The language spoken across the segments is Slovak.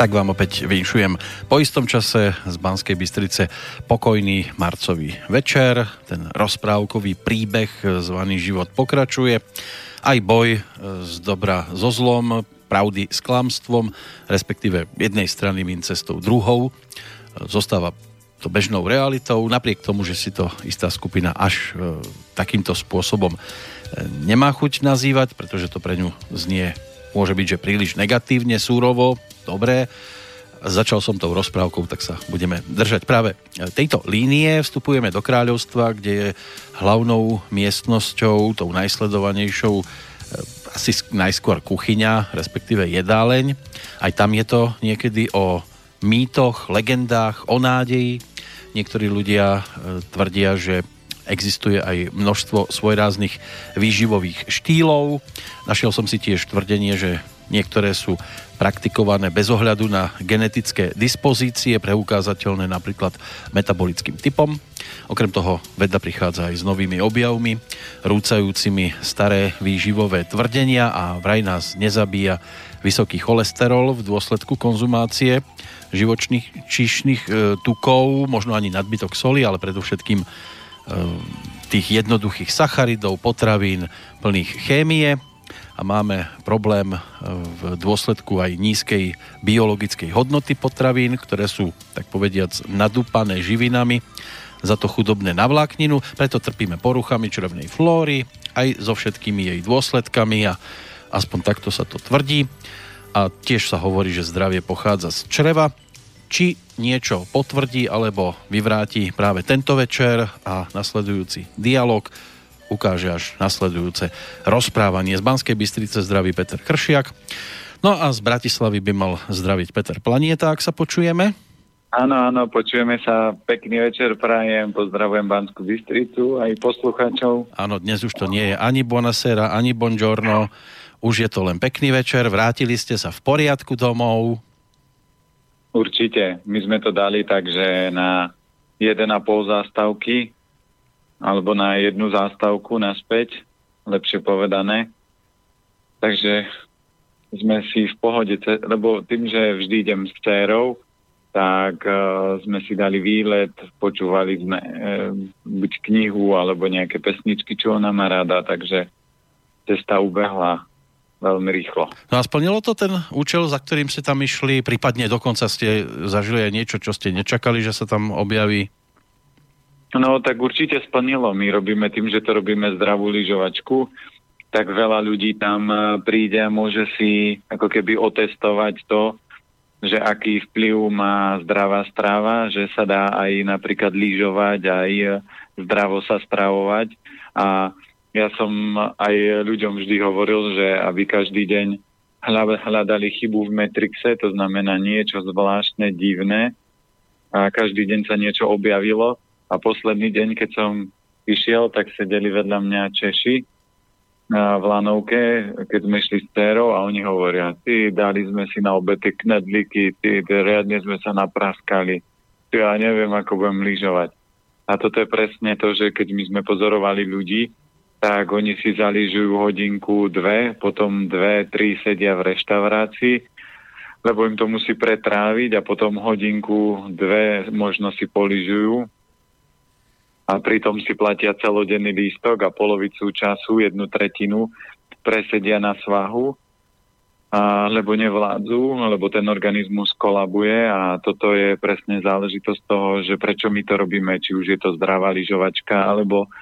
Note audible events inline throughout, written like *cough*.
Tak vám opäť vinšujem po istom čase z Banskej Bystrice pokojný marcový večer. Ten rozprávkový príbeh zvaný Život pokračuje. Aj boj z dobra so zlom, pravdy s klamstvom, respektíve jednej strany mince cestou druhou. Zostáva to bežnou realitou, napriek tomu, že si to istá skupina až e, takýmto spôsobom e, nemá chuť nazývať, pretože to pre ňu znie môže byť, že príliš negatívne, súrovo, dobré. Začal som tou rozprávkou, tak sa budeme držať práve tejto línie. Vstupujeme do kráľovstva, kde je hlavnou miestnosťou, tou najsledovanejšou eh, asi najskôr kuchyňa, respektíve jedáleň. Aj tam je to niekedy o mýtoch, legendách, o nádeji. Niektorí ľudia eh, tvrdia, že existuje aj množstvo svojráznych výživových štýlov. Našiel som si tiež tvrdenie, že niektoré sú praktikované bez ohľadu na genetické dispozície, preukázateľné napríklad metabolickým typom. Okrem toho veda prichádza aj s novými objavmi, rúcajúcimi staré výživové tvrdenia a vraj nás nezabíja vysoký cholesterol v dôsledku konzumácie živočných číšnych e, tukov, možno ani nadbytok soli, ale predovšetkým tých jednoduchých sacharidov, potravín plných chémie. A máme problém v dôsledku aj nízkej biologickej hodnoty potravín, ktoré sú, tak povediac, nadúpané živinami, za to chudobné na vlákninu, preto trpíme poruchami črevnej flóry, aj so všetkými jej dôsledkami a aspoň takto sa to tvrdí. A tiež sa hovorí, že zdravie pochádza z čreva, či niečo potvrdí alebo vyvráti práve tento večer a nasledujúci dialog ukáže až nasledujúce rozprávanie. Z Banskej Bystrice zdraví Peter Kršiak. No a z Bratislavy by mal zdraviť Peter Planieta, ak sa počujeme. Áno, áno, počujeme sa. Pekný večer prajem, pozdravujem Banskú Bystricu aj poslucháčov. Áno, dnes už to nie je ani Bonasera, ani Bongiorno. Už je to len pekný večer, vrátili ste sa v poriadku domov. Určite. My sme to dali tak, že na 1,5 zástavky alebo na jednu zástavku naspäť, lepšie povedané. Takže sme si v pohode, lebo tým, že vždy idem s dcerou, tak uh, sme si dali výlet, počúvali sme uh, buď knihu alebo nejaké pesničky, čo ona má rada, takže cesta ubehla veľmi rýchlo. No a splnilo to ten účel, za ktorým ste tam išli, prípadne dokonca ste zažili aj niečo, čo ste nečakali, že sa tam objaví? No tak určite splnilo. My robíme tým, že to robíme zdravú lyžovačku, tak veľa ľudí tam e, príde a môže si ako keby otestovať to, že aký vplyv má zdravá strava, že sa dá aj napríklad lyžovať, aj zdravo sa stravovať a ja som aj ľuďom vždy hovoril, že aby každý deň hľadali chybu v Metrixe, to znamená niečo zvláštne, divné. A každý deň sa niečo objavilo. A posledný deň, keď som išiel, tak sedeli vedľa mňa Češi v lanovke, keď sme išli s térou a oni hovoria, ty, dali sme si na obety knedlíky, ty, ty, riadne sme sa napraskali, ty, ja neviem, ako budem lyžovať. A toto je presne to, že keď my sme pozorovali ľudí, tak oni si zalížujú hodinku, dve, potom dve, tri sedia v reštaurácii, lebo im to musí pretráviť a potom hodinku, dve možno si poližujú. A pritom si platia celodenný lístok a polovicu času, jednu tretinu presedia na svahu, a, lebo nevládzu, lebo ten organizmus kolabuje a toto je presne záležitosť toho, že prečo my to robíme, či už je to zdravá lyžovačka, alebo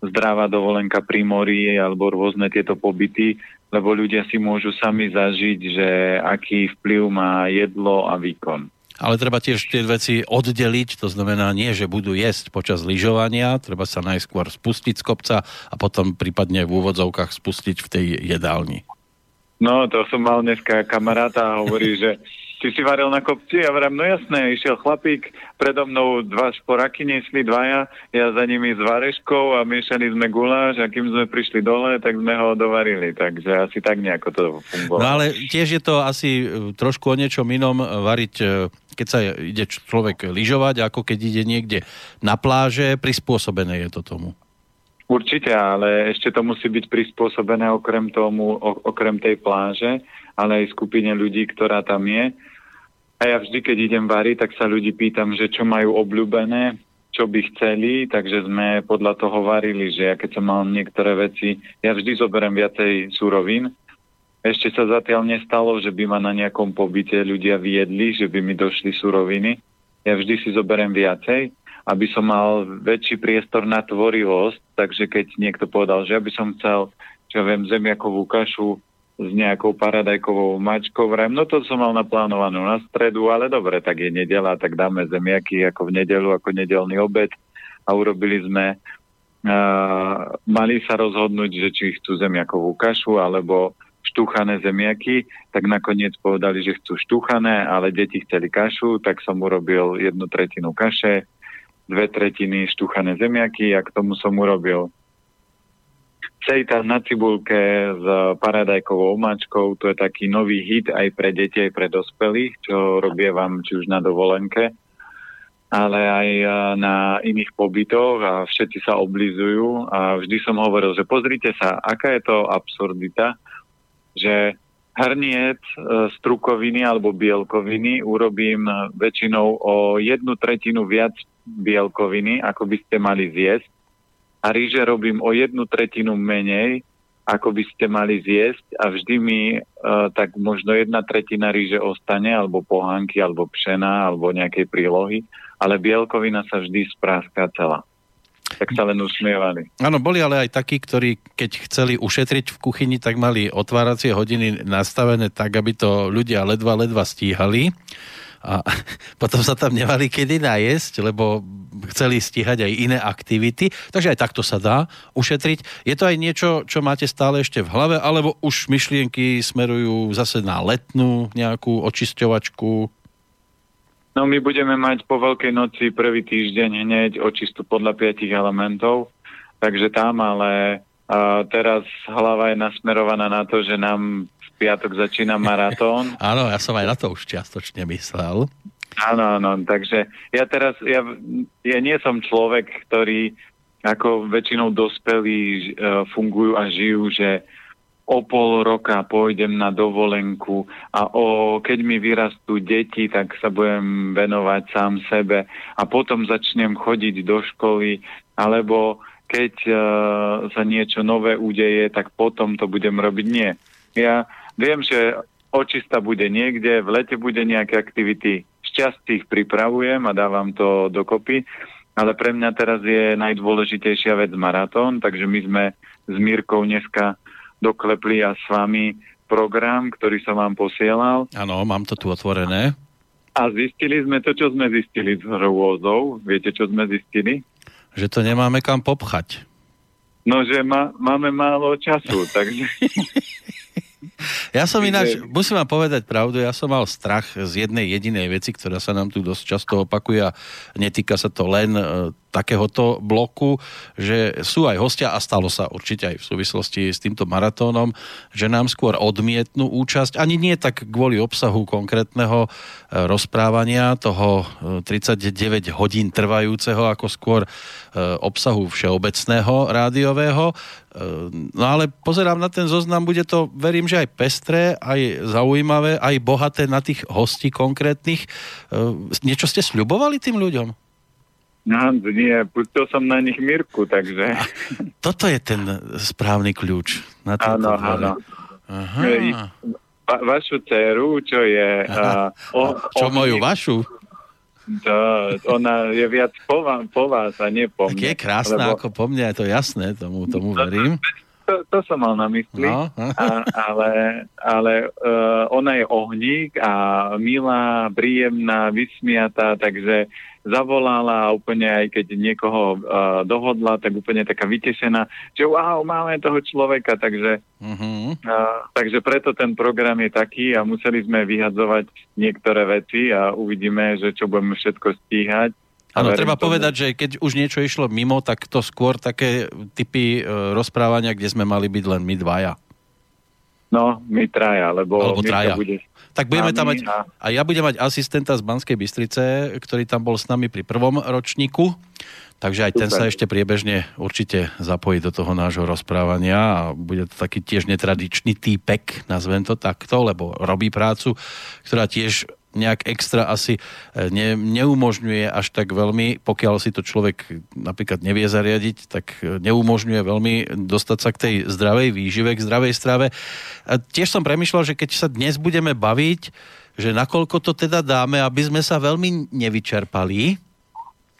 zdravá dovolenka pri mori alebo rôzne tieto pobyty, lebo ľudia si môžu sami zažiť, že aký vplyv má jedlo a výkon. Ale treba tiež tie veci oddeliť, to znamená nie, že budú jesť počas lyžovania, treba sa najskôr spustiť z kopca a potom prípadne v úvodzovkách spustiť v tej jedálni. No, to som mal dneska kamaráta a hovorí, že *laughs* ty si varil na kopci? Ja vrám, no jasné, išiel chlapík, predo mnou dva šporaky nesli dvaja, ja za nimi s vareškou a miešali sme guláš a kým sme prišli dole, tak sme ho dovarili, takže asi tak nejako to fungovalo. No ale tiež je to asi e, trošku o niečom inom variť, e, keď sa ide človek lyžovať, ako keď ide niekde na pláže, prispôsobené je to tomu. Určite, ale ešte to musí byť prispôsobené okrem tomu, okrem tej pláže, ale aj skupine ľudí, ktorá tam je A ja vždy, keď idem variť, tak sa ľudí pýtam, že čo majú obľúbené, čo by chceli, takže sme podľa toho varili, že ja keď som mal niektoré veci, ja vždy zoberiem viacej súrovín. Ešte sa zatiaľ nestalo, že by ma na nejakom pobyte ľudia viedli, že by mi došli súroviny. Ja vždy si zoberiem viacej, aby som mal väčší priestor na tvorivosť, takže keď niekto povedal, že ja by som chcel, čo ja viem, zemiakovú kašu, s nejakou paradajkovou mačkou. Vrajím, no to som mal naplánovanú na stredu, ale dobre, tak je nedela, tak dáme zemiaky ako v nedelu, ako nedelný obed a urobili sme, uh, mali sa rozhodnúť, že či chcú zemiakovú kašu alebo štúchané zemiaky, tak nakoniec povedali, že chcú štúchané, ale deti chceli kašu, tak som urobil jednu tretinu kaše, dve tretiny štúchané zemiaky a k tomu som urobil Sejta na cibulke s paradajkovou omáčkou, to je taký nový hit aj pre deti, aj pre dospelých, čo vám či už na dovolenke, ale aj na iných pobytoch a všetci sa oblizujú. A vždy som hovoril, že pozrite sa, aká je to absurdita, že hrniec strukoviny alebo bielkoviny urobím väčšinou o jednu tretinu viac bielkoviny, ako by ste mali zjesť a ríže robím o jednu tretinu menej, ako by ste mali zjesť a vždy mi uh, tak možno jedna tretina ríže ostane, alebo pohánky, alebo pšena, alebo nejakej prílohy, ale bielkovina sa vždy spráská celá. Tak sa len usmievali. Áno, boli ale aj takí, ktorí keď chceli ušetriť v kuchyni, tak mali otváracie hodiny nastavené tak, aby to ľudia ledva, ledva stíhali a *laughs* potom sa tam nemali kedy najesť, lebo chceli stíhať aj iné aktivity, takže aj takto sa dá ušetriť. Je to aj niečo, čo máte stále ešte v hlave, alebo už myšlienky smerujú zase na letnú nejakú očisťovačku? No my budeme mať po Veľkej noci prvý týždeň hneď očistu podľa piatich elementov, takže tam ale a teraz hlava je nasmerovaná na to, že nám piatok začína maratón. *laughs* Áno, ja som aj na to už čiastočne myslel. Áno, áno, takže ja teraz, ja, ja nie som človek, ktorý ako väčšinou dospelí uh, fungujú a žijú, že o pol roka pôjdem na dovolenku a o, keď mi vyrastú deti, tak sa budem venovať sám sebe a potom začnem chodiť do školy, alebo keď uh, sa niečo nové udeje, tak potom to budem robiť. Nie. Ja viem, že očista bude niekde, v lete bude nejaké aktivity, šťastí ich pripravujem a dávam to dokopy, ale pre mňa teraz je najdôležitejšia vec maratón, takže my sme s Mírkou dneska doklepli a s vami program, ktorý som vám posielal. Áno, mám to tu otvorené. A zistili sme to, čo sme zistili s hrôzou. Viete, čo sme zistili? že to nemáme kam popchať. No, že má, máme málo času, takže... *laughs* Ja som ináč, musím vám povedať pravdu, ja som mal strach z jednej jedinej veci, ktorá sa nám tu dosť často opakuje a netýka sa to len e, takéhoto bloku, že sú aj hostia a stalo sa určite aj v súvislosti s týmto maratónom, že nám skôr odmietnú účasť, ani nie tak kvôli obsahu konkrétneho e, rozprávania, toho 39 e, hodín trvajúceho, ako skôr e, obsahu všeobecného rádiového. No ale pozerám na ten zoznam, bude to, verím, že aj pestré, aj zaujímavé, aj bohaté na tých hostí konkrétnych. Niečo ste sľubovali tým ľuďom? No, nie, pustil som na nich Mirku, takže... A toto je ten správny kľúč. Na áno, áno. Aha. Va, vašu dceru, čo je... Uh, o, čo o, moju vašu? To, ona je viac po, vám, po vás a nie po mne. Tak je krásna lebo... ako po mne, je to jasné, tomu, tomu verím. To, to som mal na mysli, no. a, ale, ale uh, ona je ohník a milá, príjemná, vysmiatá, takže zavolala a úplne aj keď niekoho uh, dohodla, tak úplne taká vytešená, že wow, máme toho človeka, takže, uh-huh. uh, takže preto ten program je taký a museli sme vyhadzovať niektoré veci a uvidíme, že čo budeme všetko stíhať. Áno, treba tomu. povedať, že keď už niečo išlo mimo, tak to skôr také typy e, rozprávania, kde sme mali byť len my dvaja. No, my traja, lebo Alebo traja. bude tak budeme tam mať, a ja budem mať asistenta z Banskej Bystrice, ktorý tam bol s nami pri prvom ročníku, takže aj Super. ten sa ešte priebežne určite zapojí do toho nášho rozprávania a bude to taký tiež netradičný týpek, nazvem to takto, lebo robí prácu, ktorá tiež nejak extra asi e, ne, neumožňuje až tak veľmi, pokiaľ si to človek napríklad nevie zariadiť, tak e, neumožňuje veľmi dostať sa k tej zdravej výžive, k zdravej strave. A tiež som premyšľal, že keď sa dnes budeme baviť, že nakoľko to teda dáme, aby sme sa veľmi nevyčerpali.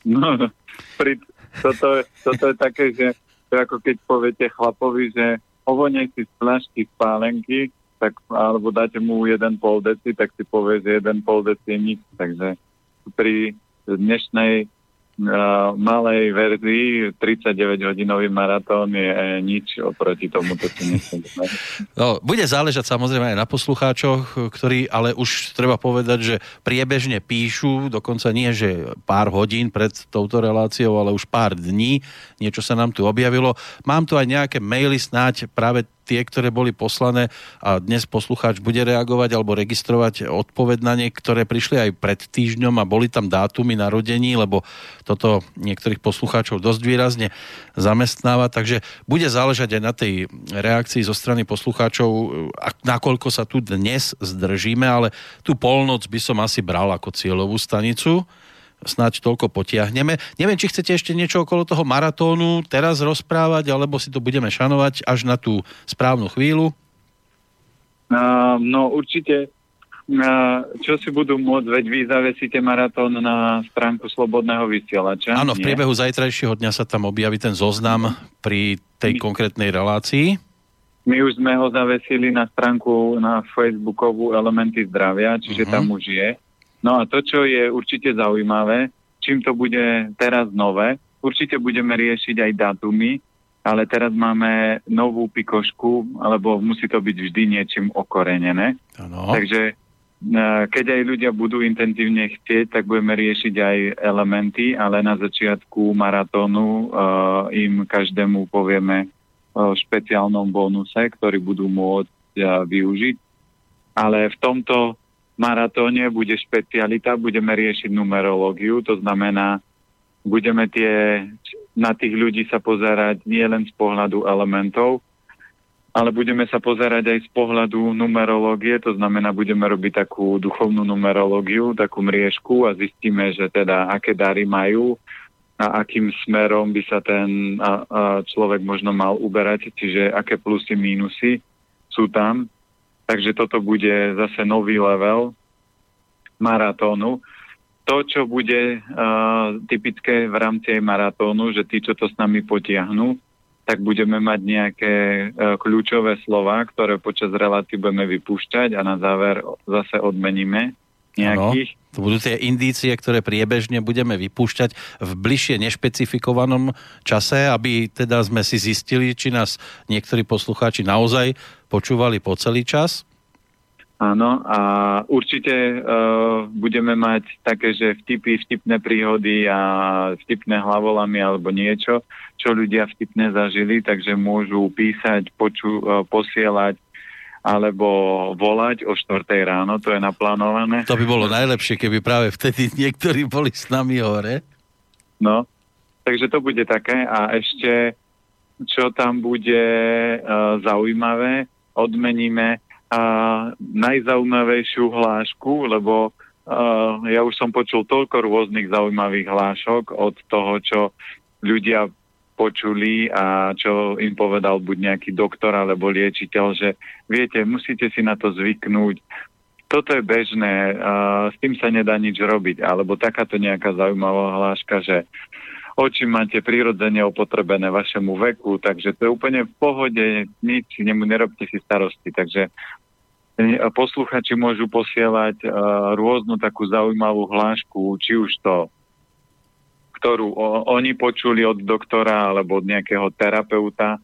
No, pri, toto, toto je také, že to ako keď poviete chlapovi, že ovonej si z flašky spálenky, tak, alebo dáte mu jeden pol deci, tak si povie, že jeden pol deci je nič. Takže pri dnešnej malej verzii 39-hodinový maratón je e, nič oproti tomu, čo si No, bude záležať samozrejme aj na poslucháčoch, ktorí ale už treba povedať, že priebežne píšu, dokonca nie, že pár hodín pred touto reláciou, ale už pár dní, niečo sa nám tu objavilo. Mám tu aj nejaké maily snáď práve tie, ktoré boli poslané a dnes poslucháč bude reagovať alebo registrovať odpoveď na ne, ktoré prišli aj pred týždňom a boli tam dátumy narodení, lebo toto niektorých poslucháčov dosť výrazne zamestnáva, takže bude záležať aj na tej reakcii zo strany poslucháčov, nakoľko sa tu dnes zdržíme, ale tú polnoc by som asi bral ako cieľovú stanicu snáď toľko potiahneme. Neviem, či chcete ešte niečo okolo toho maratónu teraz rozprávať, alebo si to budeme šanovať až na tú správnu chvíľu? Uh, no určite, uh, čo si budú môcť, veď vy zavesíte maratón na stránku Slobodného vysielača. Áno, v priebehu zajtrajšieho dňa sa tam objaví ten zoznam pri tej My... konkrétnej relácii. My už sme ho zavesili na stránku na Facebookovú Elementy zdravia, čiže uh-huh. tam už je. No a to, čo je určite zaujímavé, čím to bude teraz nové, určite budeme riešiť aj datumy, ale teraz máme novú pikošku, alebo musí to byť vždy niečím okorenené. Ano. Takže e, keď aj ľudia budú intenzívne chcieť, tak budeme riešiť aj elementy, ale na začiatku maratónu uh, im každému povieme o špeciálnom bonuse, ktorý budú môcť uh, využiť. Ale v tomto maratóne bude špecialita, budeme riešiť numerológiu, to znamená, budeme tie, na tých ľudí sa pozerať nie len z pohľadu elementov, ale budeme sa pozerať aj z pohľadu numerológie, to znamená, budeme robiť takú duchovnú numerológiu, takú mriežku a zistíme, že teda aké dary majú a akým smerom by sa ten a, a človek možno mal uberať, čiže aké plusy, mínusy sú tam Takže toto bude zase nový level maratónu. To, čo bude uh, typické v rámci aj maratónu, že tí, čo to s nami potiahnú, tak budeme mať nejaké uh, kľúčové slova, ktoré počas relácií budeme vypúšťať a na záver zase odmeníme nejakých. Ano, to budú tie indície, ktoré priebežne budeme vypúšťať v bližšie nešpecifikovanom čase, aby teda sme si zistili, či nás niektorí poslucháči naozaj počúvali po celý čas? Áno, a určite uh, budeme mať také, že vtipy, vtipné príhody a vtipné hlavolamy alebo niečo, čo ľudia vtipne zažili, takže môžu písať, poču, uh, posielať alebo volať o 4 ráno, to je naplánované. To by bolo najlepšie, keby práve vtedy *laughs* niektorí boli s nami hore. No, takže to bude také a ešte, čo tam bude uh, zaujímavé, odmeníme a najzaujímavejšiu hlášku, lebo uh, ja už som počul toľko rôznych zaujímavých hlášok od toho, čo ľudia počuli a čo im povedal buď nejaký doktor alebo liečiteľ, že viete, musíte si na to zvyknúť. Toto je bežné, s tým sa nedá nič robiť. Alebo takáto nejaká zaujímavá hláška, že oči máte prirodzene opotrebené vašemu veku, takže to je úplne v pohode, nič, nemu nerobte si starosti. Takže posluchači môžu posielať uh, rôznu takú zaujímavú hlášku, či už to, ktorú o, oni počuli od doktora alebo od nejakého terapeuta,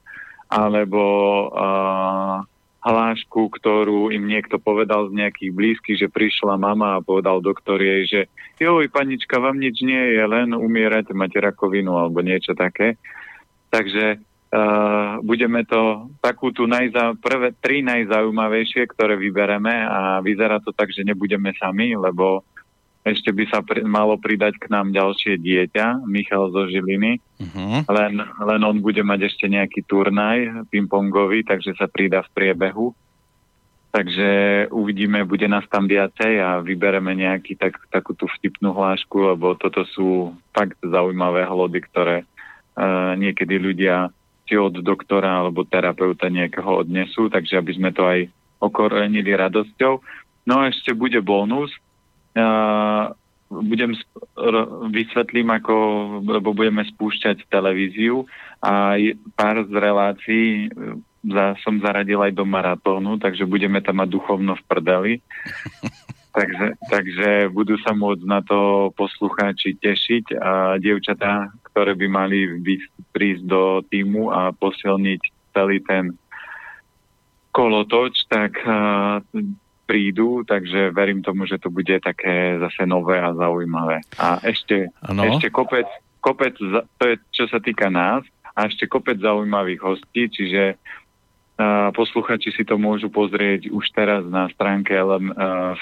alebo uh, hlášku, ktorú im niekto povedal z nejakých blízkych, že prišla mama a povedal doktor jej, že joj, panička, vám nič nie je, len umierate, máte rakovinu alebo niečo také. Takže Uh, budeme to takú tú najza, prvé tri najzaujímavejšie, ktoré vybereme a vyzerá to tak, že nebudeme sami, lebo ešte by sa pri, malo pridať k nám ďalšie dieťa, Michal zo Žiliny, uh-huh. len, len on bude mať ešte nejaký turnaj pingpongový, takže sa pridá v priebehu. takže uvidíme, bude nás tam viacej a vybereme nejaký tak, takú tú vtipnú hlášku, lebo toto sú fakt zaujímavé hlody, ktoré uh, niekedy ľudia či od doktora alebo terapeuta nejakého odnesú, takže aby sme to aj okorenili radosťou. No a ešte bude bonus. Budem vysvetlím, ako, lebo budeme spúšťať televíziu a pár z relácií za, som zaradil aj do maratónu, takže budeme tam mať duchovno v prdeli. *laughs* takže, takže budú sa môcť na to poslucháči tešiť a dievčatá, ktoré by mali prísť do týmu a posilniť celý ten kolotoč, tak uh, prídu, takže verím tomu, že to bude také zase nové a zaujímavé. A ešte, ešte kopec, kopec, to je čo sa týka nás, a ešte kopec zaujímavých hostí, čiže Posluchači si to môžu pozrieť už teraz na stránke ele-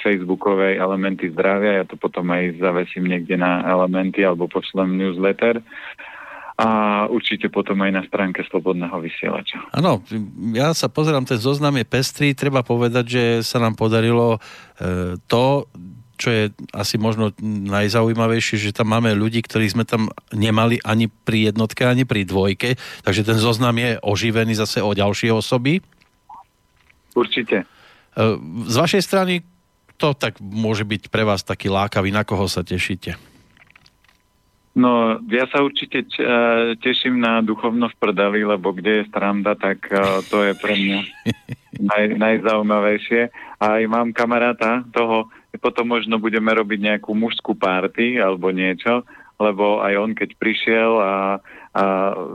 facebookovej Elementy zdravia. Ja to potom aj zavesím niekde na Elementy alebo pošlem newsletter a určite potom aj na stránke Slobodného vysielača. Áno, ja sa pozerám, ten zoznam je pestrý, treba povedať, že sa nám podarilo e, to, čo je asi možno najzaujímavejšie, že tam máme ľudí, ktorých sme tam nemali ani pri jednotke, ani pri dvojke, takže ten zoznam je oživený zase o ďalšie osoby. Určite. E, z vašej strany to tak môže byť pre vás taký lákavý, na koho sa tešíte? No, ja sa určite e, teším na duchovno v prdeli, lebo kde je stranda, tak e, to je pre mňa *laughs* naj, najzaujímavejšie. A aj mám kamaráta toho, potom možno budeme robiť nejakú mužskú párty alebo niečo, lebo aj on keď prišiel a, a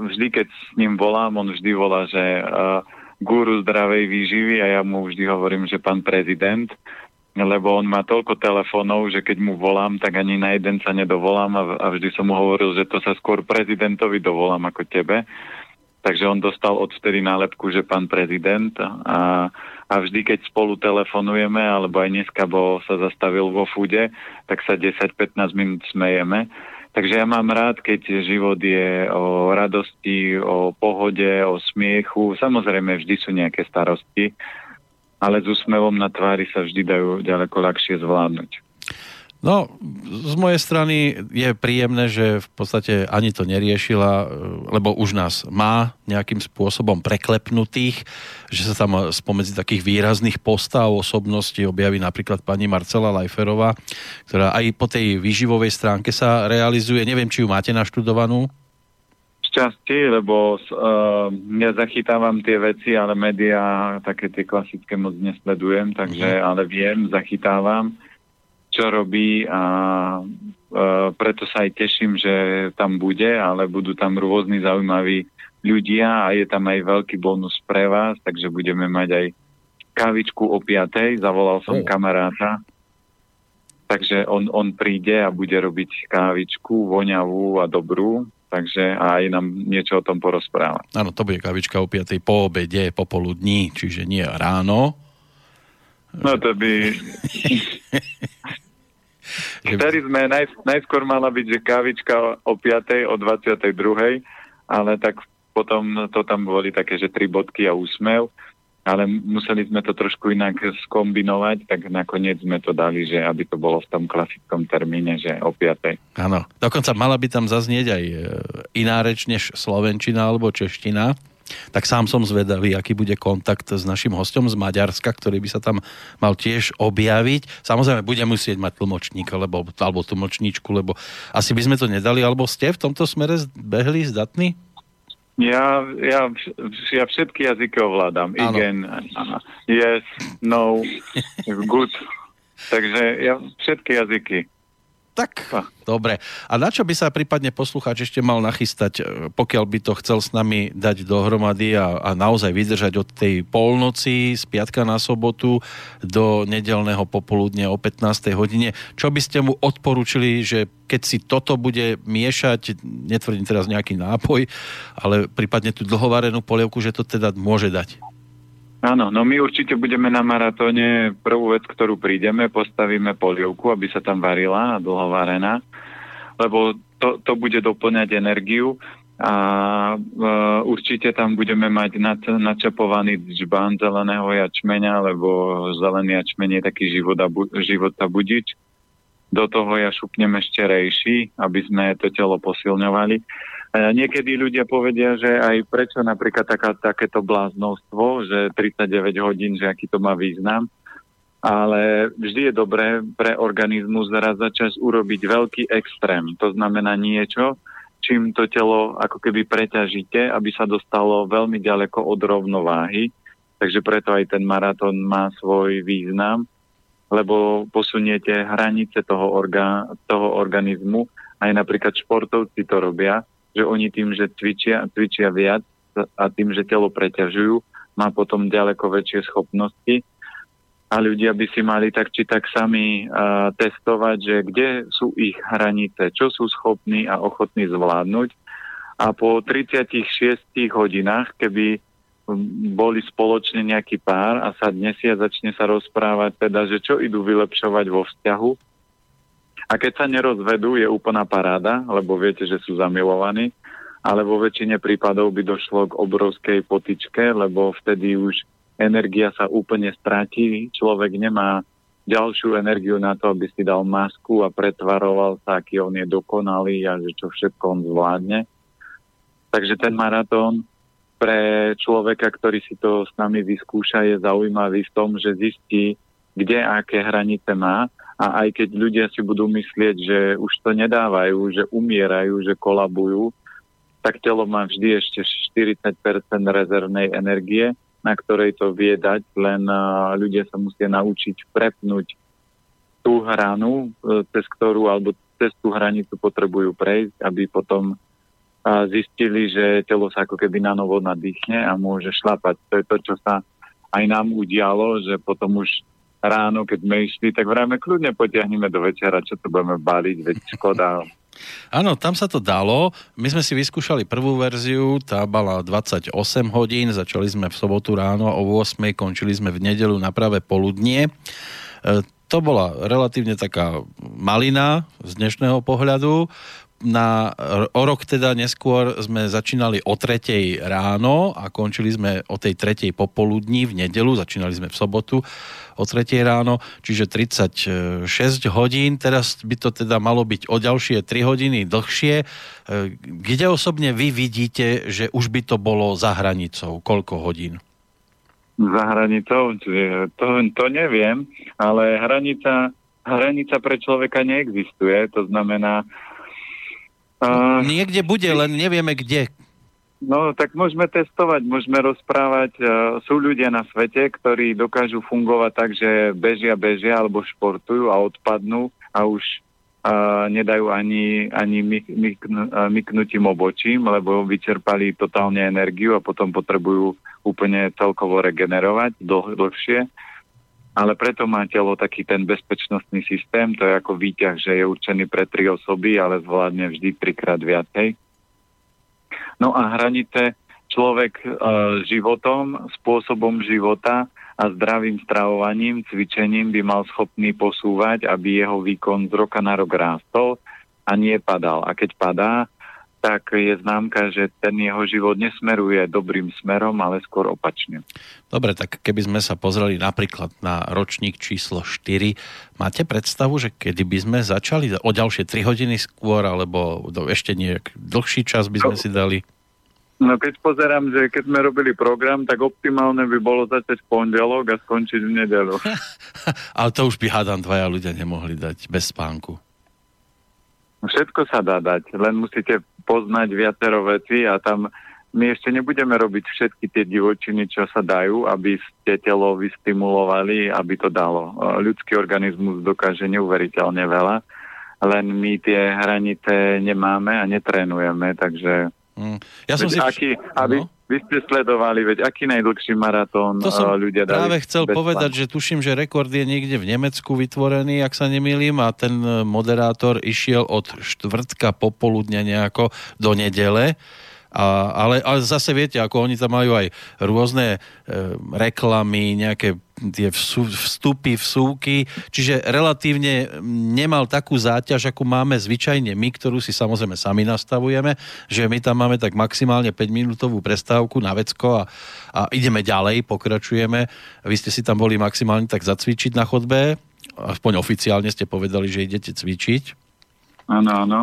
vždy keď s ním volám, on vždy volá, že a, guru zdravej výživy a ja mu vždy hovorím, že pán prezident, lebo on má toľko telefónov, že keď mu volám, tak ani na jeden sa nedovolám a, a vždy som mu hovoril, že to sa skôr prezidentovi dovolám ako tebe. Takže on dostal odvtedy nálepku, že pán prezident a, a vždy, keď spolu telefonujeme, alebo aj dneska, bo sa zastavil vo fude, tak sa 10-15 minút smejeme. Takže ja mám rád, keď život je o radosti, o pohode, o smiechu. Samozrejme, vždy sú nejaké starosti, ale s úsmevom na tvári sa vždy dajú ďaleko ľahšie zvládnuť. No, z mojej strany je príjemné, že v podstate ani to neriešila, lebo už nás má nejakým spôsobom preklepnutých, že sa tam spomedzi takých výrazných postav osobností objaví napríklad pani Marcela Lajferová, ktorá aj po tej výživovej stránke sa realizuje. Neviem, či ju máte naštudovanú? Šťastie, lebo uh, ja zachytávam tie veci, ale médiá také tie klasické moc nesledujem, takže uh-huh. ale viem, zachytávam čo robí a e, preto sa aj teším, že tam bude, ale budú tam rôzni zaujímaví ľudia a je tam aj veľký bonus pre vás, takže budeme mať aj kavičku o piatej, zavolal som oh. kamaráta, takže on, on príde a bude robiť kávičku voňavú a dobrú, takže aj nám niečo o tom porozpráva. Áno, to bude kavička o 5. po obede, popoludní, čiže nie ráno. No to by... *laughs* Vtedy sme, naj, najskôr mala byť, že kávička o 5. o 22. ale tak potom to tam boli také, že tri bodky a úsmev, ale museli sme to trošku inak skombinovať, tak nakoniec sme to dali, že aby to bolo v tom klasickom termíne, že o 5. Áno, dokonca mala by tam zaznieť aj e, iná reč než slovenčina alebo čeština tak sám som zvedavý, aký bude kontakt s našim hostom z Maďarska, ktorý by sa tam mal tiež objaviť. Samozrejme, bude musieť mať tlmočníka, lebo, alebo tlmočníčku, lebo asi by sme to nedali, alebo ste v tomto smere behli, zdatní? Ja, ja, ja všetky jazyky ovládam. Ano. Igen, yes, no, good. Takže ja všetky jazyky. Tak, dobre. A na čo by sa prípadne poslucháč ešte mal nachystať, e, pokiaľ by to chcel s nami dať dohromady a, a naozaj vydržať od tej polnoci z piatka na sobotu do nedelného popoludne o 15. hodine. Čo by ste mu odporúčili, že keď si toto bude miešať, netvrdím teraz nejaký nápoj, ale prípadne tú dlhovarenú polievku, že to teda môže dať? Áno, no my určite budeme na maratóne prvú vec, ktorú prídeme, postavíme polievku, aby sa tam varila a dlho varená, lebo to, to bude doplňať energiu a uh, určite tam budeme mať načapovaný džbán zeleného jačmeňa, lebo zelený jačmeň je taký života, života budič. Do toho ja šupnem ešte rejší, aby sme to telo posilňovali. Niekedy ľudia povedia, že aj prečo napríklad taká, takéto bláznostvo, že 39 hodín, že aký to má význam. Ale vždy je dobré pre organizmus zaraz začať urobiť veľký extrém. To znamená niečo, čím to telo ako keby preťažíte, aby sa dostalo veľmi ďaleko od rovnováhy. Takže preto aj ten maratón má svoj význam, lebo posuniete hranice toho, orga, toho organizmu. Aj napríklad športovci to robia, že oni tým, že cvičia, cvičia viac a tým, že telo preťažujú, má potom ďaleko väčšie schopnosti a ľudia by si mali tak či tak sami uh, testovať, že kde sú ich hranice, čo sú schopní a ochotní zvládnuť. A po 36 hodinách, keby boli spoločne nejaký pár a sa dnes a začne sa rozprávať teda, že čo idú vylepšovať vo vzťahu. A keď sa nerozvedú, je úplná paráda, lebo viete, že sú zamilovaní, ale vo väčšine prípadov by došlo k obrovskej potičke, lebo vtedy už energia sa úplne stratí, človek nemá ďalšiu energiu na to, aby si dal masku a pretvaroval sa, aký on je dokonalý a že čo všetko on zvládne. Takže ten maratón pre človeka, ktorý si to s nami vyskúša, je zaujímavý v tom, že zistí, kde aké hranice má a aj keď ľudia si budú myslieť, že už to nedávajú, že umierajú, že kolabujú, tak telo má vždy ešte 40% rezervnej energie na ktorej to vie dať, len ľudia sa musia naučiť prepnúť tú hranu, e, cez ktorú alebo cez tú hranicu potrebujú prejsť, aby potom zistili, že telo sa ako keby na novo nadýchne a môže šlapať. To je to, čo sa aj nám udialo, že potom už ráno, keď sme išli, tak vrajme kľudne potiahneme do večera, čo to budeme baliť, veď škoda, Áno, tam sa to dalo. My sme si vyskúšali prvú verziu, tá mala 28 hodín, začali sme v sobotu ráno o 8, končili sme v nedelu na práve poludnie. E, to bola relatívne taká malina z dnešného pohľadu na, o rok teda neskôr sme začínali o tretej ráno a končili sme o tej tretej popoludní v nedelu, začínali sme v sobotu o tretej ráno, čiže 36 hodín, teraz by to teda malo byť o ďalšie 3 hodiny dlhšie. E, kde osobne vy vidíte, že už by to bolo za hranicou? Koľko hodín? Za hranicou? To, to neviem, ale hranica, hranica pre človeka neexistuje, to znamená, Uh, Niekde bude, len nevieme kde. No, tak môžeme testovať, môžeme rozprávať. Uh, sú ľudia na svete, ktorí dokážu fungovať tak, že bežia, bežia alebo športujú a odpadnú a už uh, nedajú ani, ani myk, myk, uh, myknutím obočím, lebo vyčerpali totálne energiu a potom potrebujú úplne celkovo regenerovať dlh, dlhšie ale preto má telo taký ten bezpečnostný systém, to je ako výťah, že je určený pre tri osoby, ale zvládne vždy trikrát viacej. No a hranice človek e, životom, spôsobom života a zdravým stravovaním, cvičením by mal schopný posúvať, aby jeho výkon z roka na rok rástol a nie padal. A keď padá, tak je známka, že ten jeho život nesmeruje dobrým smerom, ale skôr opačne. Dobre, tak keby sme sa pozreli napríklad na ročník číslo 4, máte predstavu, že kedy by sme začali o ďalšie 3 hodiny skôr, alebo do ešte nejak dlhší čas by sme no, si dali? No keď pozerám, že keď sme robili program, tak optimálne by bolo začať v pondelok a skončiť v nedelu. *laughs* ale to už by hádam dvaja ľudia nemohli dať bez spánku. Všetko sa dá dať, len musíte poznať viacero veci a tam my ešte nebudeme robiť všetky tie divočiny, čo sa dajú, aby ste telo vystimulovali, aby to dalo. Ľudský organizmus dokáže neuveriteľne veľa, len my tie hranice nemáme a netrénujeme, takže... Mm. Ja som si... Aký, aby, no? Vy ste sledovali, veď aký najdlhší maratón to som ľudia dali práve chcel povedať, že tuším, že rekord je niekde v Nemecku vytvorený, ak sa nemýlim, a ten e, moderátor išiel od štvrtka popoludne nejako do nedele A, ale, ale zase viete, ako oni tam majú aj rôzne e, reklamy, nejaké tie vstupy, vsúky, čiže relatívne nemal takú záťaž, akú máme zvyčajne my, ktorú si samozrejme sami nastavujeme, že my tam máme tak maximálne 5-minútovú prestávku na vecko a, a ideme ďalej, pokračujeme. Vy ste si tam boli maximálne tak zacvičiť na chodbe, aspoň oficiálne ste povedali, že idete cvičiť. Áno, áno.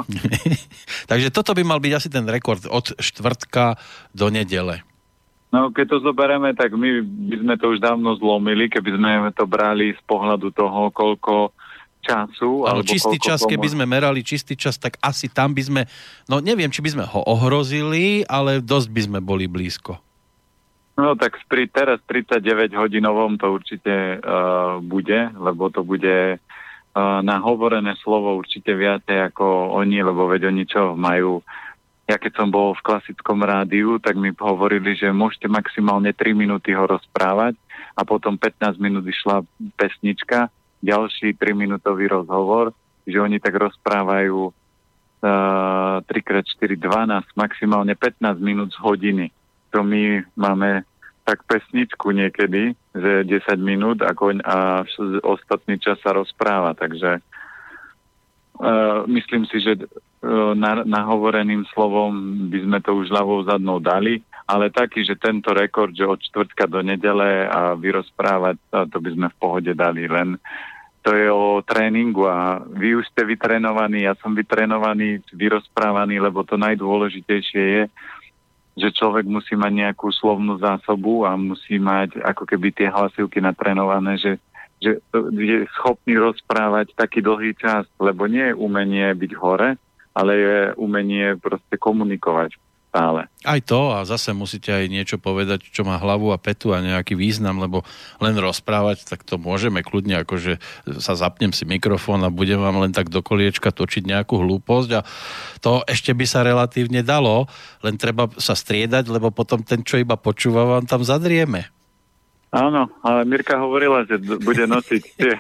*laughs* Takže toto by mal byť asi ten rekord od štvrtka do nedele. No, keď to zoberieme, tak my by sme to už dávno zlomili, keby sme to brali z pohľadu toho, koľko času. Ale čistý čas, keby sme merali čistý čas, tak asi tam by sme, no neviem, či by sme ho ohrozili, ale dosť by sme boli blízko. No tak pri teraz 39 hodinovom to určite uh, bude, lebo to bude na hovorené slovo určite viacej ako oni, lebo veď oni čo majú ja keď som bol v klasickom rádiu, tak mi hovorili, že môžete maximálne 3 minúty ho rozprávať a potom 15 minút išla pesnička, ďalší 3 minútový rozhovor, že oni tak rozprávajú uh, 3x4, 12, maximálne 15 minút z hodiny. To my máme tak pesničku niekedy, že 10 minút a, koň, a ostatný čas sa rozpráva, takže uh, myslím si, že uh, na, nahovoreným slovom by sme to už ľavou zadnou dali, ale taký, že tento rekord, že od čtvrtka do nedele a vyrozprávať, to by sme v pohode dali, len. To je o tréningu a vy už ste vytrenovaní, ja som vytrenovaný, vyrozprávaný, lebo to najdôležitejšie je, že človek musí mať nejakú slovnú zásobu a musí mať ako keby tie hlasivky natrenované, že, že je schopný rozprávať taký dlhý čas, lebo nie je umenie byť hore, ale je umenie proste komunikovať stále. Aj to a zase musíte aj niečo povedať, čo má hlavu a petu a nejaký význam, lebo len rozprávať, tak to môžeme kľudne, akože sa zapnem si mikrofón a budem vám len tak do koliečka točiť nejakú hlúposť a to ešte by sa relatívne dalo, len treba sa striedať, lebo potom ten, čo iba počúva, vám tam zadrieme. Áno, ale Mirka hovorila, že bude nosiť tie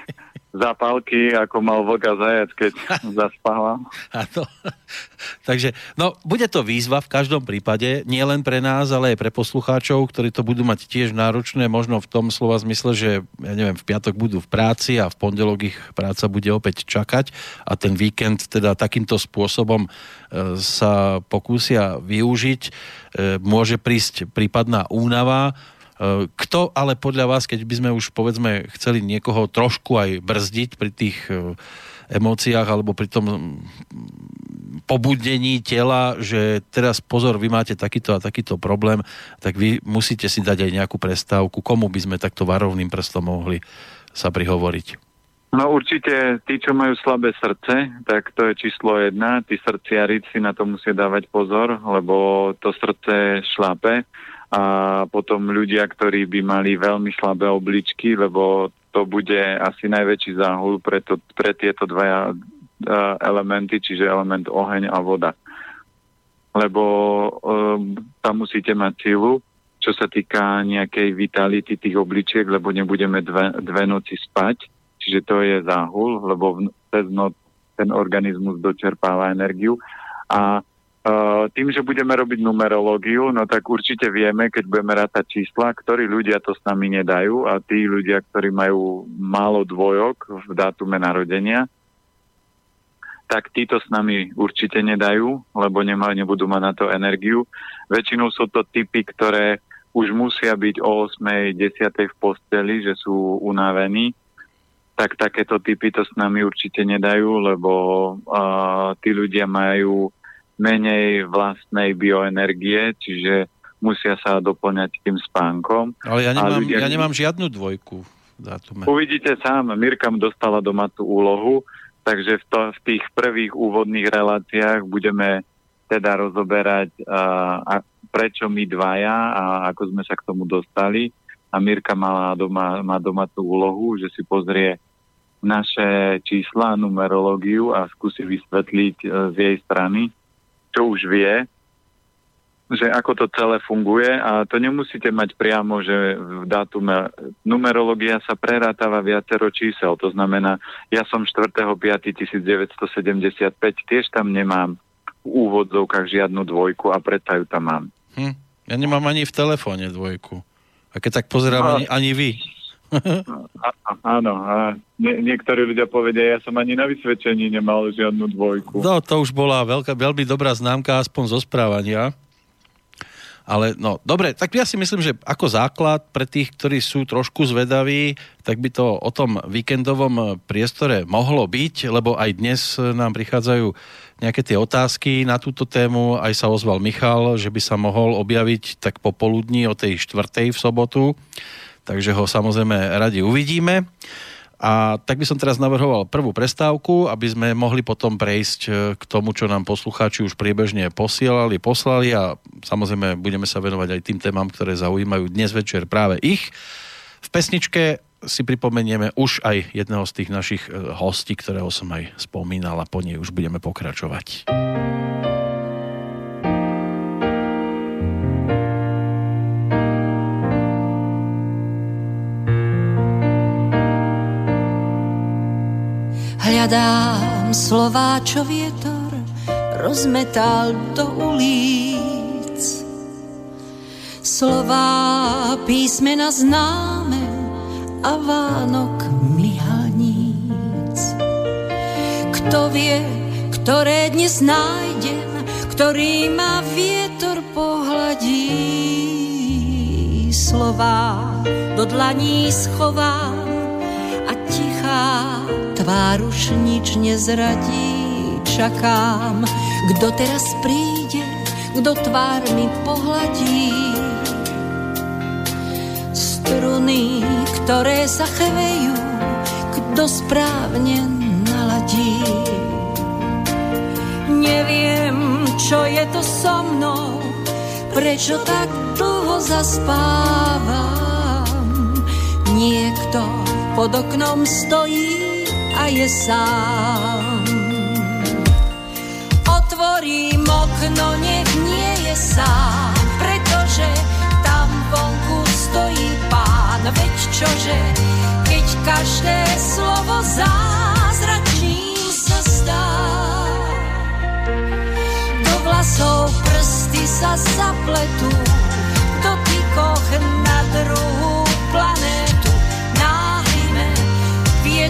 zápalky, ako mal vlka zajac, keď zaspáva. to, takže, no, bude to výzva v každom prípade, nie len pre nás, ale aj pre poslucháčov, ktorí to budú mať tiež náročné, možno v tom slova zmysle, že, ja neviem, v piatok budú v práci a v pondelok ich práca bude opäť čakať a ten víkend teda takýmto spôsobom e, sa pokúsia využiť. E, môže prísť prípadná únava, kto ale podľa vás, keď by sme už povedzme chceli niekoho trošku aj brzdiť pri tých eh, emóciách alebo pri tom pobudení tela, že teraz pozor, vy máte takýto a takýto problém, tak vy musíte si dať aj nejakú prestávku. Komu by sme takto varovným prstom mohli sa prihovoriť? No určite tí, čo majú slabé srdce, tak to je číslo jedna. Tí srdciari si na to musia dávať pozor, lebo to srdce šlápe a potom ľudia, ktorí by mali veľmi slabé obličky, lebo to bude asi najväčší záhul pre, to, pre tieto dva elementy, čiže element oheň a voda. Lebo um, tam musíte mať silu, čo sa týka nejakej vitality tých obličiek, lebo nebudeme dve, dve noci spať, čiže to je záhul, lebo cez noc ten organizmus dočerpáva energiu. A tým, že budeme robiť numerológiu, no tak určite vieme, keď budeme rátať čísla, ktorí ľudia to s nami nedajú a tí ľudia, ktorí majú málo dvojok v dátume narodenia, tak títo s nami určite nedajú, lebo nemajú, nebudú mať na to energiu. Väčšinou sú to typy, ktoré už musia byť o 8. 10. v posteli, že sú unavení, tak takéto typy to s nami určite nedajú, lebo uh, tí ľudia majú menej vlastnej bioenergie, čiže musia sa doplňať tým spánkom. Ale ja nemám, ľudia... ja nemám žiadnu dvojku. Dátume. Uvidíte sám, Mirkam dostala doma tú úlohu, takže v, to, v tých prvých úvodných reláciách budeme teda rozoberať, uh, a prečo my dvaja a ako sme sa k tomu dostali. A Mirka mala doma, má doma tú úlohu, že si pozrie naše čísla, numerológiu a skúsi vysvetliť uh, z jej strany, čo už vie, že ako to celé funguje a to nemusíte mať priamo, že v dátume numerológia sa prerátava viacero čísel, to znamená, ja som 4.5.1975, tiež tam nemám v úvodzovkách žiadnu dvojku a predsa ju tam mám. Hm. Ja nemám ani v telefóne dvojku. A keď tak pozerám, no. ani, ani vy. A, áno, a nie, niektorí ľudia povedia, ja som ani na vysvedčení nemal žiadnu dvojku. No, to už bola veľká, veľmi dobrá známka, aspoň zo správania. Ale no, dobre, tak ja si myslím, že ako základ pre tých, ktorí sú trošku zvedaví, tak by to o tom víkendovom priestore mohlo byť, lebo aj dnes nám prichádzajú nejaké tie otázky na túto tému. Aj sa ozval Michal, že by sa mohol objaviť tak popoludní o tej štvrtej v sobotu. Takže ho samozrejme radi uvidíme. A tak by som teraz navrhoval prvú prestávku, aby sme mohli potom prejsť e, k tomu, čo nám poslucháči už priebežne posielali, poslali a samozrejme budeme sa venovať aj tým témam, ktoré zaujímajú dnes večer práve ich. V pesničke si pripomenieme už aj jedného z tých našich e, hostí, ktorého som aj spomínal a po nej už budeme pokračovať. Hľadám slová, čo vietor rozmetal do ulic. Slová písmena známe a Vánok mlyhaníc. Kto vie, ktoré dnes nájdem, ktorý ma vietor pohľadí. Slová do dlaní schovám tichá tvár už nič nezradí, čakám, kto teraz príde, kto tvár mi pohladí. Struny, ktoré sa chvejú, kto správne naladí. Neviem, čo je to so mnou, prečo tak dlho zaspávam. Niekto pod oknom stojí a je sám. Otvorím okno, nech nie je sám, pretože tam vonku stojí pán, veď čože, keď každé slovo zázračným sa stá. Do vlasov prsty sa zapletú, v dotykoch na druhú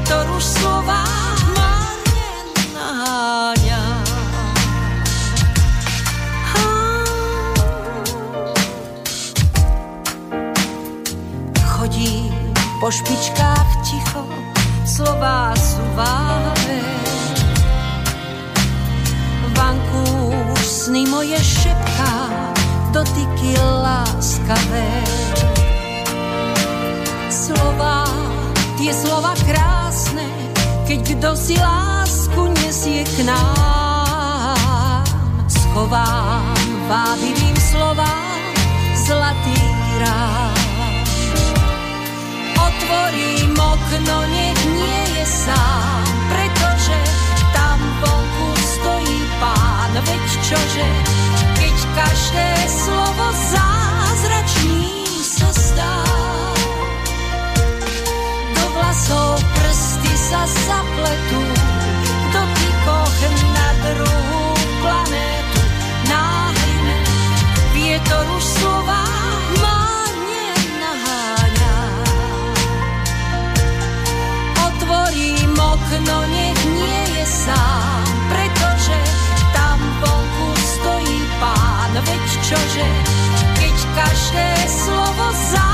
vietor už slova marne naháňa. Chodí po špičkách ticho, slova sú váhavé. Vanku už sny moje šepká, dotyky láskavé. Slova, tie slova krásne, keď kto si lásku nesie k nám. Schovám vábivým slovám zlatý rám. Otvorím okno, nech nie je sám, pretože tam vonku stojí pán, veď čože, keď každé slovo zázračným sa stá. Vlasov sa zapletú v dotykoch na druhú planétu. Náhne vietor už slova má nenaháňa. Otvorím okno, nech nie je sám, pretože tam vonku stojí pán, veď čože, keď každé slovo zázračným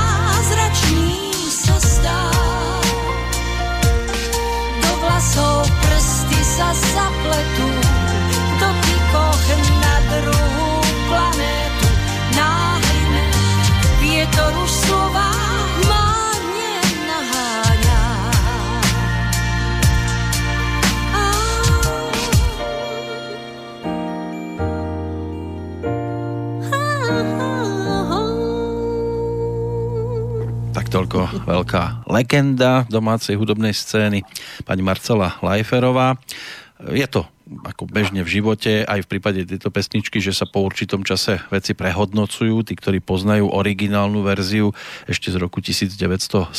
sa zapletú toľko veľká legenda domácej hudobnej scény pani Marcela Lajferová. Je to ako bežne v živote, aj v prípade tejto pesničky, že sa po určitom čase veci prehodnocujú. Tí, ktorí poznajú originálnu verziu ešte z roku 1970,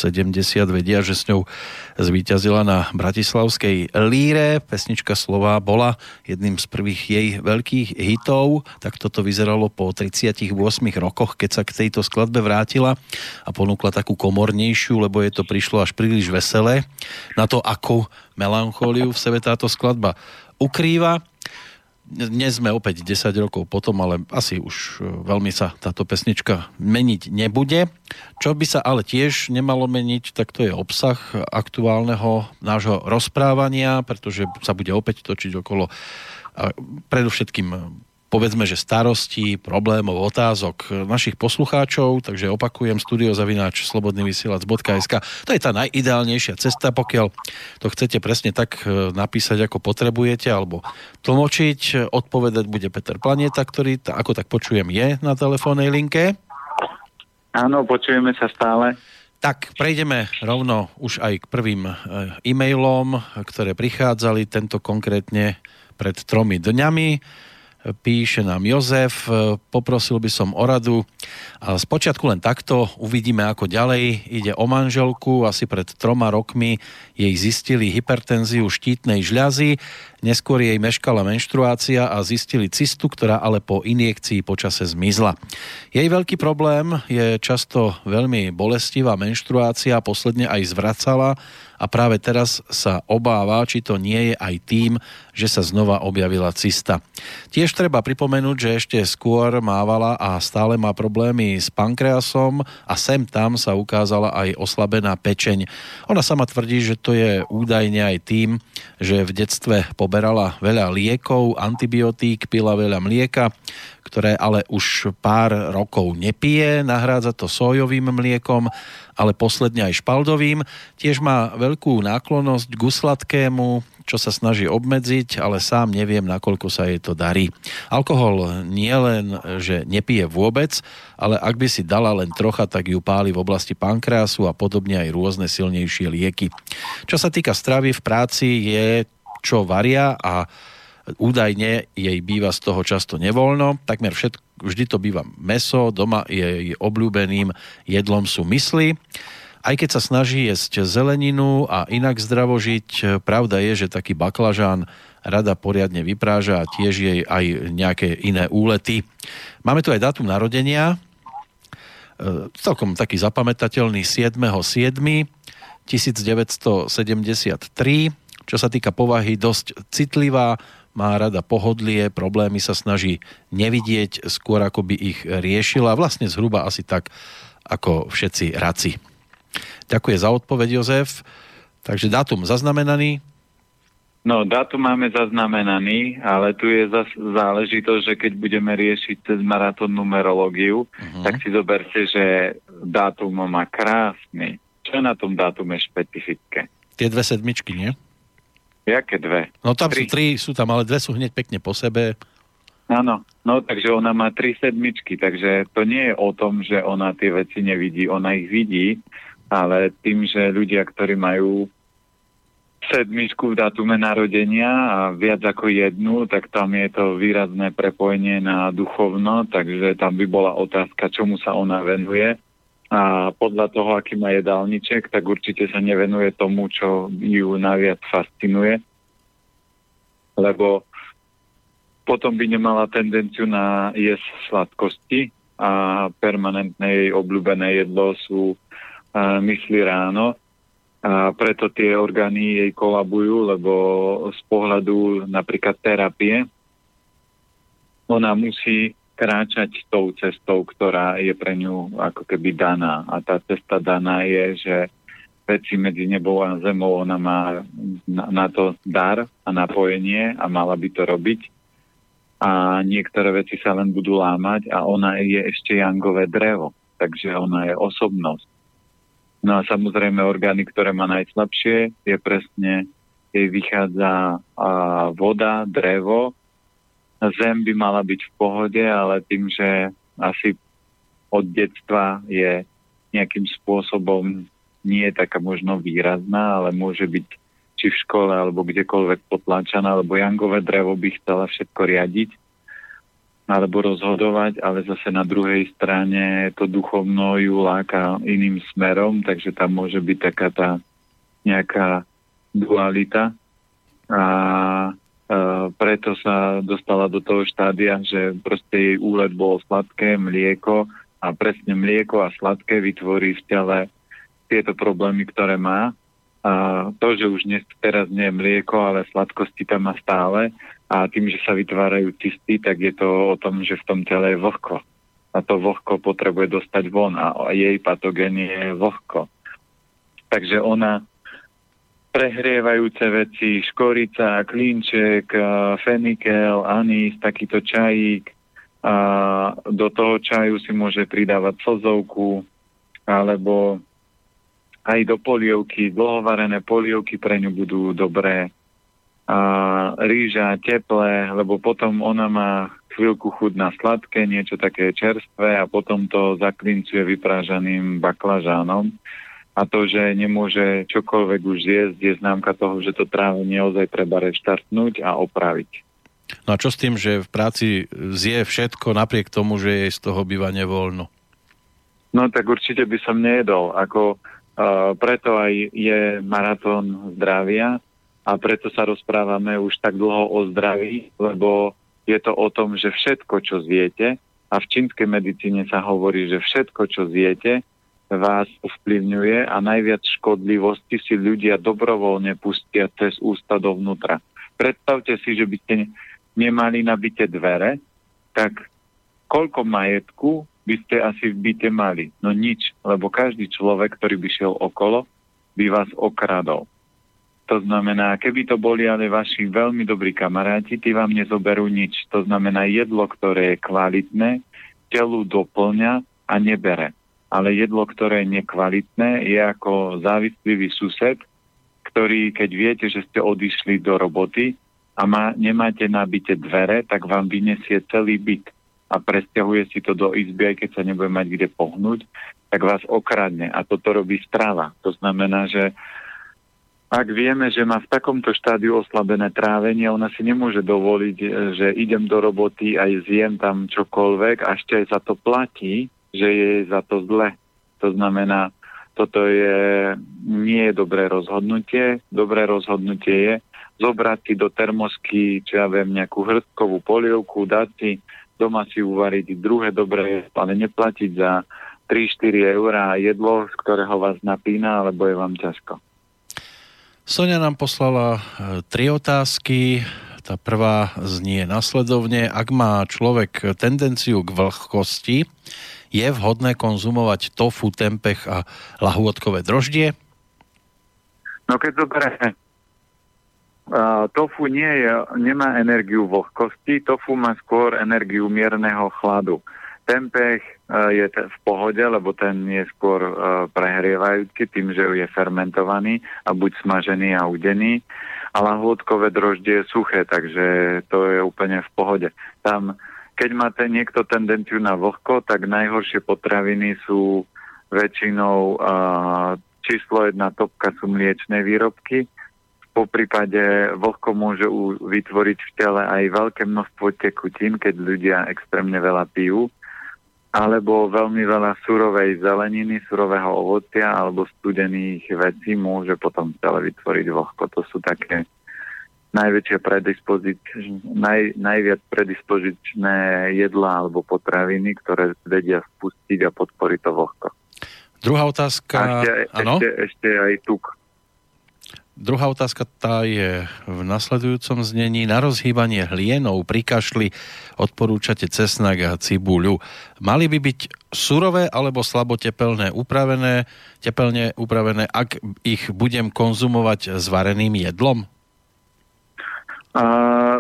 vedia, že s ňou zvíťazila na Bratislavskej líre. Pesnička Slova bola jedným z prvých jej veľkých hitov. Tak toto vyzeralo po 38 rokoch, keď sa k tejto skladbe vrátila a ponúkla takú komornejšiu, lebo je to prišlo až príliš veselé. Na to, ako melanchóliu v sebe táto skladba ukrýva. Dnes sme opäť 10 rokov potom, ale asi už e, veľmi sa táto pesnička meniť nebude. Čo by sa ale tiež nemalo meniť, tak to je obsah aktuálneho nášho rozprávania, pretože sa bude opäť točiť okolo predovšetkým povedzme, že starostí, problémov, otázok našich poslucháčov, takže opakujem studiozavináč slobodnyvysielac.sk to je tá najideálnejšia cesta, pokiaľ to chcete presne tak e, napísať, ako potrebujete, alebo tlmočiť. Odpovedať bude Peter Planeta, ktorý, ako tak počujem, je na telefónnej linke. Áno, počujeme sa stále. Tak, prejdeme rovno už aj k prvým e, e-mailom, ktoré prichádzali, tento konkrétne pred tromi dňami píše nám Jozef, e, poprosil by som o radu. A spočiatku len takto, uvidíme ako ďalej. Ide o manželku, asi pred troma rokmi jej zistili hypertenziu štítnej žľazy, neskôr jej meškala menštruácia a zistili cystu, ktorá ale po injekcii počase zmizla. Jej veľký problém je často veľmi bolestivá menštruácia, posledne aj zvracala a práve teraz sa obáva, či to nie je aj tým, že sa znova objavila cysta. Tiež treba pripomenúť, že ešte skôr mávala a stále má problémy s pankreasom a sem tam sa ukázala aj oslabená pečeň. Ona sama tvrdí, že to je údajne aj tým, že v detstve poberala veľa liekov, antibiotík, pila veľa mlieka, ktoré ale už pár rokov nepije, nahrádza to sojovým mliekom ale posledne aj špaldovým. Tiež má veľkú náklonnosť k sladkému, čo sa snaží obmedziť, ale sám neviem, nakoľko sa jej to darí. Alkohol nie len, že nepije vôbec, ale ak by si dala len trocha, tak ju páli v oblasti pankreasu a podobne aj rôzne silnejšie lieky. Čo sa týka stravy v práci, je čo varia a údajne jej býva z toho často nevoľno. Takmer všetko, vždy to býva meso, doma jej obľúbeným jedlom sú mysli. Aj keď sa snaží jesť zeleninu a inak zdravo žiť, pravda je, že taký baklažán rada poriadne vypráža a tiež jej aj nejaké iné úlety. Máme tu aj dátum narodenia, e, celkom taký zapamätateľný 7.7. 1973. Čo sa týka povahy, dosť citlivá, má rada pohodlie, problémy sa snaží nevidieť skôr ako by ich riešila. Vlastne zhruba asi tak ako všetci raci. Ďakujem za odpoveď, Jozef. Takže dátum zaznamenaný? No, dátum máme zaznamenaný, ale tu je zas záležitosť, že keď budeme riešiť cez maratón numerológiu, uh-huh. tak si zoberte, že dátum má krásny. Čo je na tom dátume špecifické? Tie dve sedmičky, nie? Jaké dve? No tam tri. sú tri, sú tam, ale dve sú hneď pekne po sebe. Áno, no takže ona má tri sedmičky, takže to nie je o tom, že ona tie veci nevidí, ona ich vidí, ale tým, že ľudia, ktorí majú sedmičku v datume narodenia a viac ako jednu, tak tam je to výrazné prepojenie na duchovno, takže tam by bola otázka, čomu sa ona venuje a podľa toho, aký má jedálniček, tak určite sa nevenuje tomu, čo ju najviac fascinuje, lebo potom by nemala tendenciu na jesť sladkosti a permanentné jej obľúbené jedlo sú uh, mysli ráno. A preto tie orgány jej kolabujú, lebo z pohľadu napríklad terapie ona musí kráčať tou cestou, ktorá je pre ňu ako keby daná. A tá cesta daná je, že veci medzi nebou a zemou ona má na, to dar a napojenie a mala by to robiť. A niektoré veci sa len budú lámať a ona je ešte jangové drevo, takže ona je osobnosť. No a samozrejme orgány, ktoré má najslabšie, je presne, jej vychádza voda, drevo, zem by mala byť v pohode, ale tým, že asi od detstva je nejakým spôsobom nie je taká možno výrazná, ale môže byť či v škole, alebo kdekoľvek potláčaná, lebo jangové drevo by chcela všetko riadiť alebo rozhodovať, ale zase na druhej strane to duchovno ju láka iným smerom, takže tam môže byť taká tá nejaká dualita. A preto sa dostala do toho štádia, že proste jej úlet bol sladké mlieko a presne mlieko a sladké vytvorí v tele tieto problémy, ktoré má. A to, že už dnes, teraz nie je mlieko, ale sladkosti tam má stále a tým, že sa vytvárajú cysty, tak je to o tom, že v tom tele je vlhko. A to vlhko potrebuje dostať von a jej patogén je vlhko. Takže ona prehrievajúce veci, škorica, klinček, fenikel, anís, takýto čajík. A do toho čaju si môže pridávať slzovku alebo aj do polievky, dlhovarené polievky pre ňu budú dobré. A rýža, teplé, lebo potom ona má chvíľku chud na sladké, niečo také čerstvé a potom to zaklincuje vyprážaným baklažánom. A to, že nemôže čokoľvek už zjesť, je známka toho, že to trávenie ozaj treba reštartnúť a opraviť. No a čo s tým, že v práci zje všetko napriek tomu, že je z toho bývanie voľno? No tak určite by som nejedol. Ako preto aj je maratón zdravia a preto sa rozprávame už tak dlho o zdraví, lebo je to o tom, že všetko, čo zviete, a v čínskej medicíne sa hovorí, že všetko, čo zviete, vás ovplyvňuje a najviac škodlivosti si ľudia dobrovoľne pustia cez ústa dovnútra. Predstavte si, že by ste nemali nabite dvere, tak koľko majetku by ste asi v byte mali? No nič, lebo každý človek, ktorý by šiel okolo, by vás okradol. To znamená, keby to boli ale vaši veľmi dobrí kamaráti, tí vám nezoberú nič. To znamená, jedlo, ktoré je kvalitné, telu doplňa a nebere. Ale jedlo, ktoré je nekvalitné, je ako závislivý sused, ktorý, keď viete, že ste odišli do roboty a má, nemáte nabite dvere, tak vám vyniesie celý byt a presťahuje si to do izby, aj keď sa nebude mať kde pohnúť, tak vás okradne. A toto robí strava. To znamená, že ak vieme, že má v takomto štádiu oslabené trávenie, ona si nemôže dovoliť, že idem do roboty a zjem tam čokoľvek a ešte aj za to platí, že je za to zle. To znamená, toto je, nie je dobré rozhodnutie. Dobré rozhodnutie je zobrať si do termosky, čo ja viem, nejakú hrstkovú polievku, dať si doma si uvariť druhé dobré, ale neplatiť za 3-4 eur jedlo, z ktorého vás napína, alebo je vám ťažko. Sonia nám poslala e, tri otázky. Tá prvá znie nasledovne. Ak má človek tendenciu k vlhkosti, je vhodné konzumovať tofu, tempeh a lahôdkové droždie? No keď zoberieme tofu nie je, nemá energiu vlhkosti, tofu má skôr energiu mierneho chladu. Tempeh je v pohode, lebo ten je skôr prehrievajúci tým, že je fermentovaný a buď smažený a udený. A lahôdkové droždie je suché, takže to je úplne v pohode. Tam, keď máte niekto tendenciu na vlhko, tak najhoršie potraviny sú väčšinou číslo jedna topka sú mliečné výrobky, po prípade vlhko môže vytvoriť v tele aj veľké množstvo tekutín, keď ľudia extrémne veľa pijú, alebo veľmi veľa surovej zeleniny, surového ovocia alebo studených vecí môže potom v tele vytvoriť vlhko. To sú také najväčšie predispozič- naj, najviac predispozičné jedlá alebo potraviny, ktoré vedia spustiť a podporiť to vlhko. Druhá otázka... A ešte, ešte, ešte aj tuk. Druhá otázka tá je v nasledujúcom znení. Na rozhýbanie hlienov pri kašli odporúčate cesnak a cibuľu. Mali by byť surové alebo slabo tepelné upravené, tepelne upravené, ak ich budem konzumovať s vareným jedlom?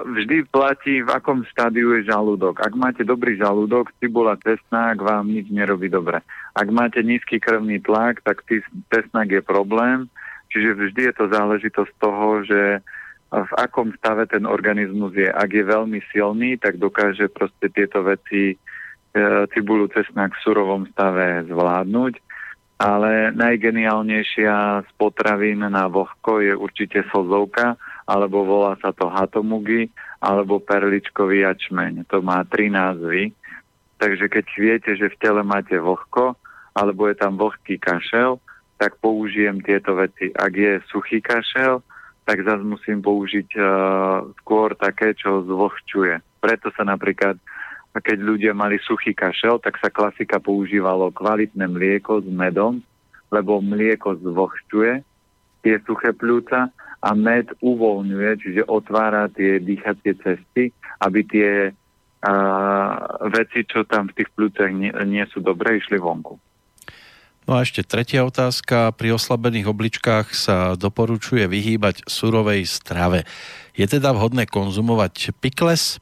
Vždy platí, v akom stádiu je žalúdok. Ak máte dobrý žalúdok, cibula, cesnak vám nič nerobí dobre. Ak máte nízky krvný tlak, tak cesnak je problém Čiže vždy je to záležitosť toho, že v akom stave ten organizmus je. Ak je veľmi silný, tak dokáže proste tieto veci e, cibulu cesnak v surovom stave zvládnuť. ale najgeniálnejšia z potravín na vlhko je určite sozovka, alebo volá sa to hatomugi, alebo perličkový jačmeň. To má tri názvy. Takže keď viete, že v tele máte vlhko, alebo je tam vlhký kašel, tak použijem tieto veci. Ak je suchý kašel, tak zase musím použiť uh, skôr také, čo zvlhčuje. Preto sa napríklad keď ľudia mali suchý kašel, tak sa klasika používalo kvalitné mlieko s medom, lebo mlieko zvlhčuje tie suché pľúca a med uvoľňuje, čiže otvára tie dýchacie cesty, aby tie a, veci, čo tam v tých pľúcach nie, nie sú dobré, išli vonku. No a ešte tretia otázka. Pri oslabených obličkách sa doporučuje vyhýbať surovej strave. Je teda vhodné konzumovať pikles,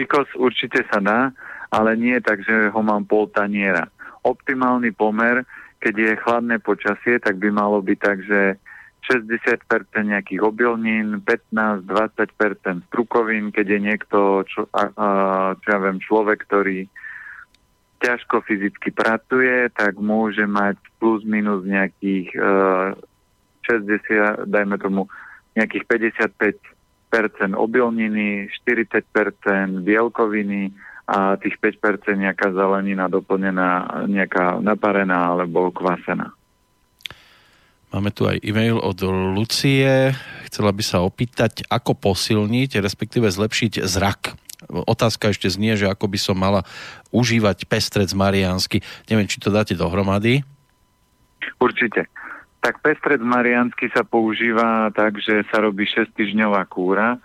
Pikos určite sa dá, ale nie tak, že ho mám pol taniera. Optimálny pomer, keď je chladné počasie, tak by malo byť tak, že 60% nejakých obilnín, 15-20% strukovín, keď je niekto, čo, a, čo ja viem, človek, ktorý ťažko fyzicky pracuje, tak môže mať plus minus nejakých uh, 60, dajme tomu, nejakých 55% obilniny, 40% bielkoviny a tých 5% nejaká zelenina doplnená, nejaká naparená alebo kvasená. Máme tu aj e-mail od Lucie. Chcela by sa opýtať, ako posilniť, respektíve zlepšiť zrak. Otázka ešte znie, že ako by som mala užívať pestrec mariánsky. Neviem, či to dáte dohromady. Určite. Tak pestred mariansky sa používa tak, že sa robí 6 týždňová kúra,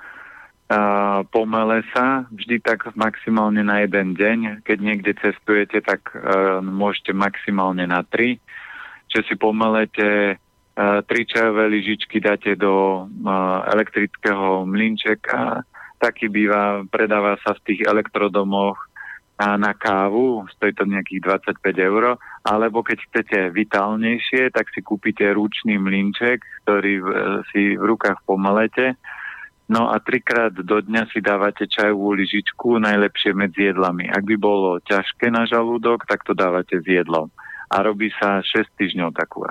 a pomele sa vždy tak maximálne na jeden deň. Keď niekde cestujete, tak uh, môžete maximálne na 3. Čiže si pomelete tri čajové lyžičky, dáte do uh, elektrického mlinčeka. Taký býva, predáva sa v tých elektrodomoch a na kávu, stojí to nejakých 25 eur, alebo keď chcete vitálnejšie, tak si kúpite ručný mlinček, ktorý v, si v rukách pomalete, no a trikrát do dňa si dávate čajovú lyžičku, najlepšie medzi jedlami. Ak by bolo ťažké na žalúdok, tak to dávate s jedlom. A robí sa 6 týždňov takú.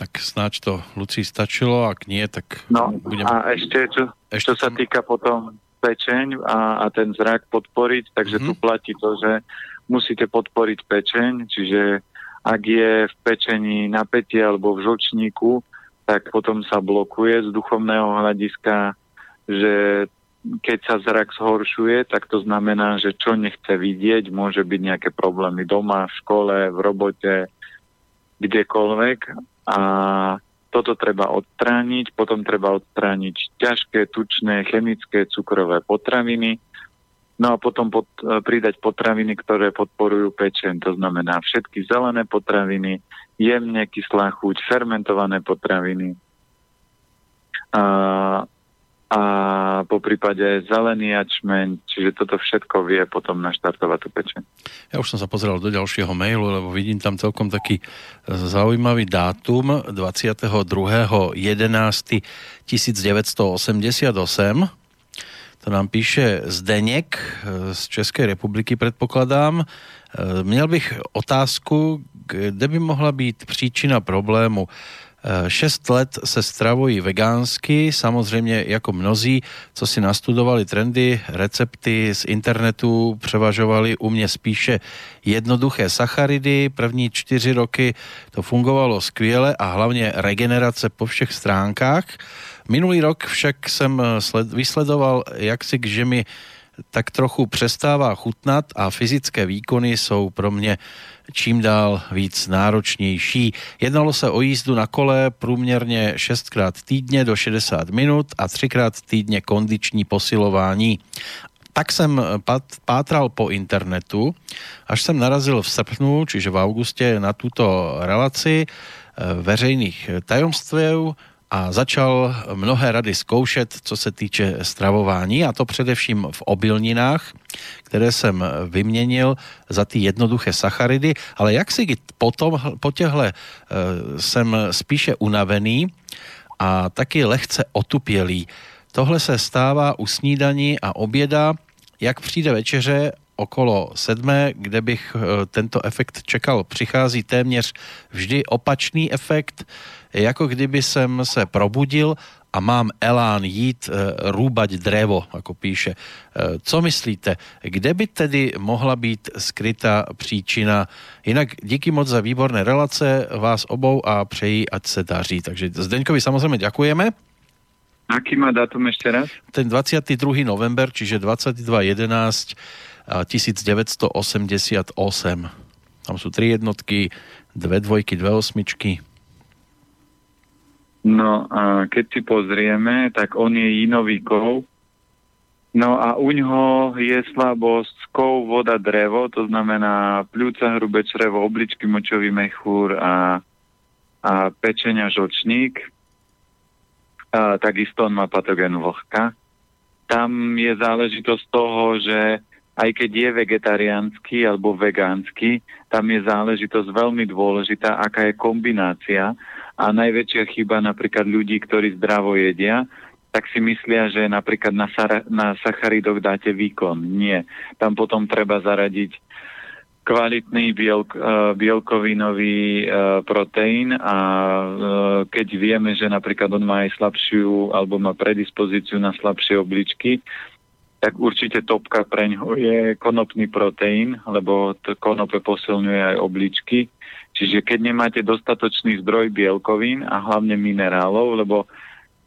Tak snáď to Luci stačilo, ak nie, tak no, budem... a ešte, čo, ešte čo sa týka potom pečeň a, a ten zrak podporiť, takže mm-hmm. tu mhm. platí to, že musíte podporiť pečeň, čiže ak je v pečení napätie alebo v žlčníku, tak potom sa blokuje z duchovného hľadiska, že keď sa zrak zhoršuje, tak to znamená, že čo nechce vidieť, môže byť nejaké problémy doma, v škole, v robote, kdekoľvek. A toto treba odstrániť, potom treba odstrániť ťažké, tučné, chemické, cukrové potraviny, no a potom pod, e, pridať potraviny, ktoré podporujú pečen, to znamená všetky zelené potraviny, jemne kyslá chuť, fermentované potraviny, a a po prípade zelený jačmeň, čiže toto všetko vie potom naštartovať tú pečeň. Ja už som sa pozeral do ďalšieho mailu, lebo vidím tam celkom taký zaujímavý dátum 22.11.1988 to nám píše Zdenek z Českej republiky, predpokladám. Měl bych otázku, kde by mohla být příčina problému 6 let se stravují vegánsky, samozřejmě jako mnozí, co si nastudovali trendy, recepty z internetu, převažovali u mě spíše jednoduché sacharidy. První čtyři roky to fungovalo skvěle a hlavně regenerace po všech stránkách. Minulý rok však jsem vysledoval, jak si, že mi tak trochu přestává chutnat a fyzické výkony jsou pro mě čím dál víc náročnější. Jednalo se o jízdu na kole průměrně 6 krát týdně do 60 minut a 3 krát týdně kondiční posilování. Tak jsem pátral po internetu, až jsem narazil v srpnu, čiže v auguste, na tuto relaci eh, veřejných tajomství a začal mnohé rady zkoušet, co se týče stravování, a to především v obilninách, které jsem vyměnil za ty jednoduché sacharidy, ale jak si potom, po těhle jsem spíše unavený a taky lehce otupělý. Tohle se stává u snídaní a oběda, jak přijde večeře, okolo sedmé, kde bych e, tento efekt čekal, přichází téměř vždy opačný efekt, jako kdyby jsem se probudil a mám elán jít e, rúbať drevo, ako píše. E, co myslíte, kde by tedy mohla být skrytá příčina? Jinak díky moc za výborné relace vás obou a přeji, ať se daří. Takže Zdeňkovi samozřejmě děkujeme. Aký má datum ešte raz? Ten 22. november, čiže 22.11 1988. Tam sú tri jednotky, dve dvojky, dve osmičky. No a keď si pozrieme, tak on je inovíkov. No a u ňoho je slabosť kov, voda, drevo, to znamená pľúca, hrubé črevo, obličky, močový mechúr a, a pečenia žočník. A, takisto on má patogen vlhka. Tam je záležitosť toho, že aj keď je vegetariánsky alebo vegánsky, tam je záležitosť veľmi dôležitá, aká je kombinácia a najväčšia chyba napríklad ľudí, ktorí zdravo jedia, tak si myslia, že napríklad na, sara, na sacharidoch dáte výkon. Nie. Tam potom treba zaradiť kvalitný bielk, uh, bielkovinový uh, proteín a uh, keď vieme, že napríklad on má aj slabšiu alebo má predispozíciu na slabšie obličky, tak určite topka pre ňo je konopný proteín, lebo to konope posilňuje aj obličky Čiže keď nemáte dostatočný zdroj bielkovín a hlavne minerálov, lebo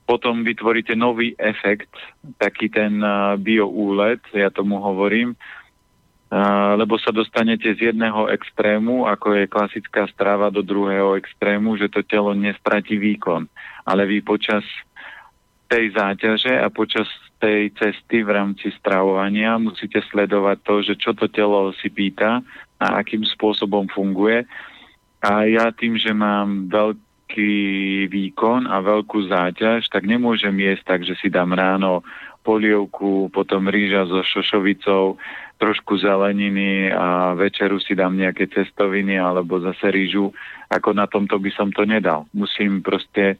potom vytvoríte nový efekt, taký ten uh, bioúlet, ja tomu hovorím, uh, lebo sa dostanete z jedného extrému, ako je klasická strava, do druhého extrému, že to telo nestratí výkon. Ale vy počas tej záťaže a počas tej cesty v rámci stravovania musíte sledovať to, že čo to telo si pýta a akým spôsobom funguje a ja tým, že mám veľký výkon a veľkú záťaž, tak nemôžem jesť tak, že si dám ráno polievku, potom rýža so šošovicou, trošku zeleniny a večeru si dám nejaké cestoviny alebo zase rýžu. Ako na tomto by som to nedal. Musím proste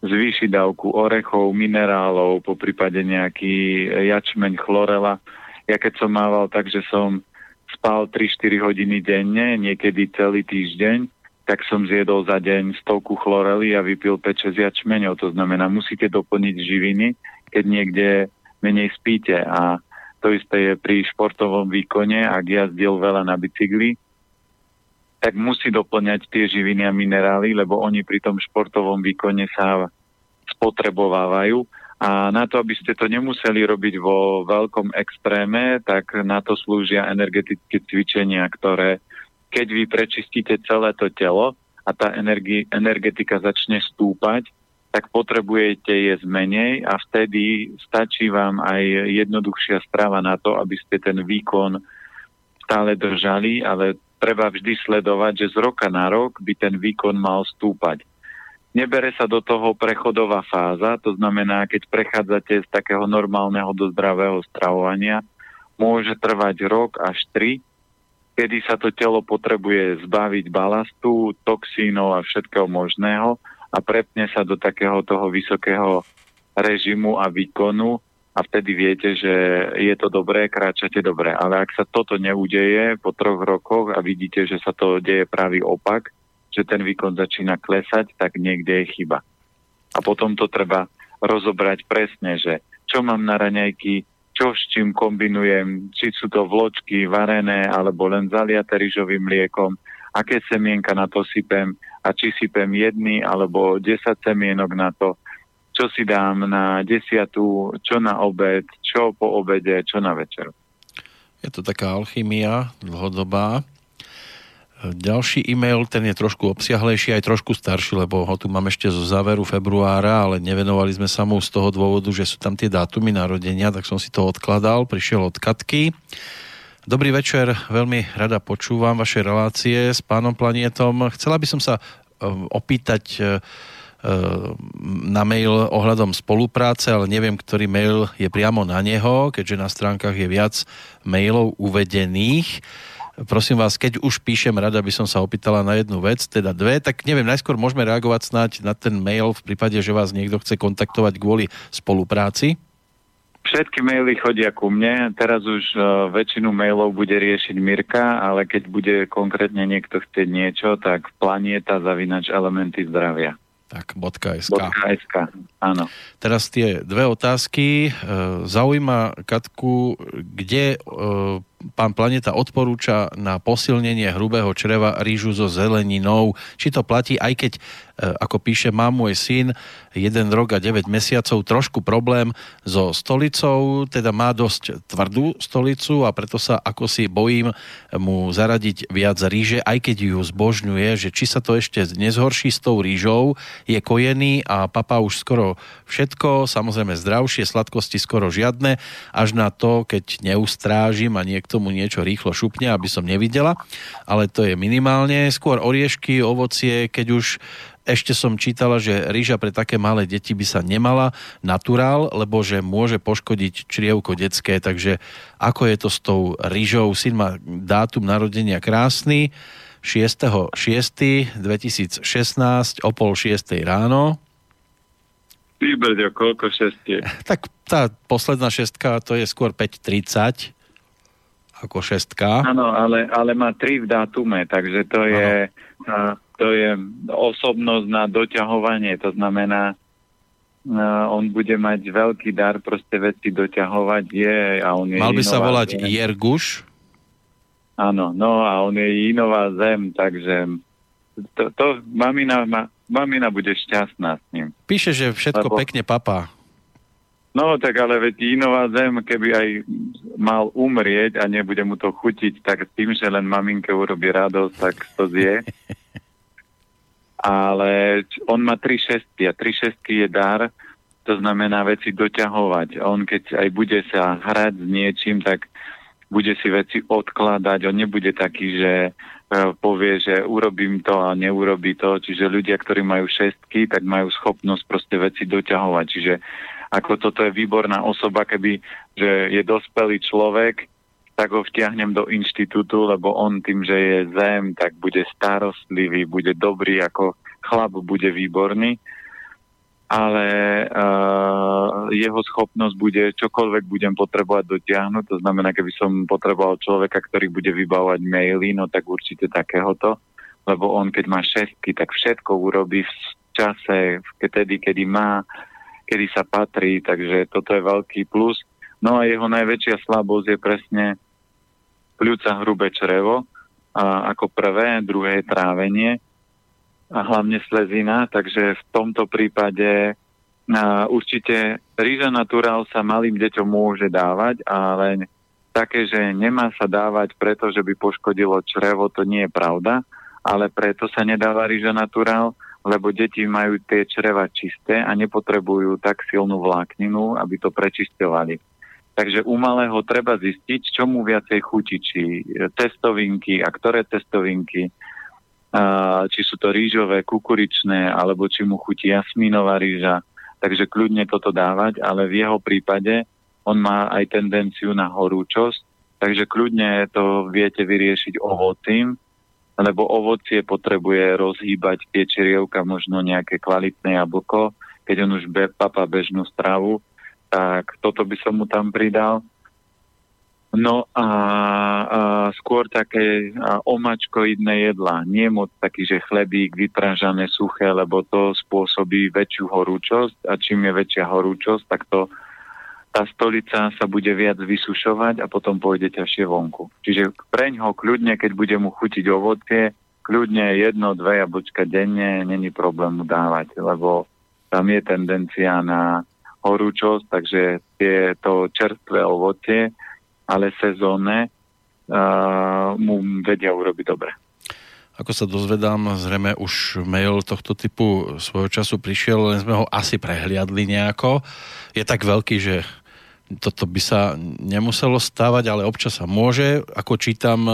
zvýšiť dávku orechov, minerálov, po prípade nejaký jačmeň, chlorela. Ja keď som mával tak, že som spal 3-4 hodiny denne, niekedy celý týždeň, tak som zjedol za deň stovku chlorely a vypil 5-6 jačmeňov. To znamená, musíte doplniť živiny, keď niekde menej spíte. A to isté je pri športovom výkone, ak jazdil veľa na bicykli, tak musí doplňať tie živiny a minerály, lebo oni pri tom športovom výkone sa spotrebovávajú. A na to, aby ste to nemuseli robiť vo veľkom extréme, tak na to slúžia energetické cvičenia, ktoré keď vy prečistíte celé to telo a tá energi- energetika začne stúpať, tak potrebujete jesť menej a vtedy stačí vám aj jednoduchšia strava na to, aby ste ten výkon stále držali, ale treba vždy sledovať, že z roka na rok by ten výkon mal stúpať. Nebere sa do toho prechodová fáza, to znamená, keď prechádzate z takého normálneho do zdravého stravovania, môže trvať rok až tri, kedy sa to telo potrebuje zbaviť balastu, toxínov a všetkého možného a prepne sa do takého toho vysokého režimu a výkonu a vtedy viete, že je to dobré, kráčate dobre. Ale ak sa toto neudeje po troch rokoch a vidíte, že sa to deje pravý opak, že ten výkon začína klesať, tak niekde je chyba. A potom to treba rozobrať presne, že čo mám na raňajky, čo s čím kombinujem, či sú to vločky varené alebo len zaliate rýžovým mliekom, aké semienka na to sypem a či sypem jedný alebo 10 semienok na to, čo si dám na desiatu, čo na obed, čo po obede, čo na večeru. Je to taká alchymia dlhodobá. Ďalší e-mail, ten je trošku obsiahlejší, aj trošku starší, lebo ho tu mám ešte zo záveru februára, ale nevenovali sme sa mu z toho dôvodu, že sú tam tie dátumy narodenia, tak som si to odkladal, prišiel od Katky. Dobrý večer, veľmi rada počúvam vaše relácie s pánom Planietom. Chcela by som sa um, opýtať uh, uh, na mail ohľadom spolupráce, ale neviem, ktorý mail je priamo na neho, keďže na stránkach je viac mailov uvedených prosím vás, keď už píšem, rada by som sa opýtala na jednu vec, teda dve, tak neviem, najskôr môžeme reagovať snáď na ten mail v prípade, že vás niekto chce kontaktovať kvôli spolupráci. Všetky maily chodia ku mne, teraz už uh, väčšinu mailov bude riešiť Mirka, ale keď bude konkrétne niekto chcieť niečo, tak planieta zavinač elementy zdravia. Tak, .sk. .sk, áno. Teraz tie dve otázky. E, zaujíma Katku, kde e, pán Planeta odporúča na posilnenie hrubého čreva rýžu so zeleninou. Či to platí, aj keď E, ako píše, má môj syn jeden rok a 9 mesiacov trošku problém so stolicou, teda má dosť tvrdú stolicu a preto sa ako si bojím mu zaradiť viac ríže, aj keď ju zbožňuje, že či sa to ešte nezhorší s tou rížou, je kojený a papa už skoro všetko, samozrejme zdravšie, sladkosti skoro žiadne, až na to, keď neustrážim a niekto mu niečo rýchlo šupne, aby som nevidela, ale to je minimálne. Skôr oriešky, ovocie, keď už ešte som čítala, že rýža pre také malé deti by sa nemala naturál, lebo že môže poškodiť črievko detské, takže ako je to s tou rýžou? Syn má dátum narodenia krásny, 6.6.2016 o pol 6. ráno. Vybrďo, koľko šestie? Tak tá posledná šestka to je skôr 5.30 ako šestka. Áno, ale, ale má tri v dátume, takže to je... Ano to je osobnosť na doťahovanie, to znamená, on bude mať veľký dar proste veci doťahovať, je a on je Mal by sa volať zem. Jerguš? Áno, no a on je inová zem, takže to, to mamina, ma, mamina bude šťastná s ním. Píše, že všetko Lebo, pekne papá. No tak ale veď inová zem, keby aj mal umrieť a nebude mu to chutiť, tak tým, že len maminke urobí radosť, tak to zje. ale on má tri šestky a tri šestky je dar, to znamená veci doťahovať. On keď aj bude sa hrať s niečím, tak bude si veci odkladať, on nebude taký, že e, povie, že urobím to a neurobí to. Čiže ľudia, ktorí majú šestky, tak majú schopnosť proste veci doťahovať. Čiže ako toto je výborná osoba, keby že je dospelý človek, tak ho vtiahnem do inštitútu, lebo on tým, že je zem, tak bude starostlivý, bude dobrý, ako chlap bude výborný, ale uh, jeho schopnosť bude, čokoľvek budem potrebovať dotiahnuť, to znamená, keby som potreboval človeka, ktorý bude vybavovať maily, no tak určite takéhoto, lebo on keď má šestky, tak všetko urobí v čase, vtedy, kedy má, kedy sa patrí, takže toto je veľký plus. No a jeho najväčšia slabosť je presne pľúca hrubé črevo, a ako prvé, druhé je trávenie a hlavne slezina, takže v tomto prípade a, určite rýža naturál sa malým deťom môže dávať, ale také, že nemá sa dávať preto, že by poškodilo črevo, to nie je pravda, ale preto sa nedáva rýža naturál, lebo deti majú tie čreva čisté a nepotrebujú tak silnú vlákninu, aby to prečisťovali. Takže u malého treba zistiť, čo mu viacej chutí, či testovinky a ktoré testovinky, či sú to rýžové, kukuričné, alebo či mu chutí jasmínová rýža. Takže kľudne toto dávať, ale v jeho prípade on má aj tendenciu na horúčosť, takže kľudne to viete vyriešiť ovocím, lebo ovocie potrebuje rozhýbať tie čerievka, možno nejaké kvalitné jablko, keď on už be, papa bežnú stravu, tak toto by som mu tam pridal. No a, a skôr také a, omačkoidné jedla, nie moc taký, že chlebík vypražané suché, lebo to spôsobí väčšiu horúčosť. A čím je väčšia horúčosť, tak to tá stolica sa bude viac vysušovať a potom pôjde ťažšie vonku. Čiže preň ho kľudne, keď bude mu chutiť ovocie, kľudne jedno, dve jablčka denne, není problém mu dávať, lebo tam je tendencia na horúčosť, takže je to čerstvé ovocie, ale sezónne uh, mu vedia urobiť dobre. Ako sa dozvedám, zrejme už mail tohto typu svojho času prišiel, len sme ho asi prehliadli nejako. Je tak veľký, že toto by sa nemuselo stávať, ale občas sa môže. Ako čítam,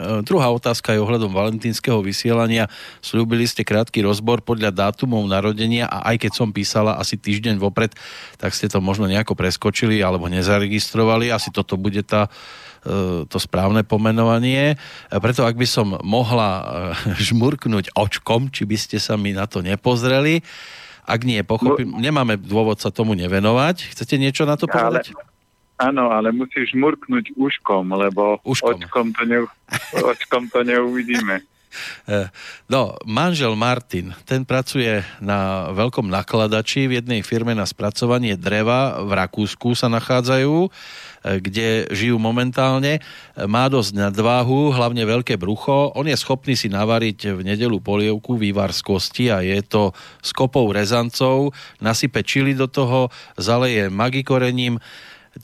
E, druhá otázka je ohľadom valentínskeho vysielania. Sľúbili ste krátky rozbor podľa dátumov narodenia a aj keď som písala asi týždeň vopred, tak ste to možno nejako preskočili alebo nezaregistrovali. Asi toto bude tá to správne pomenovanie. E, preto ak by som mohla *laughs* žmurknúť očkom, či by ste sa mi na to nepozreli. Ak nie, pochopím, no, nemáme dôvod sa tomu nevenovať. Chcete niečo na to povedať? Ale, áno, ale musíš murknúť uškom, lebo uškom. Očkom, to ne, *laughs* očkom to neuvidíme. No, manžel Martin, ten pracuje na veľkom nakladači v jednej firme na spracovanie dreva v Rakúsku sa nachádzajú, kde žijú momentálne. Má dosť nadváhu, hlavne veľké brucho. On je schopný si navariť v nedelu polievku vývar z kosti a je to s kopou rezancov, nasype čili do toho, zaleje magikorením,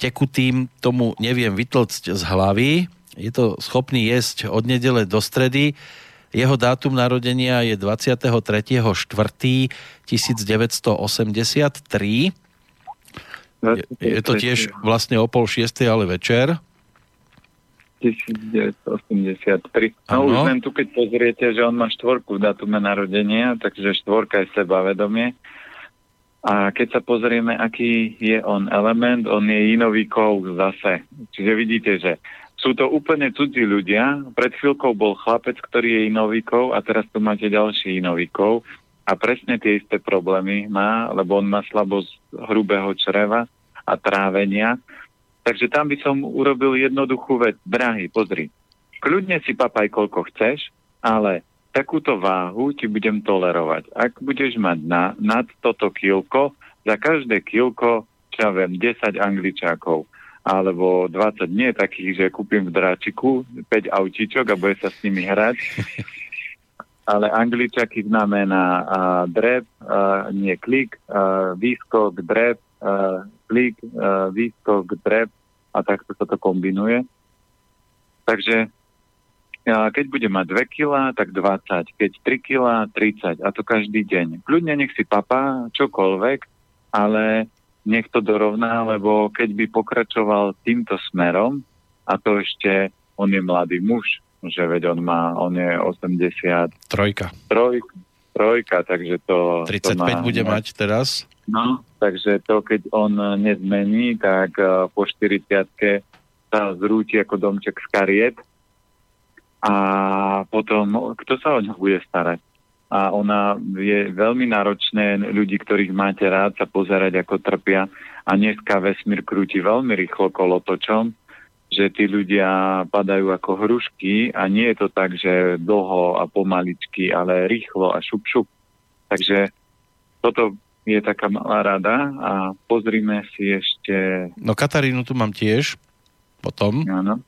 tekutým, tomu neviem vytlcť z hlavy. Je to schopný jesť od nedele do stredy jeho dátum narodenia je 23.4.1983. Je, je to tiež vlastne o pol šiestej, ale večer. 1983. No už len tu, keď pozriete, že on má štvorku v datume narodenia, takže štvorka je sebavedomie. A keď sa pozrieme, aký je on element, on je inovikov zase. Čiže vidíte, že sú to úplne cudzí ľudia. Pred chvíľkou bol chlapec, ktorý je inovikov a teraz tu máte ďalší inovikov a presne tie isté problémy má, lebo on má slabosť hrubého čreva a trávenia. Takže tam by som urobil jednoduchú vec. Drahý, pozri, kľudne si papaj koľko chceš, ale takúto váhu ti budem tolerovať. Ak budeš mať na, nad toto kilko, za každé kilko, čo ja viem, 10 angličákov alebo 20 nie takých, že kúpim v dráčiku 5 autíčok a bude sa s nimi hrať. *laughs* Ale angličaky znamená uh, drep, uh, nie klik, uh, výskok, drep, uh, klik, uh, výskok, drep a takto sa to kombinuje. Takže uh, keď bude mať 2 kg, tak 20, keď 3 kg, 30 a to každý deň. Kľudne nech si papa čokoľvek, ale nech to dorovná, lebo keď by pokračoval týmto smerom, a to ešte on je mladý muž, že veď on má, on je 80... Trojka. Trojka, trojka takže to... 35 to má, bude mať teraz. No, takže to, keď on nezmení, tak uh, po 40 sa zrúti ako domček z kariet a potom, kto sa o ňo bude starať? a ona je veľmi náročné ľudí, ktorých máte rád, sa pozerať, ako trpia. A dneska vesmír krúti veľmi rýchlo kolotočom, že tí ľudia padajú ako hrušky a nie je to tak, že dlho a pomaličky, ale rýchlo a šup, šup. Takže toto je taká malá rada a pozrime si ešte... No Katarínu tu mám tiež, potom. Áno.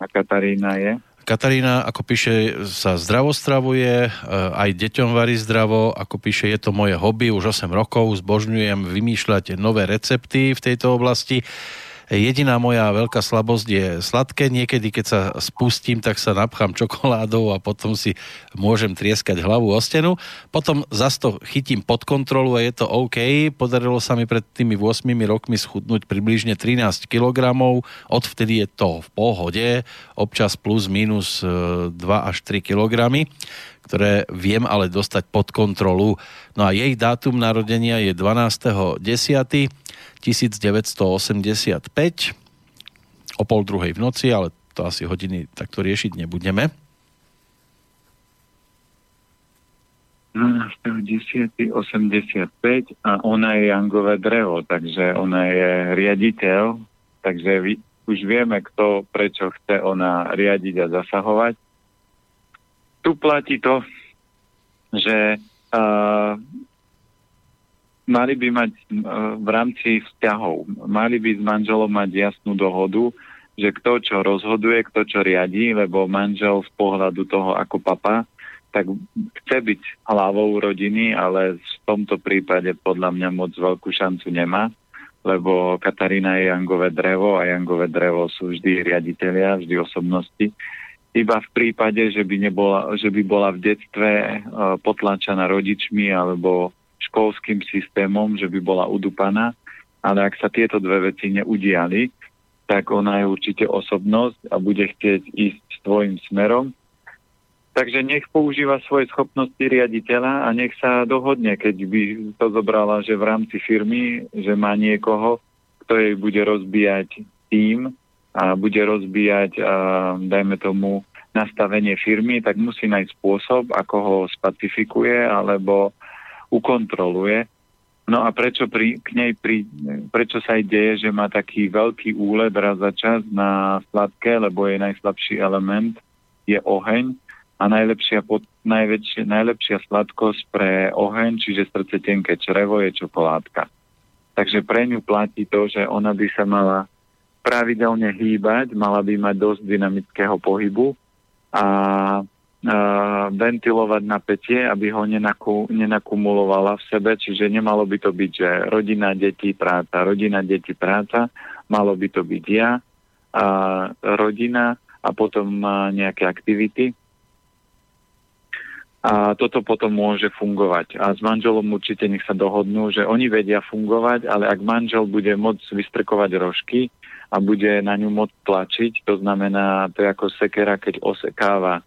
A Katarína je? Katarína, ako píše, sa zdravo stravuje, e, aj deťom varí zdravo, ako píše, je to moje hobby, už 8 rokov, zbožňujem vymýšľať nové recepty v tejto oblasti. Jediná moja veľká slabosť je sladké. Niekedy, keď sa spustím, tak sa napchám čokoládou a potom si môžem trieskať hlavu o stenu. Potom zase to chytím pod kontrolu a je to OK. Podarilo sa mi pred tými 8 rokmi schudnúť približne 13 kg. Odvtedy je to v pohode. Občas plus minus 2 e, až 3 kg ktoré viem ale dostať pod kontrolu. No a jej dátum narodenia je 12.10. 1985 o pol druhej v noci, ale to asi hodiny takto riešiť nebudeme. 12.10.85 a ona je Jangové drevo, takže ona je riaditeľ, takže už vieme, kto prečo chce ona riadiť a zasahovať. Tu platí to, že uh, mali by mať v rámci vzťahov, mali by s manželom mať jasnú dohodu, že kto čo rozhoduje, kto čo riadí, lebo manžel z pohľadu toho ako papa, tak chce byť hlavou rodiny, ale v tomto prípade podľa mňa moc veľkú šancu nemá, lebo Katarína je Jangové drevo a Jangové drevo sú vždy riaditeľia, vždy osobnosti. Iba v prípade, že by, nebola, že by bola v detstve uh, potlačená rodičmi alebo školským systémom, že by bola udupaná, ale ak sa tieto dve veci neudiali, tak ona je určite osobnosť a bude chcieť ísť svojim smerom. Takže nech používa svoje schopnosti riaditeľa a nech sa dohodne, keď by to zobrala, že v rámci firmy, že má niekoho, kto jej bude rozbíjať tým a bude rozbíjať, a, dajme tomu, nastavenie firmy, tak musí nájsť spôsob, ako ho spacifikuje alebo ukontroluje. No a prečo pri, k nej pri, prečo sa aj deje, že má taký veľký úled raz za čas na sladké, lebo jej najslabší element je oheň a najlepšia, pod, najväčšia, najlepšia sladkosť pre oheň, čiže srdce tenké črevo je čokoládka. Takže pre ňu platí to, že ona by sa mala pravidelne hýbať, mala by mať dosť dynamického pohybu a ventilovať napätie, aby ho nenaku, nenakumulovala v sebe, čiže nemalo by to byť, že rodina, deti, práca, rodina, deti, práca, malo by to byť ja, a rodina a potom nejaké aktivity. A toto potom môže fungovať. A s manželom určite nech sa dohodnú, že oni vedia fungovať, ale ak manžel bude môcť vystrkovať rožky a bude na ňu môcť tlačiť, to znamená, to je ako sekera, keď osekáva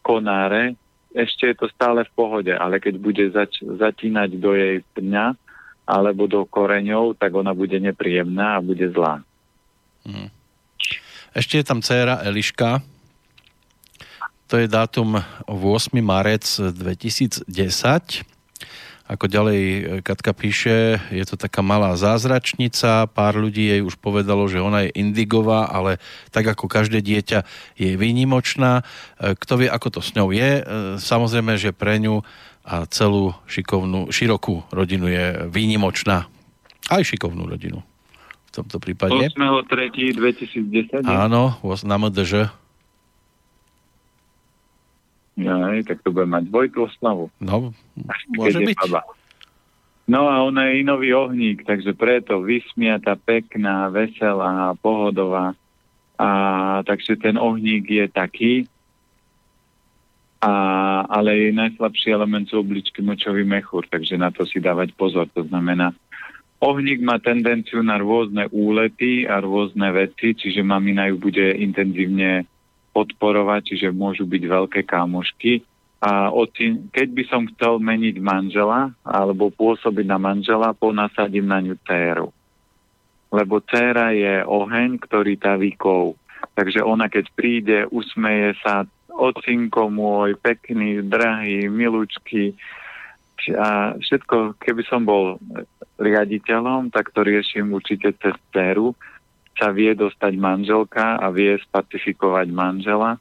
konáre, ešte je to stále v pohode, ale keď bude zač- zatínať do jej pňa alebo do koreňov, tak ona bude nepríjemná a bude zlá. Hmm. Ešte je tam dcéra Eliška. To je dátum 8. marec 2010 ako ďalej e, Katka píše, je to taká malá zázračnica, pár ľudí jej už povedalo, že ona je indigová, ale tak ako každé dieťa je výnimočná. E, kto vie, ako to s ňou je, e, samozrejme, že pre ňu a celú šikovnú, širokú rodinu je výnimočná. Aj šikovnú rodinu v tomto prípade. 8.3.2010. Áno, na MDŽ. Ja, tak to bude mať dvojku oslavu. No, môže byť. No a ona je inový ohník, takže preto vysmiata, pekná, veselá, pohodová. A, takže ten ohník je taký, a, ale jej najslabší element sú obličky močový mechúr, takže na to si dávať pozor. To znamená, ohník má tendenciu na rôzne úlety a rôzne veci, čiže mamina ju bude intenzívne podporovať, čiže môžu byť veľké kámošky. A oci, keď by som chcel meniť manžela alebo pôsobiť na manžela, ponasadím na ňu céru. Lebo céra je oheň, ktorý taví kov. Takže ona keď príde, usmeje sa, ocinko môj, pekný, drahý, milúčky, a všetko, keby som bol riaditeľom, tak to riešim určite cez céru, sa vie dostať manželka a vie spacifikovať manžela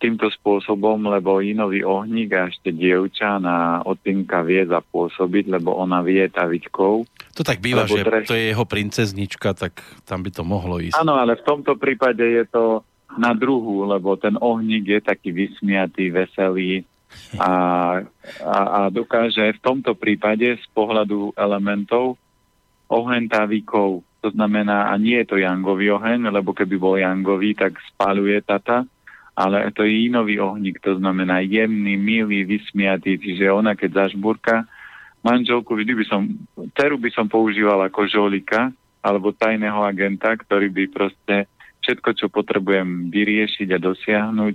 týmto spôsobom, lebo inový ohník a ešte dievča na otinka vie zapôsobiť, lebo ona vie tavičkou. To tak býva, že treš... to je jeho princeznička, tak tam by to mohlo ísť. Áno, ale v tomto prípade je to na druhu, lebo ten ohník je taký vysmiatý, veselý a, a, a dokáže v tomto prípade z pohľadu elementov oheň tavíkov to znamená, a nie je to jangový oheň, lebo keby bol jangový, tak spaluje tata, ale to je inový ohník, to znamená jemný, milý, vysmiatý, čiže ona keď zažburka, manželku vždy by som, teru by som používal ako žolika, alebo tajného agenta, ktorý by proste všetko, čo potrebujem vyriešiť a dosiahnuť,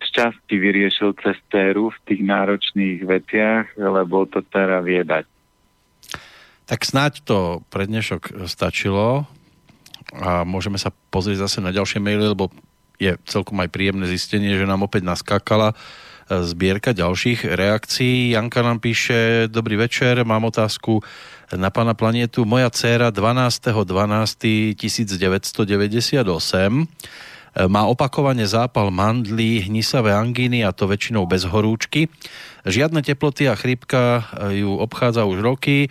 z časti vyriešil cez téru v tých náročných veciach, lebo to téra vie dať. Tak snáď to pre dnešok stačilo a môžeme sa pozrieť zase na ďalšie maily, lebo je celkom aj príjemné zistenie, že nám opäť naskákala e, zbierka ďalších reakcií. Janka nám píše, dobrý večer, mám otázku na pána planietu. Moja dcéra 12.12.1998 e, má opakovane zápal mandlí, hnisavé angíny a to väčšinou bez horúčky. Žiadne teploty a chrípka e, ju obchádza už roky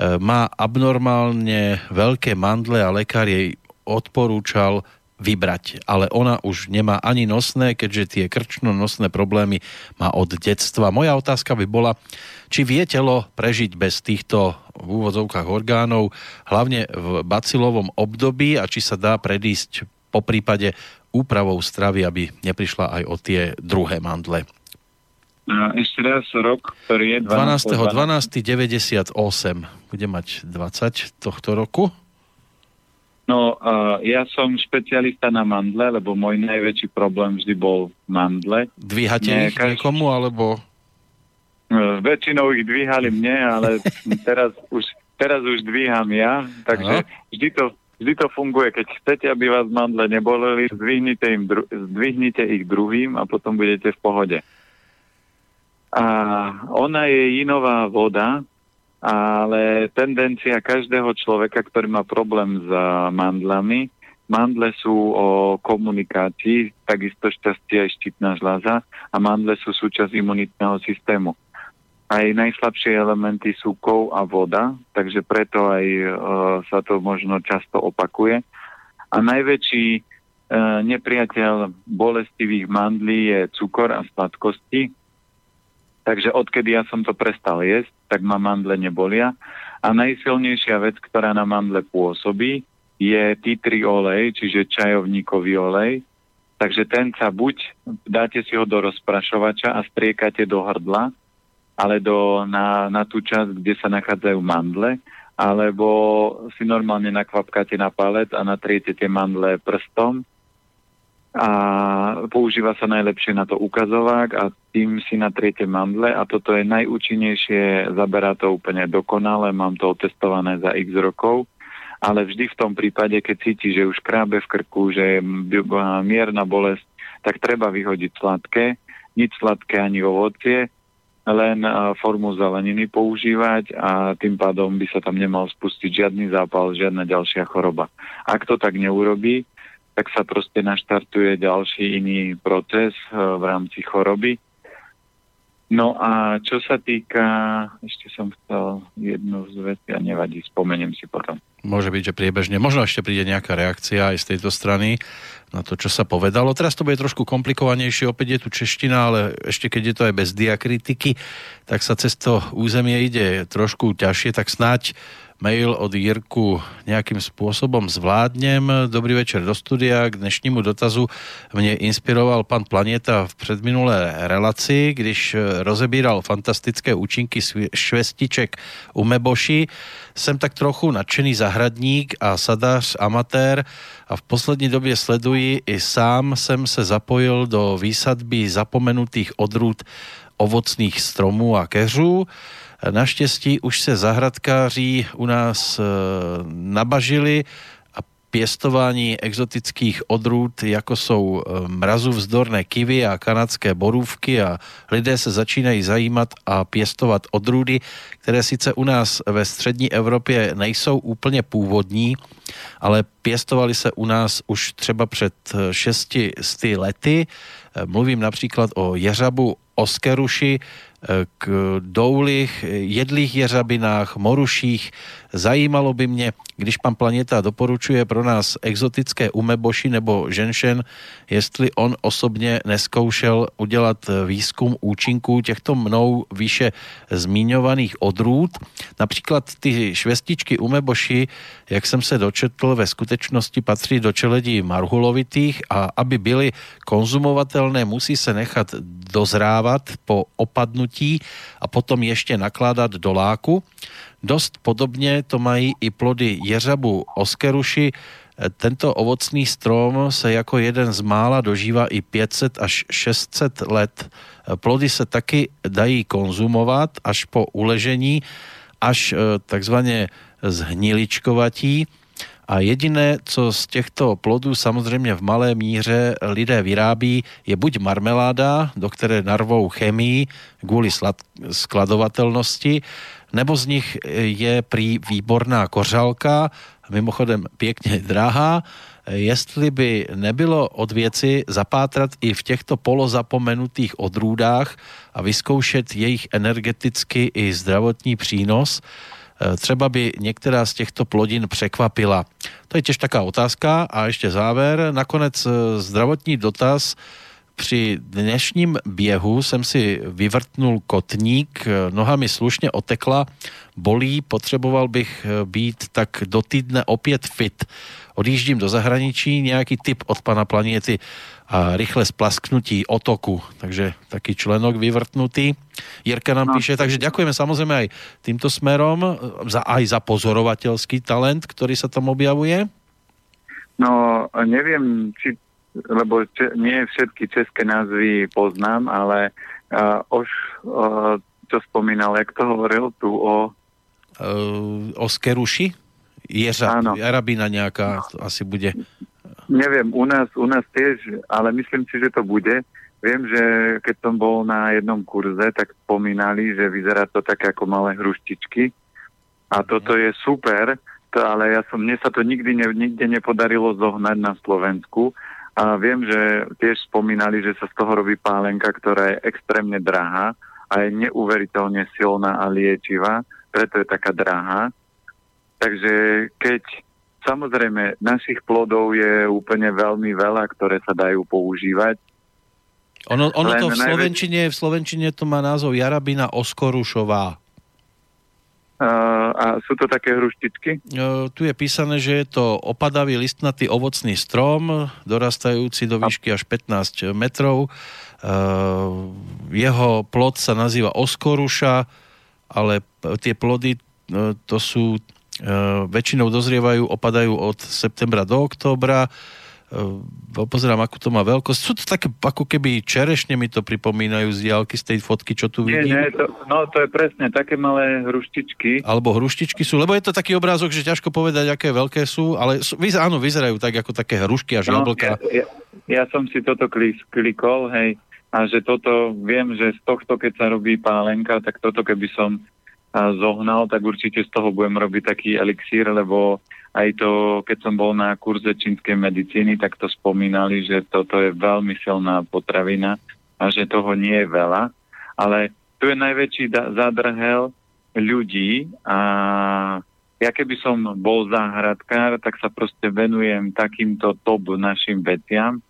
má abnormálne veľké mandle a lekár jej odporúčal vybrať, ale ona už nemá ani nosné, keďže tie krčno-nosné problémy má od detstva. Moja otázka by bola, či vie telo prežiť bez týchto v úvodzovkách orgánov, hlavne v bacilovom období a či sa dá predísť po prípade úpravou stravy, aby neprišla aj o tie druhé mandle. Ešte raz rok, ktorý je 12. 12. 98. Bude mať 20 tohto roku. No, uh, ja som špecialista na mandle, lebo môj najväčší problém vždy bol mandle. Dvíhate Nie, ich každý... niekomu, alebo... Uh, väčšinou ich dvíhali mne, ale *laughs* teraz už, teraz už dvíham ja, takže vždy to, vždy to funguje. Keď chcete, aby vás mandle neboleli, zdvihnite, im dru- zdvihnite ich druhým a potom budete v pohode. A ona je inová voda, ale tendencia každého človeka, ktorý má problém s mandlami, mandle sú o komunikácii, takisto šťastie aj štítna žľaza a mandle sú súčasť imunitného systému. Aj najslabšie elementy sú kov a voda, takže preto aj e, sa to možno často opakuje. A najväčší e, nepriateľ bolestivých mandlí je cukor a sladkosti, Takže odkedy ja som to prestal jesť, tak ma mandle nebolia. A najsilnejšia vec, ktorá na mandle pôsobí, je tree olej, čiže čajovníkový olej. Takže ten sa buď dáte si ho do rozprašovača a striekate do hrdla, ale do, na, na tú časť, kde sa nachádzajú mandle, alebo si normálne nakvapkáte na palec a natriete tie mandle prstom a používa sa najlepšie na to ukazovák a tým si natriete mandle a toto je najúčinnejšie, zaberá to úplne dokonale, mám to otestované za x rokov, ale vždy v tom prípade, keď cíti, že už krábe v krku, že je mierna bolesť, tak treba vyhodiť sladké, nič sladké ani ovocie, len formu zeleniny používať a tým pádom by sa tam nemal spustiť žiadny zápal, žiadna ďalšia choroba. Ak to tak neurobí, tak sa proste naštartuje ďalší iný proces eh, v rámci choroby. No a čo sa týka, ešte som chcel jednu z veci a nevadí, spomeniem si potom. Môže byť, že priebežne. Možno ešte príde nejaká reakcia aj z tejto strany na to, čo sa povedalo. Teraz to bude trošku komplikovanejšie, opäť je tu čeština, ale ešte keď je to aj bez diakritiky, tak sa cez to územie ide trošku ťažšie, tak snáď mail od Jirku nejakým spôsobom zvládnem. Dobrý večer do studia. K dnešnímu dotazu mne inspiroval pán Planeta v předminulé relaci, když rozebíral fantastické účinky švestiček u Meboši. Jsem tak trochu nadšený zahradník a sadář amatér a v poslední době sleduji i sám jsem se zapojil do výsadby zapomenutých odrůd ovocných stromů a keřů. Naštěstí už se zahradkáři u nás e, nabažili a pěstování exotických odrůd, jako jsou e, mrazu vzdorné kivy a kanadské borůvky a lidé se začínají zajímat a pěstovat odrůdy, které sice u nás ve střední Evropě nejsou úplně původní, ale pěstovali se u nás už třeba před 600 lety. E, mluvím například o jeřabu oskeruši, k doulých, jedlých jeřabinách, moruších. Zajímalo by mě, když pan Planeta doporučuje pro nás exotické umeboši nebo ženšen, jestli on osobně neskoušel udělat výzkum účinků těchto mnou výše zmíňovaných odrůd. Například ty švestičky umeboši, jak jsem se dočetl, ve skutečnosti patří do čeledí marhulovitých a aby byly konzumovatelné, musí se nechat dozrávat po opadnutí a potom ještě nakládat do láku. Dost podobně to mají i plody jeřabu oskeruši. Tento ovocný strom se jako jeden z mála dožívá i 500 až 600 let. Plody se taky dají konzumovat až po uležení, až eh, takzvaně zhniličkovatí a jediné, co z těchto plodů samozřejmě v malé míře lidé vyrábí, je buď marmeláda, do které narvou chemii kvůli skladovatelnosti, nebo z nich je prý výborná kořálka, mimochodem pěkně drahá, jestli by nebylo od věci zapátrat i v těchto polozapomenutých odrůdách a vyzkoušet jejich energetický i zdravotní přínos, E, třeba by některá z těchto plodin překvapila. To je těž taká otázka a ještě záver. Nakonec e, zdravotní dotaz. Při dnešním běhu jsem si vyvrtnul kotník, e, noha mi slušně otekla, bolí, potřeboval bych být tak do týdne opět fit. Odjíždím do zahraničí, nějaký tip od pana Planety a rychle splasknutí otoku. Takže taký členok vyvrtnutý. Jirka nám no. píše, takže ďakujeme samozrejme aj týmto smerom, za, aj za pozorovateľský talent, ktorý sa tam objavuje. No, neviem, či, lebo če, nie všetky české názvy poznám, ale uh, už uh, čo spomínal, jak to hovoril tu o... Uh, o Skeruši? Ježa, Arabina nejaká asi bude Neviem, u nás, u nás tiež, ale myslím si, že to bude, viem, že keď som bol na jednom kurze, tak spomínali, že vyzerá to tak ako malé hruštičky. A toto je super, to, ale ja som, mne sa to nikdy ne, nikde nepodarilo zohnať na Slovensku. A viem, že tiež spomínali, že sa z toho robí pálenka, ktorá je extrémne drahá a je neuveriteľne silná a liečivá, preto je taká drahá. Takže keď samozrejme našich plodov je úplne veľmi veľa, ktoré sa dajú používať. Ono, ono to v Slovenčine, v Slovenčine to má názov Jarabina oskorušová. A sú to také hruštičky? Uh, tu je písané, že je to opadavý listnatý ovocný strom, dorastajúci do výšky až 15 metrov. Uh, jeho plod sa nazýva oskoruša, ale tie plody uh, to sú väčšinou dozrievajú, opadajú od septembra do októbra. Uh, pozerám, ako to má veľkosť. Sú to také, ako keby čerešne mi to pripomínajú z diálky z tej fotky, čo tu vidím. Nie, nie, to, no to je presne také malé hruštičky. Alebo hruštičky sú, lebo je to taký obrázok, že ťažko povedať, aké veľké sú, ale sú, áno, vyzerajú tak ako také hrušky až no, jablka. Ja, ja, ja som si toto klikol, hej, a že toto, viem, že z tohto, keď sa robí pálenka, tak toto keby som zohnal, tak určite z toho budem robiť taký elixír, lebo aj to, keď som bol na kurze čínskej medicíny, tak to spomínali, že toto je veľmi silná potravina a že toho nie je veľa. Ale tu je najväčší zadrhel ľudí a ja keby som bol záhradkár, tak sa proste venujem takýmto top našim veciam.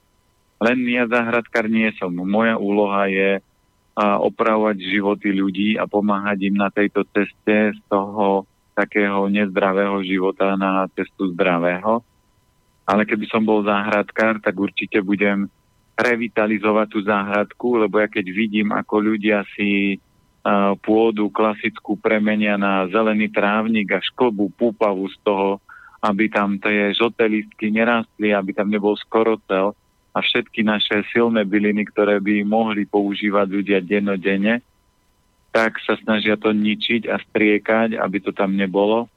Len ja záhradkár nie som. Moja úloha je opravovať životy ľudí a pomáhať im na tejto ceste z toho takého nezdravého života na cestu zdravého. Ale keby som bol záhradkár, tak určite budem revitalizovať tú záhradku, lebo ja keď vidím, ako ľudia si pôdu klasickú premenia na zelený trávnik a šklbu púpavu z toho, aby tam tie žlté listky nerastli, aby tam nebol skorocel a všetky naše silné byliny, ktoré by mohli používať ľudia dennodenne, tak sa snažia to ničiť a striekať, aby to tam nebolo.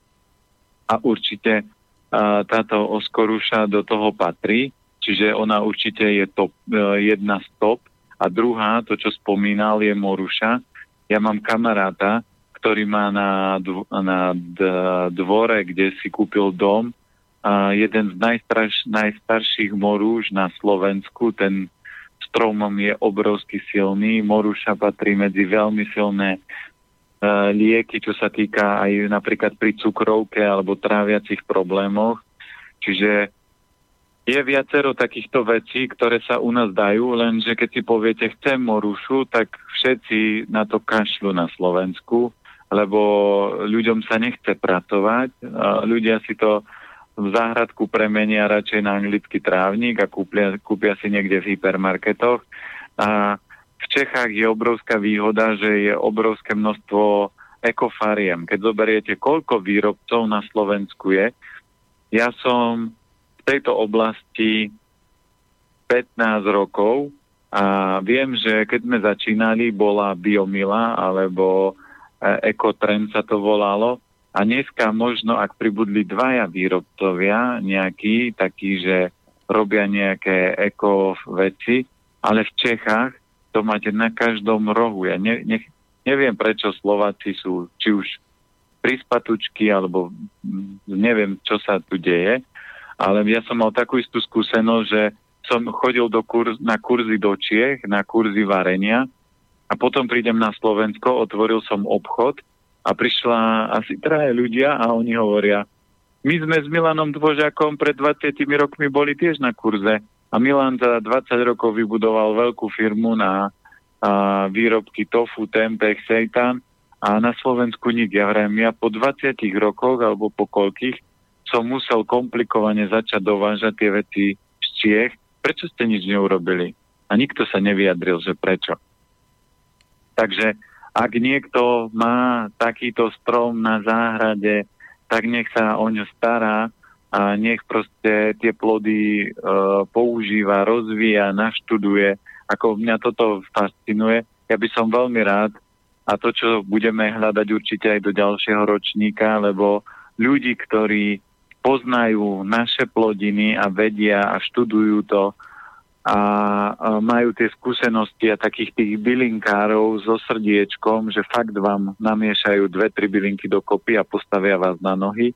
A určite a, táto oskoruša do toho patrí, čiže ona určite je top, e, jedna z top. A druhá, to čo spomínal, je moruša. Ja mám kamaráta, ktorý má na, na dvore, kde si kúpil dom, jeden z najstarš, najstarších morúž na Slovensku, ten stromom je obrovsky silný. Moruša patrí medzi veľmi silné uh, lieky, čo sa týka aj napríklad pri cukrovke alebo tráviacich problémoch. Čiže je viacero takýchto vecí, ktoré sa u nás dajú, lenže keď si poviete, chcem morušu, tak všetci na to kašľú na Slovensku, lebo ľuďom sa nechce pracovať. Ľudia si to záhradku premenia radšej na anglický trávnik a kúpia, kúpia si niekde v hypermarketoch. A v Čechách je obrovská výhoda, že je obrovské množstvo ekofariem. Keď zoberiete, koľko výrobcov na Slovensku je, ja som v tejto oblasti 15 rokov a viem, že keď sme začínali, bola Biomila alebo Ekotrend sa to volalo a dneska možno, ak pribudli dvaja výrobcovia, nejakí, takí, že robia nejaké eko veci, ale v Čechách to máte na každom rohu. Ja ne, ne, neviem, prečo Slováci sú, či už prispatučky, alebo neviem, čo sa tu deje, ale ja som mal takú istú skúsenosť, že som chodil do kurz, na kurzy do Čiech, na kurzy varenia a potom prídem na Slovensko, otvoril som obchod a prišla asi traje ľudia a oni hovoria, my sme s Milanom Dvožakom pred 20 rokmi boli tiež na kurze a Milan za 20 rokov vybudoval veľkú firmu na a, výrobky tofu, tempeh, seitan a na Slovensku nik. Ja vrajím, ja po 20 rokoch alebo po koľkých som musel komplikovane začať dovážať tie veci z Čiech. Prečo ste nič neurobili? A nikto sa nevyjadril, že prečo. Takže ak niekto má takýto strom na záhrade, tak nech sa o ňo stará a nech proste tie plody e, používa, rozvíja, naštuduje. Ako mňa toto fascinuje. Ja by som veľmi rád a to, čo budeme hľadať určite aj do ďalšieho ročníka, lebo ľudí, ktorí poznajú naše plodiny a vedia a študujú to, a majú tie skúsenosti a takých tých bylinkárov so srdiečkom, že fakt vám namiešajú dve, tri bylinky dokopy a postavia vás na nohy,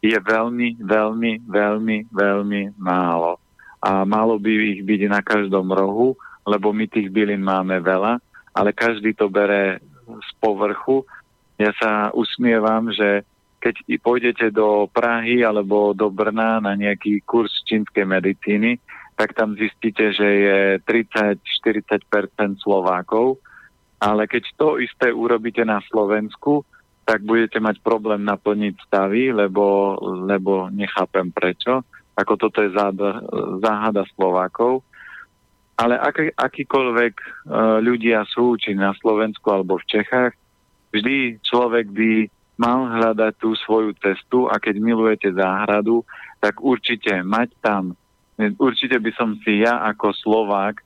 je veľmi, veľmi, veľmi, veľmi málo. A malo by ich byť na každom rohu, lebo my tých bylín máme veľa, ale každý to bere z povrchu. Ja sa usmievam, že keď pôjdete do Prahy alebo do Brna na nejaký kurz čínskej medicíny, tak tam zistíte, že je 30-40% Slovákov, ale keď to isté urobíte na Slovensku, tak budete mať problém naplniť stavy, lebo, lebo nechápem prečo. Ako toto je záhada Slovákov. Ale aký, akýkoľvek uh, ľudia sú, či na Slovensku alebo v Čechách, vždy človek by mal hľadať tú svoju cestu a keď milujete záhradu, tak určite mať tam Určite by som si ja ako Slovák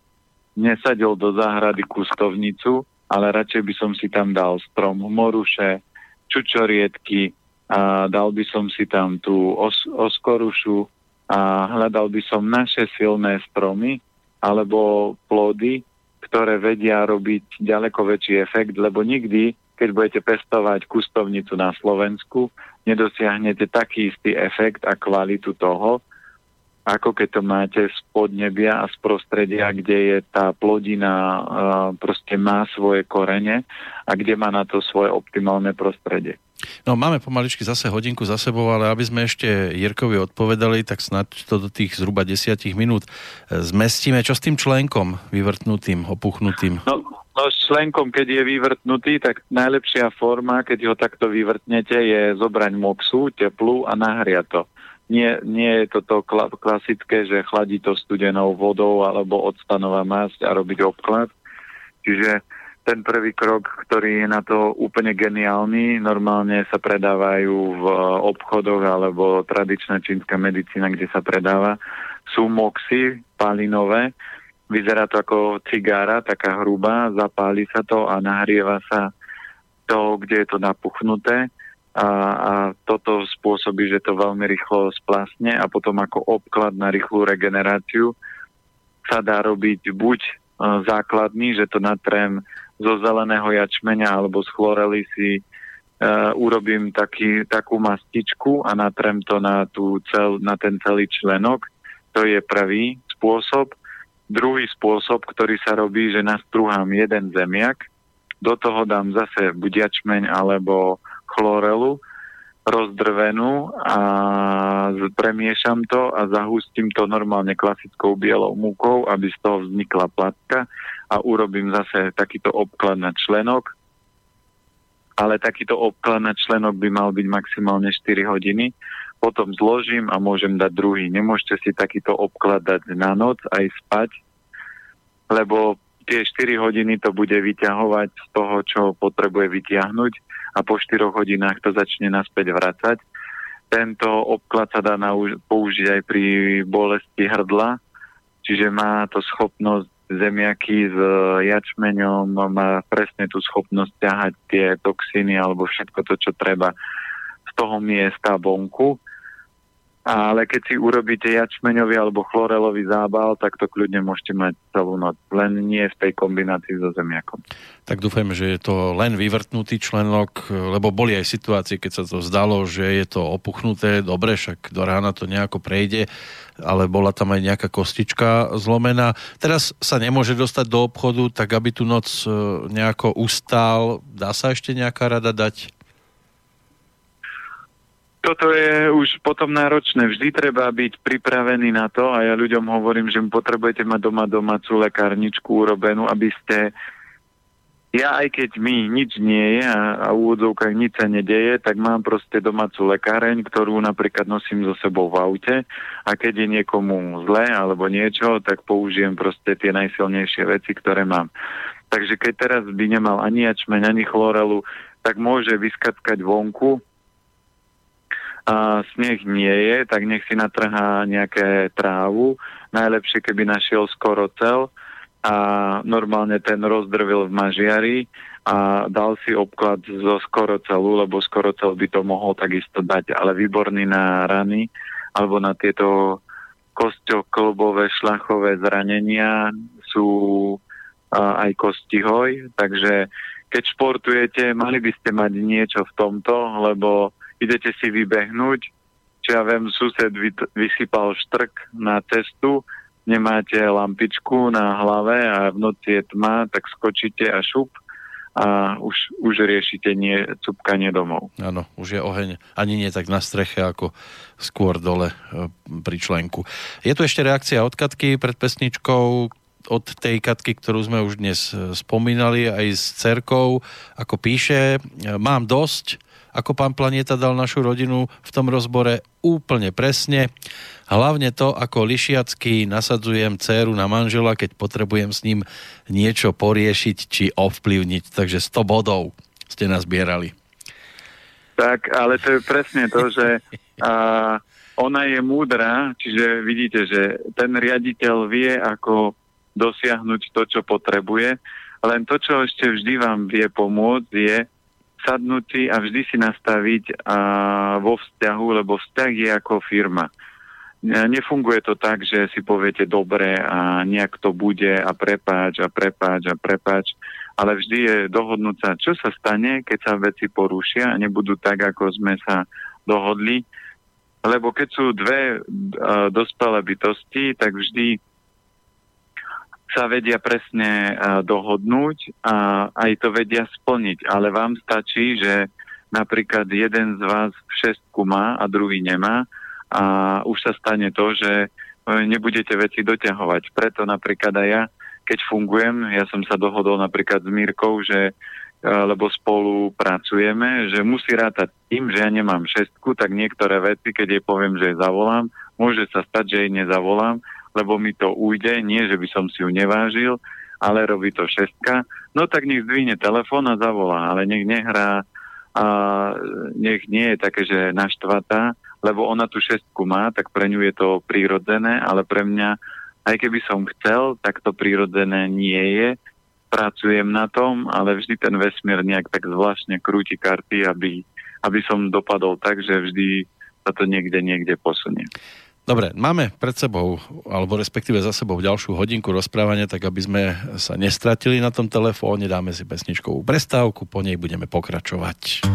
nesadil do záhrady kustovnicu, ale radšej by som si tam dal strom moruše, čučoriedky, a dal by som si tam tú os- oskorušu a hľadal by som naše silné stromy alebo plody, ktoré vedia robiť ďaleko väčší efekt, lebo nikdy, keď budete pestovať kustovnicu na Slovensku, nedosiahnete taký istý efekt a kvalitu toho, ako keď to máte z podnebia a z prostredia, kde je tá plodina uh, proste má svoje korene a kde má na to svoje optimálne prostredie. No máme pomaličky zase hodinku za sebou, ale aby sme ešte Jirkovi odpovedali, tak snad to do tých zhruba desiatich minút e, zmestíme. Čo s tým členkom vyvrtnutým, opuchnutým? No, no s členkom, keď je vyvrtnutý, tak najlepšia forma, keď ho takto vyvrtnete, je zobrať moxu, teplú a nahriať to nie, nie je toto klasické, že chladí to studenou vodou alebo odstanová masť a robiť obklad. Čiže ten prvý krok, ktorý je na to úplne geniálny, normálne sa predávajú v obchodoch alebo tradičná čínska medicína, kde sa predáva, sú moxy palinové. Vyzerá to ako cigára, taká hrubá, zapáli sa to a nahrieva sa to, kde je to napuchnuté a, a toto spôsobí, že to veľmi rýchlo splasne a potom ako obklad na rýchlu regeneráciu sa dá robiť buď e, základný, že to natrem zo zeleného jačmeňa alebo z chlorely si uh, urobím taký, takú mastičku a natrem to na, tú cel, na ten celý členok. To je prvý spôsob. Druhý spôsob, ktorý sa robí, že nastruhám jeden zemiak, do toho dám zase buď jačmeň alebo chlorelu rozdrvenú a premiešam to a zahustím to normálne klasickou bielou múkou, aby z toho vznikla placka a urobím zase takýto obklad na členok. Ale takýto obklad na členok by mal byť maximálne 4 hodiny. Potom zložím a môžem dať druhý. Nemôžete si takýto obklad dať na noc aj spať, lebo tie 4 hodiny to bude vyťahovať z toho, čo potrebuje vyťahnuť a po 4 hodinách to začne naspäť vracať. Tento obklad sa dá použiť aj pri bolesti hrdla, čiže má to schopnosť zemiaky s jačmeňom, má presne tú schopnosť ťahať tie toxíny alebo všetko to, čo treba z toho miesta vonku ale keď si urobíte jačmeňový alebo chlorelový zábal, tak to kľudne môžete mať celú noc, len nie v tej kombinácii so zemiakom. Tak dúfajme, že je to len vyvrtnutý členok, lebo boli aj situácie, keď sa to zdalo, že je to opuchnuté, dobre, však do rána to nejako prejde, ale bola tam aj nejaká kostička zlomená. Teraz sa nemôže dostať do obchodu, tak aby tú noc e, nejako ustál, dá sa ešte nejaká rada dať? Toto je už potom náročné. Vždy treba byť pripravený na to a ja ľuďom hovorím, že potrebujete mať doma domácu lekárničku urobenú, aby ste ja aj keď mi nič nie je a, a v úvodzovkách nič sa nedeje, tak mám proste domácu lekáreň, ktorú napríklad nosím so sebou v aute a keď je niekomu zle alebo niečo, tak použijem proste tie najsilnejšie veci, ktoré mám. Takže keď teraz by nemal ani jačmeň, ani chlorelu, tak môže vyskatkať vonku, a sneh nie je, tak nech si natrhá nejaké trávu. Najlepšie, keby našiel skoro cel a normálne ten rozdrvil v mažiari a dal si obklad zo skorocelu, lebo skorocel by to mohol takisto dať, ale výborný na rany alebo na tieto kostioklbové šlachové zranenia sú aj kostihoj, takže keď športujete, mali by ste mať niečo v tomto, lebo idete si vybehnúť, čo ja viem, sused vysypal štrk na cestu, nemáte lampičku na hlave a v noci je tma, tak skočíte a šup a už, už riešite nie, cupkanie domov. Áno, už je oheň ani nie tak na streche, ako skôr dole e, pri členku. Je tu ešte reakcia od Katky pred pesničkou, od tej Katky, ktorú sme už dnes e, spomínali, aj s cerkou, ako píše, e, mám dosť, ako pán Planeta dal našu rodinu v tom rozbore úplne presne. Hlavne to, ako lišiacky nasadzujem dceru na manžela, keď potrebujem s ním niečo poriešiť či ovplyvniť. Takže 100 bodov ste nazbierali. Tak, ale to je presne to, že a, ona je múdra, čiže vidíte, že ten riaditeľ vie, ako dosiahnuť to, čo potrebuje. Len to, čo ešte vždy vám vie pomôcť, je sadnúť si a vždy si nastaviť a, vo vzťahu, lebo vzťah je ako firma. Nefunguje to tak, že si poviete dobre a nejak to bude a prepáč a prepáč a prepáč, ale vždy je dohodnúť sa, čo sa stane, keď sa veci porušia a nebudú tak, ako sme sa dohodli. Lebo keď sú dve uh, dospelé bytosti, tak vždy sa vedia presne dohodnúť a aj to vedia splniť. Ale vám stačí, že napríklad jeden z vás šestku má a druhý nemá a už sa stane to, že e, nebudete veci doťahovať. Preto napríklad aj ja, keď fungujem, ja som sa dohodol napríklad s Mírkou, že e, lebo spolu pracujeme, že musí rátať tým, že ja nemám šestku, tak niektoré veci, keď jej poviem, že jej zavolám, môže sa stať, že jej nezavolám lebo mi to ujde, nie, že by som si ju nevážil, ale robí to šestka, no tak nech zdvihne telefón a zavolá, ale nech nehrá a nech nie je také, že naštvatá, lebo ona tú šestku má, tak pre ňu je to prírodzené, ale pre mňa, aj keby som chcel, tak to prírodzené nie je. Pracujem na tom, ale vždy ten vesmír nejak tak zvláštne krúti karty, aby, aby som dopadol tak, že vždy sa to niekde, niekde posunie. Dobre, máme pred sebou, alebo respektíve za sebou ďalšiu hodinku rozprávania, tak aby sme sa nestratili na tom telefóne, dáme si pesničkovú prestávku, po nej budeme pokračovať.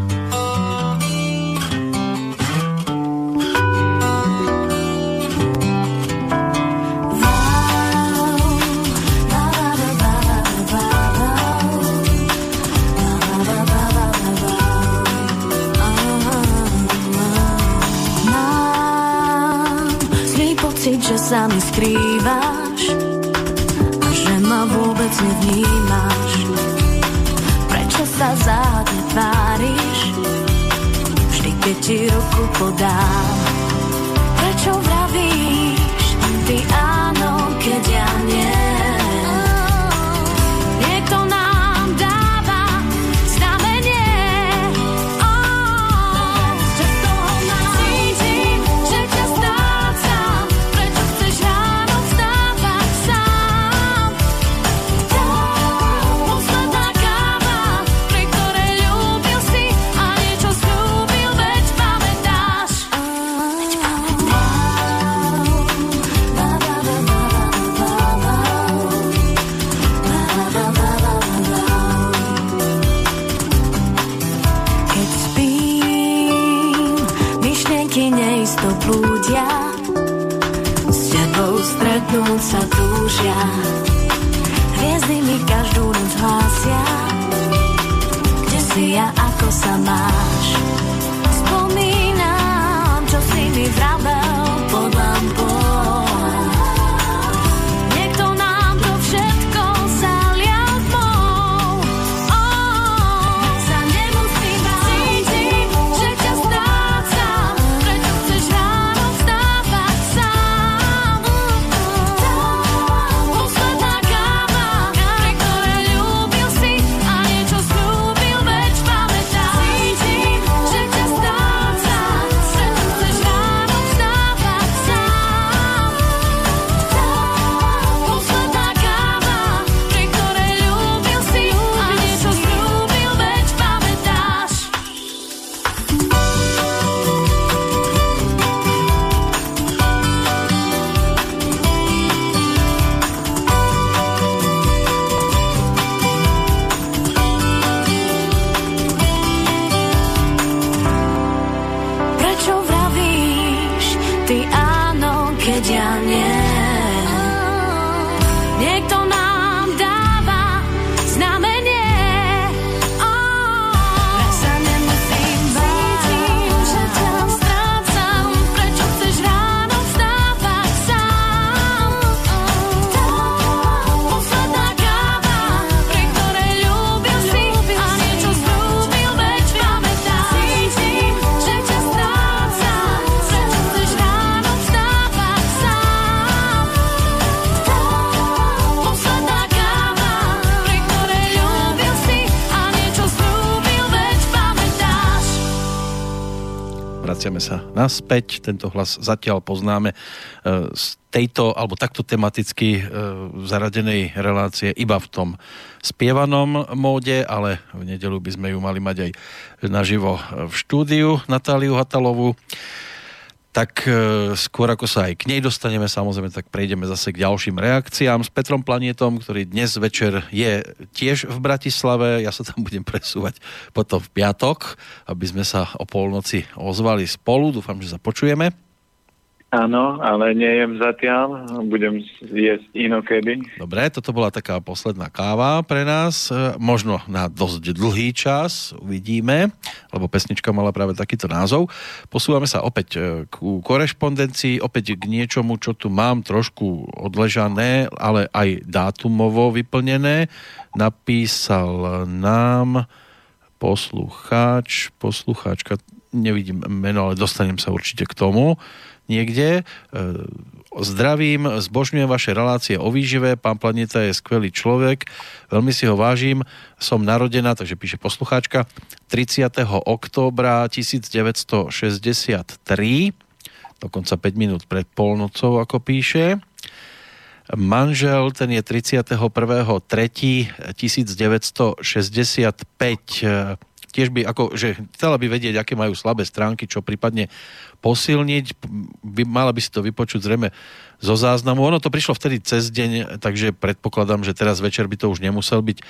Sa mi skrývaš a že ma vôbec nevnímaš. Prečo sa záhadne tváriš, vždy keď ti ruku podám? Prečo vravíš vraciame sa naspäť. Tento hlas zatiaľ poznáme z tejto, alebo takto tematicky zaradenej relácie iba v tom spievanom móde, ale v nedelu by sme ju mali mať aj naživo v štúdiu Natáliu Hatalovú tak e, skôr ako sa aj k nej dostaneme, samozrejme, tak prejdeme zase k ďalším reakciám s Petrom Planietom, ktorý dnes večer je tiež v Bratislave. Ja sa tam budem presúvať potom v piatok, aby sme sa o polnoci ozvali spolu. Dúfam, že sa počujeme. Áno, ale nejem zatiaľ, budem jesť inokedy. Dobre, toto bola taká posledná káva pre nás, e, možno na dosť dlhý čas, uvidíme, lebo pesnička mala práve takýto názov. Posúvame sa opäť e, k korešpondencii, opäť k niečomu, čo tu mám trošku odležané, ale aj dátumovo vyplnené. Napísal nám poslucháč, poslucháčka, nevidím meno, ale dostanem sa určite k tomu niekde. E, zdravím, zbožňujem vaše relácie o výžive, pán Planeta je skvelý človek, veľmi si ho vážim, som narodená, takže píše poslucháčka, 30. októbra 1963, dokonca 5 minút pred polnocou, ako píše. Manžel, ten je 31.3.1965 tiež by ako, že chcela by vedieť, aké majú slabé stránky, čo prípadne posilniť, by, mala by si to vypočuť zrejme zo záznamu. Ono to prišlo vtedy cez deň, takže predpokladám, že teraz večer by to už nemusel byť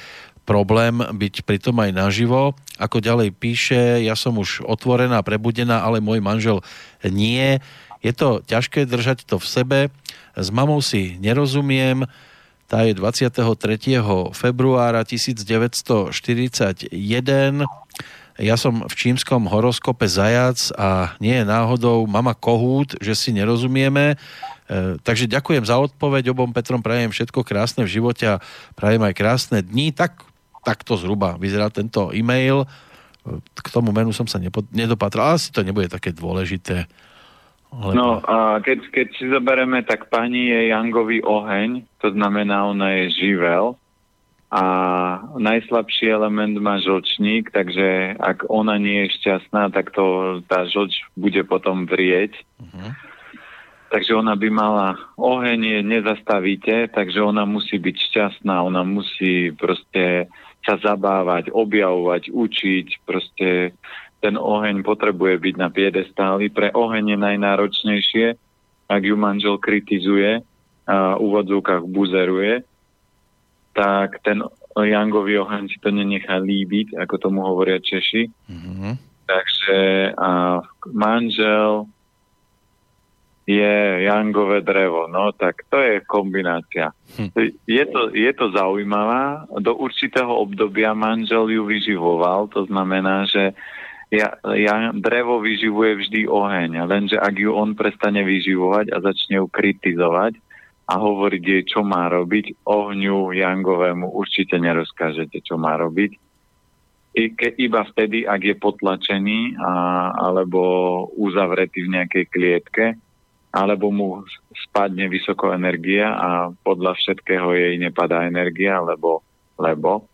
problém byť pritom aj naživo. Ako ďalej píše, ja som už otvorená, prebudená, ale môj manžel nie. Je to ťažké držať to v sebe. S mamou si nerozumiem, tá je 23. februára 1941. Ja som v čímskom horoskope zajac a nie je náhodou mama kohút, že si nerozumieme. E, takže ďakujem za odpoveď. Obom Petrom prajem všetko krásne v živote a prajem aj krásne dni. Tak, takto zhruba vyzerá tento e-mail. E, k tomu menu som sa nepo, nedopatral. Asi to nebude také dôležité. Lebo... No a keď, keď si zoberieme, tak pani je Jangový oheň, to znamená, ona je živel a najslabší element má žlčník, takže ak ona nie je šťastná, tak to, tá žlč bude potom vrieť. Uh-huh. Takže ona by mala oheň, je nezastavíte, takže ona musí byť šťastná, ona musí proste sa zabávať, objavovať, učiť, proste ten oheň potrebuje byť na piedestáli. Pre oheň je najnáročnejšie, ak ju manžel kritizuje a v úvodzovkách buzeruje, tak ten Jangový oheň si to nenechá líbiť, ako tomu hovoria Češi. Mm-hmm. Takže a manžel je Jangové drevo. No tak to je kombinácia. Hm. Je, to, je to zaujímavá. Do určitého obdobia manžel ju vyživoval, to znamená, že ja, ja, drevo vyživuje vždy oheň, lenže ak ju on prestane vyživovať a začne ju kritizovať a hovoriť jej, čo má robiť, ohňu Jangovému určite nerozkážete, čo má robiť. I ke, iba vtedy, ak je potlačený a, alebo uzavretý v nejakej klietke, alebo mu spadne vysoko energia a podľa všetkého jej nepadá energia, lebo, lebo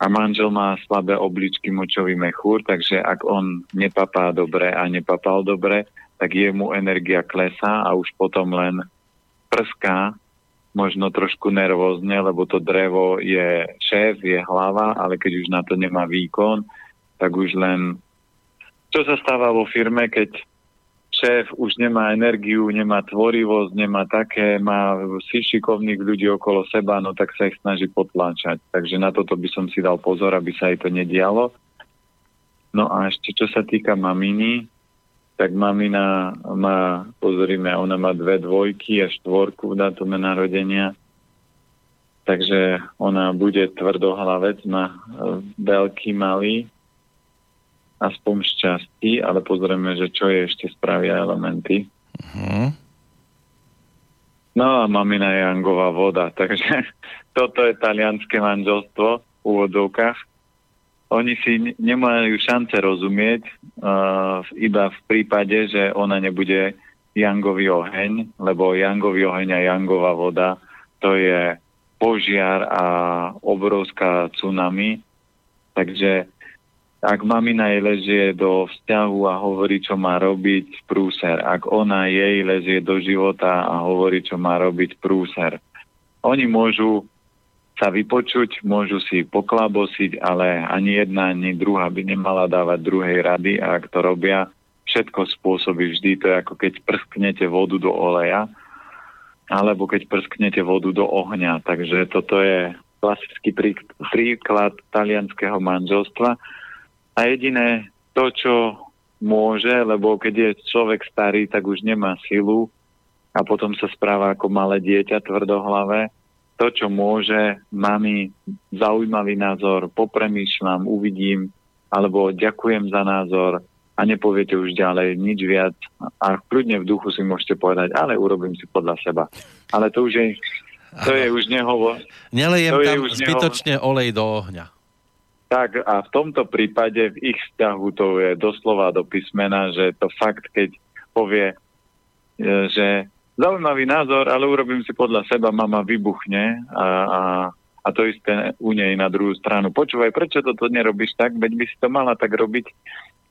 a manžel má slabé obličky, močový mechúr, takže ak on nepapá dobre a nepapal dobre, tak jemu energia klesá a už potom len prská, možno trošku nervózne, lebo to drevo je šéf, je hlava, ale keď už na to nemá výkon, tak už len... Čo sa stáva vo firme, keď šéf už nemá energiu, nemá tvorivosť, nemá také, má si šikovných ľudí okolo seba, no tak sa ich snaží potláčať. Takže na toto by som si dal pozor, aby sa aj to nedialo. No a ešte čo sa týka maminy, tak mamina má, pozoríme, ona má dve dvojky a štvorku v dátume narodenia. Takže ona bude tvrdohlavec, má e, veľký, malý, aspoň šťastí, ale pozrieme, že čo je ešte spravia elementy. Uh-huh. No a mamina je Angová voda, *laughs* takže toto je talianské manželstvo v úvodovkách. Oni si nemajú šance rozumieť uh, iba v prípade, že ona nebude Jangový oheň, lebo Jangový oheň a Jangová voda to je požiar a obrovská tsunami. Takže ak mamina jej ležie do vzťahu a hovorí, čo má robiť, prúser. Ak ona jej ležie do života a hovorí, čo má robiť, prúser. Oni môžu sa vypočuť, môžu si poklabosiť, ale ani jedna, ani druhá by nemala dávať druhej rady a ak to robia, všetko spôsobí vždy. To je ako keď prsknete vodu do oleja, alebo keď prsknete vodu do ohňa. Takže toto je klasický príklad talianského manželstva a jediné to, čo môže, lebo keď je človek starý, tak už nemá silu a potom sa správa ako malé dieťa tvrdohlavé. To, čo môže, mami, zaujímavý názor, popremýšľam, uvidím, alebo ďakujem za názor a nepoviete už ďalej nič viac a kľudne v duchu si môžete povedať, ale urobím si podľa seba. Ale to už je, to je už nehovor. Nelejem tam zbytočne nehovor. olej do ohňa. Tak a v tomto prípade v ich vzťahu to je doslova do písmena, že to fakt, keď povie, e, že zaujímavý názor, ale urobím si podľa seba, mama vybuchne a, a, a to isté u nej na druhú stranu. Počúvaj, prečo toto nerobíš tak? Veď by si to mala tak robiť.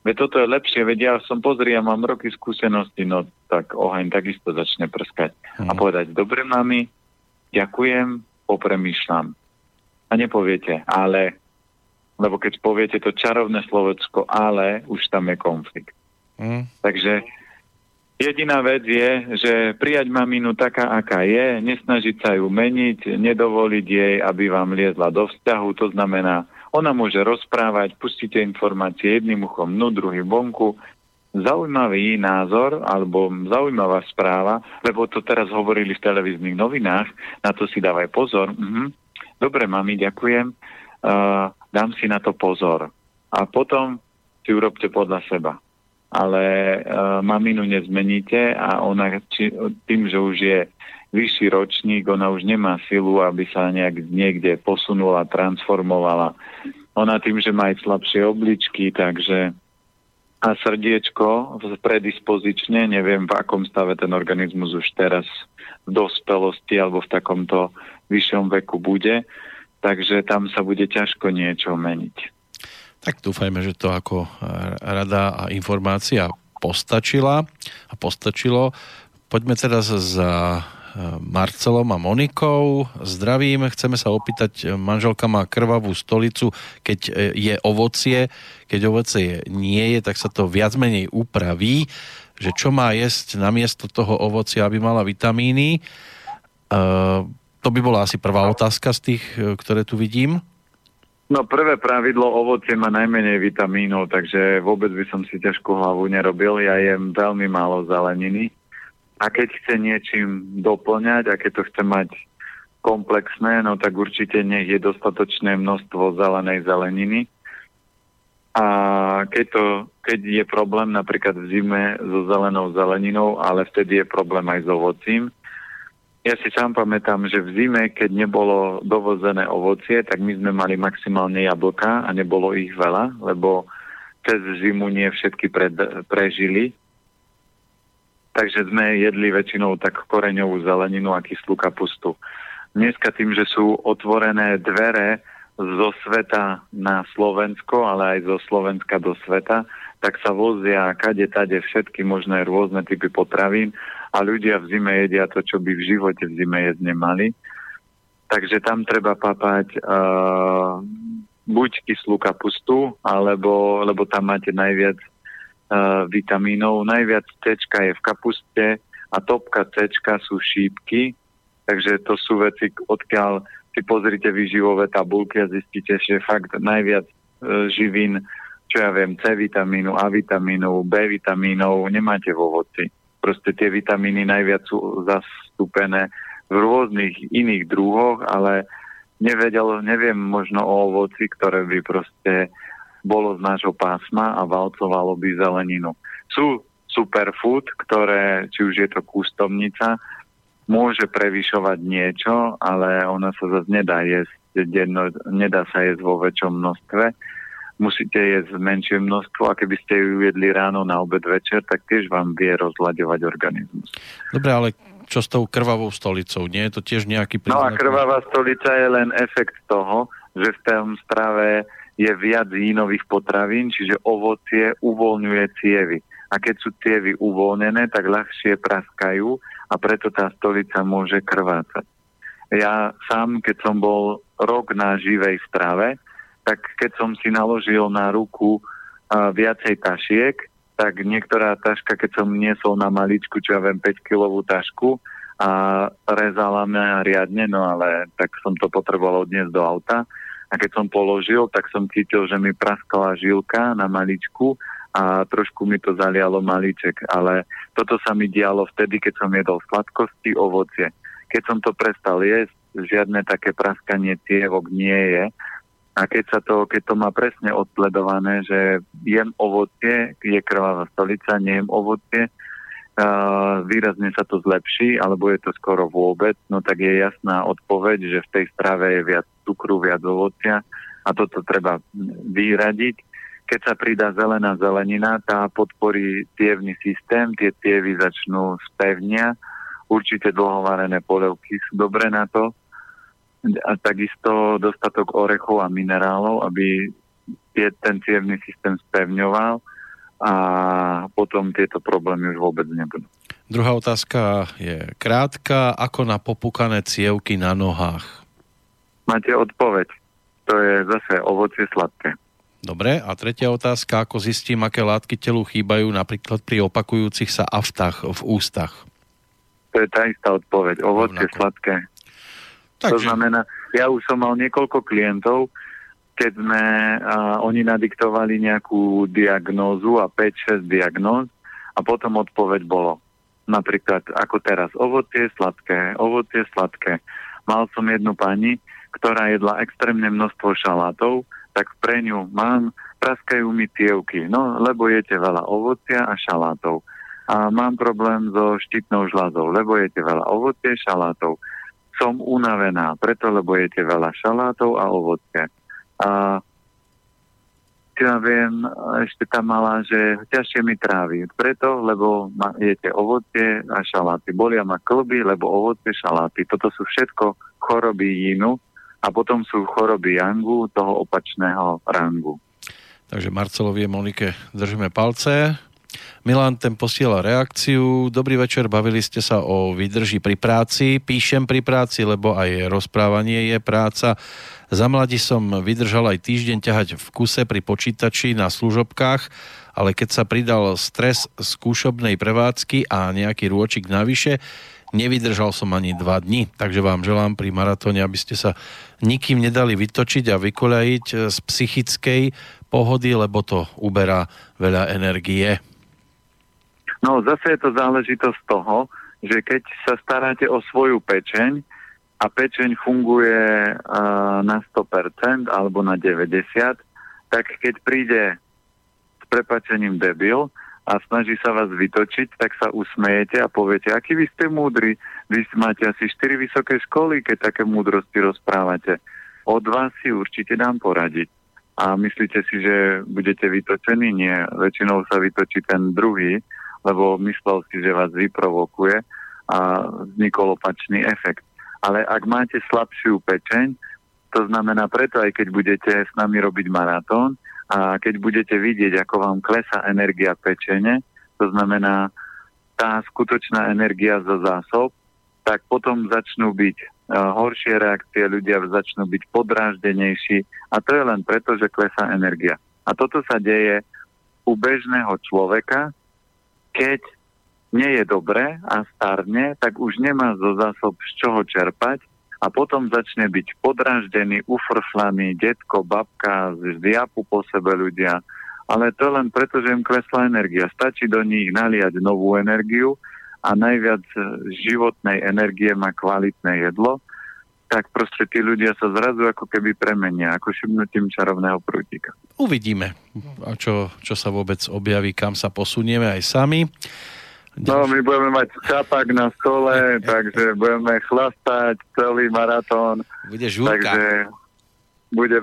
Veď toto je lepšie, veď ja som pozri, ja mám roky skúsenosti, no tak oheň takisto začne prskať. Mm. A mhm. povedať, dobre mami, ďakujem, popremýšľam. A nepoviete, ale lebo keď poviete to čarovné slovečko ale, už tam je konflikt. Mm. Takže jediná vec je, že prijať maminu taká, aká je, nesnažiť sa ju meniť, nedovoliť jej, aby vám liezla do vzťahu, to znamená, ona môže rozprávať, pustíte informácie jedným uchom, no druhým vonku, zaujímavý názor alebo zaujímavá správa, lebo to teraz hovorili v televíznych novinách, na to si dávaj pozor. Mhm. Dobre, mami, ďakujem. Uh, dám si na to pozor. A potom si urobte podľa seba. Ale uh, maminu nezmeníte a ona či, tým, že už je vyšší ročník, ona už nemá silu, aby sa nejak niekde posunula, transformovala. Ona tým, že má aj slabšie obličky, takže a srdiečko predispozične, neviem v akom stave ten organizmus už teraz v dospelosti alebo v takomto vyššom veku bude, takže tam sa bude ťažko niečo meniť. Tak dúfajme, že to ako rada a informácia postačila a postačilo. Poďme teraz za e, Marcelom a Monikou. Zdravím, chceme sa opýtať, manželka má krvavú stolicu, keď e, je ovocie, keď ovocie nie je, tak sa to viac menej upraví, že čo má jesť namiesto toho ovocia, aby mala vitamíny. To by bola asi prvá otázka z tých, e, ktoré tu vidím. No prvé pravidlo, ovocie má najmenej vitamínov, takže vôbec by som si ťažkú hlavu nerobil. Ja jem veľmi málo zeleniny. A keď chce niečím doplňať a keď to chce mať komplexné, no tak určite nech je dostatočné množstvo zelenej zeleniny. A keď, to, keď je problém napríklad v zime so zelenou zeleninou, ale vtedy je problém aj s ovocím, ja si sám pamätám, že v zime, keď nebolo dovozené ovocie, tak my sme mali maximálne jablka a nebolo ich veľa, lebo cez zimu nie všetky pred, prežili. Takže sme jedli väčšinou tak koreňovú zeleninu a kyslú kapustu. Dneska tým, že sú otvorené dvere zo sveta na Slovensko, ale aj zo Slovenska do sveta, tak sa vozia kade tade všetky možné rôzne typy potravín a ľudia v zime jedia to, čo by v živote v zime jesť nemali. Takže tam treba papať uh, buď kyslú kapustu, alebo, lebo tam máte najviac uh, vitamínov. Najviac C je v kapuste a topka C sú šípky, takže to sú veci, odkiaľ si pozrite výživové tabulky a zistíte, že fakt najviac uh, živín, čo ja viem, C vitamínu, A vitamínu, B vitamínov nemáte vo ovoci proste tie vitamíny najviac sú zastúpené v rôznych iných druhoch, ale nevedel, neviem možno o ovoci, ktoré by proste bolo z nášho pásma a valcovalo by zeleninu. Sú superfood, ktoré, či už je to kústovnica, môže prevyšovať niečo, ale ona sa zase nedá jesť, nedá sa jesť vo väčšom množstve musíte jesť menšie množstvo a keby ste ju jedli ráno na obed večer, tak tiež vám vie rozhľadovať organizmus. Dobre, ale čo s tou krvavou stolicou? Nie je to tiež nejaký príznak? No a krvavá stolica je len efekt toho, že v tom strave je viac jínových potravín, čiže ovocie uvoľňuje cievy. A keď sú cievy uvoľnené, tak ľahšie praskajú a preto tá stolica môže krvácať. Ja sám, keď som bol rok na živej strave, tak keď som si naložil na ruku uh, viacej tašiek, tak niektorá taška, keď som niesol na maličku, čo ja viem, 5-kilovú tašku a rezala mňa riadne, no ale tak som to potreboval odniesť do auta, a keď som položil, tak som cítil, že mi praskala žilka na maličku a trošku mi to zalialo malíček. Ale toto sa mi dialo vtedy, keď som jedol sladkosti, ovocie. Keď som to prestal jesť, žiadne také praskanie cievok nie je. A keď, sa to, keď to má presne odsledované, že jem ovocie, je krvavá stolica, nejem ovocie, uh, výrazne sa to zlepší, alebo je to skoro vôbec, no tak je jasná odpoveď, že v tej strave je viac cukru, viac ovocia a toto treba vyradiť. Keď sa pridá zelená zelenina, tá podporí tievný systém, tie tievy začnú spevnia, určite dlhovarené polievky sú dobré na to a takisto dostatok orechov a minerálov, aby tie, ten cievný systém spevňoval a potom tieto problémy už vôbec nebudú. Druhá otázka je krátka. Ako na popúkané cievky na nohách? máte odpoveď. To je zase ovocie sladké. Dobre, a tretia otázka, ako zistím, aké látky telu chýbajú napríklad pri opakujúcich sa aftách v ústach? To je tá istá odpoveď. Ovocie Rovnako. sladké. Takže... To znamená, ja už som mal niekoľko klientov, keď sme, a, oni nadiktovali nejakú diagnózu a 5-6 diagnóz a potom odpoveď bolo napríklad ako teraz ovocie sladké, ovocie sladké. Mal som jednu pani, ktorá jedla extrémne množstvo šalátov, tak pre ňu mám, praskajú mi tievky, no lebo jete veľa ovocia a šalátov. A mám problém so štítnou žľazou, lebo jete veľa ovocie, šalátov. Som unavená, preto lebo jete veľa šalátov a ovocie. A ja viem, ešte tam mala, že ťažšie mi trávi. Preto, lebo ma, jete ovocie a šaláty. Bolia ma klby, lebo ovocie, šaláty. Toto sú všetko choroby jínu, a potom sú choroby Yangu, toho opačného rangu. Takže Marcelovi a Monike držíme palce. Milan ten posiela reakciu. Dobrý večer, bavili ste sa o výdrži pri práci. Píšem pri práci, lebo aj rozprávanie je práca. Za mladí som vydržal aj týždeň ťahať v kuse pri počítači na služobkách, ale keď sa pridal stres skúšobnej prevádzky a nejaký rôčik navyše, nevydržal som ani dva dni, takže vám želám pri maratóne, aby ste sa nikým nedali vytočiť a vykoľajiť z psychickej pohody, lebo to uberá veľa energie. No zase je to záležitosť toho, že keď sa staráte o svoju pečeň a pečeň funguje uh, na 100% alebo na 90%, tak keď príde s prepačením debil, a snaží sa vás vytočiť, tak sa usmejete a poviete, aký vy ste múdri, vy máte asi 4 vysoké školy, keď také múdrosti rozprávate. Od vás si určite dám poradiť. A myslíte si, že budete vytočení? Nie. Väčšinou sa vytočí ten druhý, lebo myslel si, že vás vyprovokuje a vznikol opačný efekt. Ale ak máte slabšiu pečeň, to znamená preto, aj keď budete s nami robiť maratón, a keď budete vidieť, ako vám klesa energia pečene, to znamená tá skutočná energia zo zásob, tak potom začnú byť uh, horšie reakcie, ľudia začnú byť podráždenejší a to je len preto, že klesá energia. A toto sa deje u bežného človeka, keď nie je dobré a starne, tak už nemá zo zásob z čoho čerpať a potom začne byť podraždený, ufrflaný, detko, babka, zviapu po sebe ľudia. Ale to len preto, že im klesla energia. Stačí do nich naliať novú energiu a najviac životnej energie má kvalitné jedlo, tak proste tí ľudia sa zrazu ako keby premenia, ako šibnutím čarovného prútika. Uvidíme, čo, čo sa vôbec objaví, kam sa posunieme aj sami. No, my budeme mať čapak na stole, takže budeme chlastať celý maratón. Bude žúrka. Takže bude,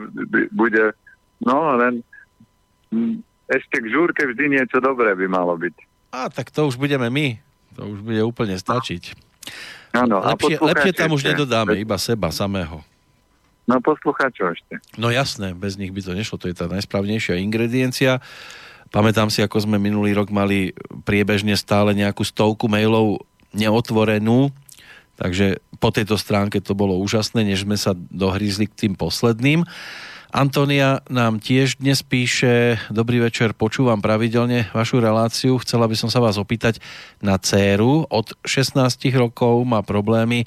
bude, no len ešte k žúrke vždy niečo dobré by malo byť. A tak to už budeme my. To už bude úplne stačiť. Áno, lepšie, lepšie tam už nedodáme, iba seba samého. No poslucháčov ešte. No jasné, bez nich by to nešlo, to je tá najsprávnejšia ingrediencia. Pamätám si, ako sme minulý rok mali priebežne stále nejakú stovku mailov neotvorenú, takže po tejto stránke to bolo úžasné, než sme sa dohrízli k tým posledným. Antonia nám tiež dnes píše, dobrý večer, počúvam pravidelne vašu reláciu, chcela by som sa vás opýtať na dceru, od 16 rokov má problémy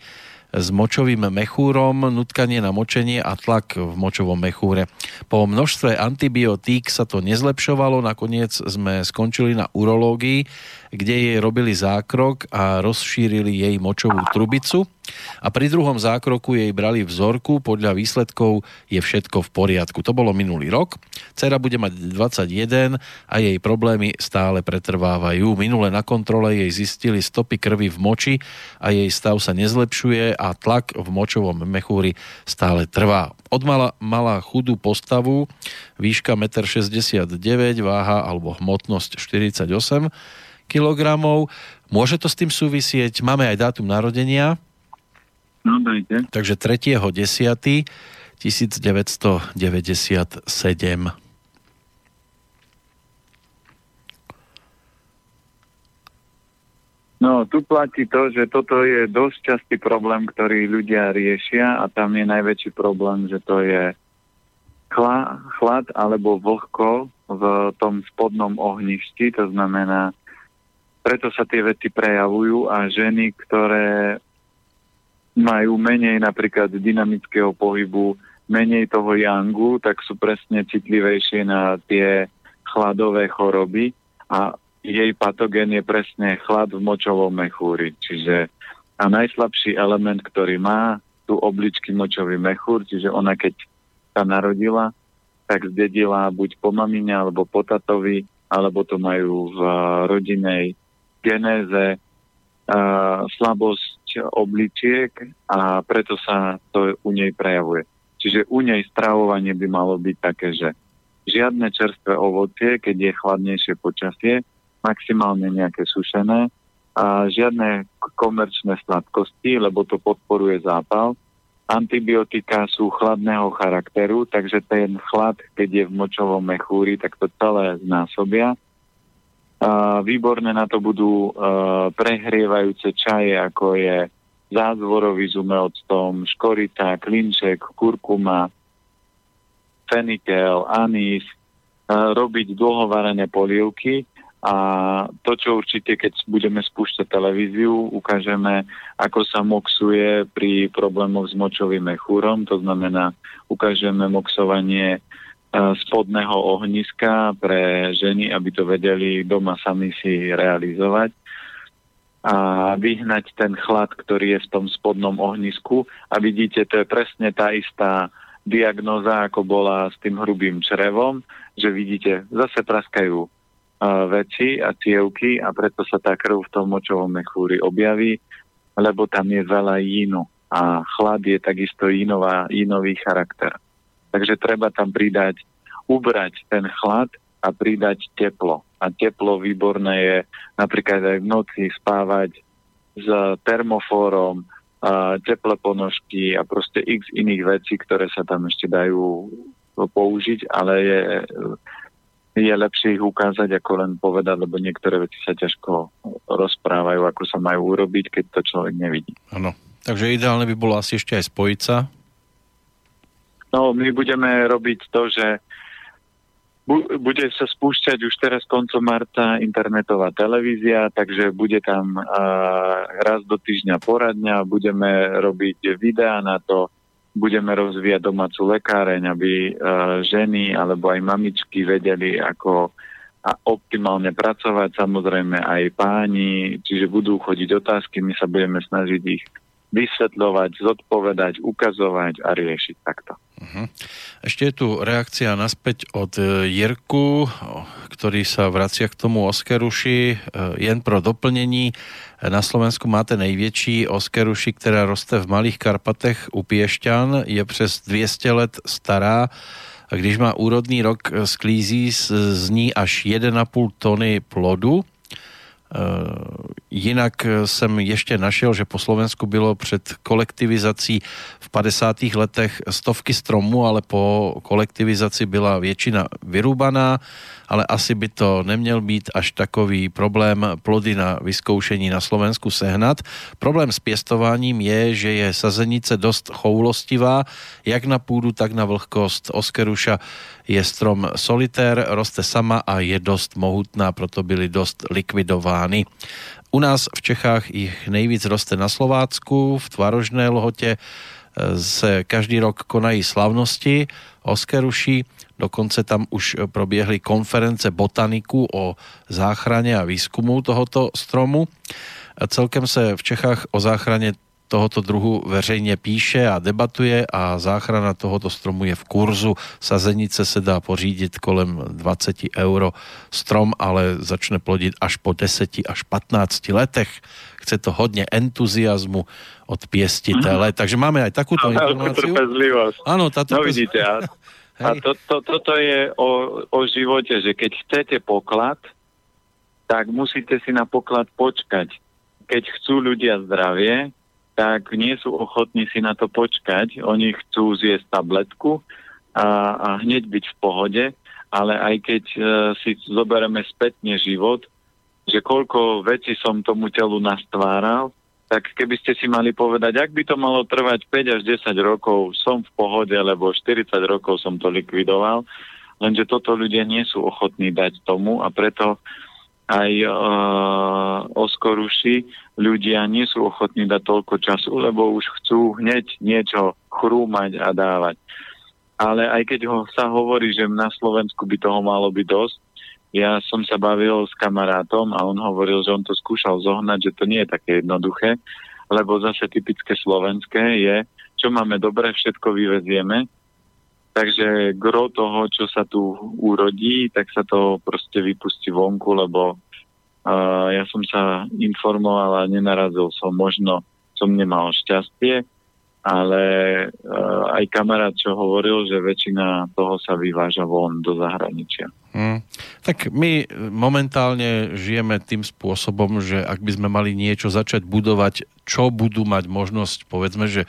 s močovým mechúrom, nutkanie na močenie a tlak v močovom mechúre. Po množstve antibiotík sa to nezlepšovalo, nakoniec sme skončili na urológii, kde jej robili zákrok a rozšírili jej močovú trubicu a pri druhom zákroku jej brali vzorku, podľa výsledkov je všetko v poriadku. To bolo minulý rok. Cera bude mať 21 a jej problémy stále pretrvávajú. Minule na kontrole jej zistili stopy krvi v moči a jej stav sa nezlepšuje a tlak v močovom mechúri stále trvá. Od mala, mala chudú postavu, výška 1,69 m, váha alebo hmotnosť 48 kg. Môže to s tým súvisieť? Máme aj dátum narodenia, No dajte. Takže 3.10. 1997. No, tu platí to, že toto je dosť častý problém, ktorý ľudia riešia a tam je najväčší problém, že to je chla, chlad alebo vlhko v tom spodnom ohništi, to znamená, preto sa tie veci prejavujú a ženy, ktoré majú menej napríklad dynamického pohybu, menej toho yangu, tak sú presne citlivejšie na tie chladové choroby a jej patogén je presne chlad v močovom mechúri. Čiže a najslabší element, ktorý má tu obličky močový mechúr, čiže ona keď sa narodila, tak zdedila buď po mamine alebo po tatovi, alebo to majú v rodinej genéze, uh, slabosť obličiek a preto sa to u nej prejavuje. Čiže u nej stravovanie by malo byť také, že žiadne čerstvé ovocie, keď je chladnejšie počasie, maximálne nejaké sušené, a žiadne komerčné sladkosti, lebo to podporuje zápal. Antibiotika sú chladného charakteru, takže ten chlad, keď je v močovom mechúri, tak to celé znásobia výborné na to budú prehrievajúce čaje, ako je zázvorový s umelctom, škorita, klinček, kurkuma, fenikel, anís, robiť dlhovarené polievky. A to, čo určite, keď budeme spúšťať televíziu, ukážeme, ako sa moxuje pri problémoch s močovým mechúrom, to znamená, ukážeme moxovanie spodného ohniska pre ženy, aby to vedeli doma sami si realizovať a vyhnať ten chlad, ktorý je v tom spodnom ohnisku. A vidíte, to je presne tá istá diagnoza, ako bola s tým hrubým črevom, že vidíte, zase praskajú uh, veci a cievky a preto sa tá krv v tom močovom mechúri objaví, lebo tam je veľa jínu a chlad je takisto jínová, jínový charakter. Takže treba tam pridať, ubrať ten chlad a pridať teplo. A teplo výborné je napríklad aj v noci spávať s termofórom, a teple ponožky a proste x iných vecí, ktoré sa tam ešte dajú použiť, ale je, je lepšie ich ukázať, ako len povedať, lebo niektoré veci sa ťažko rozprávajú, ako sa majú urobiť, keď to človek nevidí. Áno. Takže ideálne by bolo asi ešte aj spojiť sa No, my budeme robiť to, že bude sa spúšťať už teraz koncom marca internetová televízia, takže bude tam uh, raz do týždňa poradňa, budeme robiť videá na to, budeme rozvíjať domácu lekáreň, aby uh, ženy alebo aj mamičky vedeli, ako a optimálne pracovať, samozrejme aj páni, čiže budú chodiť otázky, my sa budeme snažiť ich vysvetľovať, zodpovedať, ukazovať a riešiť takto. Uh-huh. Ešte je tu reakcia naspäť od e, Jirku, ktorý sa vracia k tomu Oskeruši. E, jen pro doplnení, na Slovensku máte největší Oskeruši, která roste v Malých Karpatech u Piešťan, je přes 200 let stará a když má úrodný rok, sklízí z ní až 1,5 tony plodu. E, Jinak jsem ještě našel, že po Slovensku bylo před kolektivizací v 50. letech stovky stromů, ale po kolektivizaci byla většina vyrúbaná, ale asi by to neměl být až takový problém plody na vyzkoušení na Slovensku sehnat. Problém s pěstováním je, že je sazenice dost choulostivá, jak na půdu, tak na vlhkost. Oskeruša je strom solitér, roste sama a je dost mohutná, proto byly dost likvidovány. U nás v Čechách ich nejvíc roste na Slovácku, v Tvarožné lohote e, se každý rok konají slavnosti Oskeruši, dokonce tam už probiehli konference botaniku o záchrane a výskumu tohoto stromu. Celkem se v Čechách o záchrane tohoto druhu veřejně píše a debatuje a záchrana tohoto stromu je v kurzu. Sazenice se dá pořídit kolem 20 euro strom, ale začne plodit až po 10 až 15 letech. Chce to hodně entuziasmu od pěstitele. *laughs* Takže máme aj takúto informáciu. Áno, táto no vidíte, a, *laughs* a to, to, toto je o, o živote, že keď chcete poklad, tak musíte si na poklad počkať. Keď chcú ľudia zdravie, tak nie sú ochotní si na to počkať. Oni chcú zjesť tabletku a, a hneď byť v pohode, ale aj keď e, si zoberieme spätne život, že koľko vecí som tomu telu nastváral, tak keby ste si mali povedať, ak by to malo trvať 5 až 10 rokov, som v pohode, lebo 40 rokov som to likvidoval, lenže toto ľudia nie sú ochotní dať tomu a preto aj uh, oskoruši ľudia nie sú ochotní dať toľko času, lebo už chcú hneď niečo chrúmať a dávať. Ale aj keď ho sa hovorí, že na Slovensku by toho malo byť dosť, ja som sa bavil s kamarátom a on hovoril, že on to skúšal zohnať, že to nie je také jednoduché, lebo zase typické slovenské je, čo máme dobre, všetko vyvezieme, Takže gro toho, čo sa tu urodí, tak sa to proste vypustí vonku, lebo uh, ja som sa informoval a nenarazil som. Možno som nemal šťastie, ale uh, aj kamarát, čo hovoril, že väčšina toho sa vyváža von do zahraničia. Hmm. Tak my momentálne žijeme tým spôsobom, že ak by sme mali niečo začať budovať, čo budú mať možnosť, povedzme, že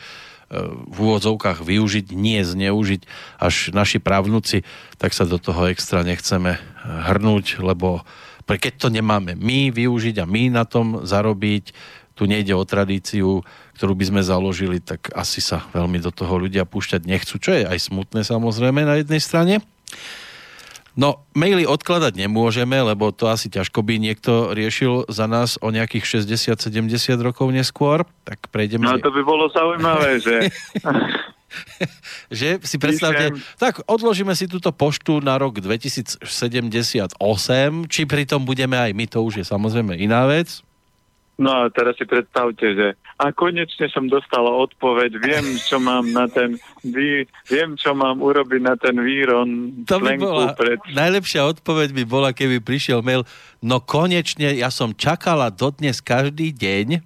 v úvodzovkách využiť, nie zneužiť, až naši právnuci, tak sa do toho extra nechceme hrnúť, lebo keď to nemáme my využiť a my na tom zarobiť, tu nejde o tradíciu, ktorú by sme založili, tak asi sa veľmi do toho ľudia púšťať nechcú, čo je aj smutné samozrejme na jednej strane. No, maily odkladať nemôžeme, lebo to asi ťažko by niekto riešil za nás o nejakých 60-70 rokov neskôr. Tak prejdeme... No to by bolo zaujímavé, že... *laughs* že si predstavte, Píšem. tak odložíme si túto poštu na rok 2078, či pritom budeme aj my, to už je samozrejme iná vec. No a teraz si predstavte, že a konečne som dostala odpoveď, viem, čo mám na ten vý, viem, čo mám urobiť na ten výron. To by bola, pred... najlepšia odpoveď by bola, keby prišiel mail, no konečne ja som čakala dodnes každý deň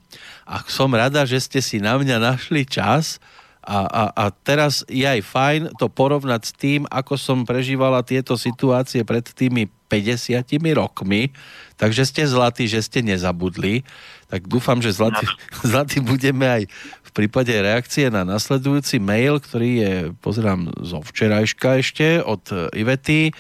a som rada, že ste si na mňa našli čas a, a, a teraz je aj fajn to porovnať s tým, ako som prežívala tieto situácie pred tými 50 rokmi, takže ste zlatí, že ste nezabudli tak dúfam, že zlatý, *laughs* zlatý budeme aj v prípade reakcie na nasledujúci mail, ktorý je, pozerám, zo včerajška ešte od Ivety.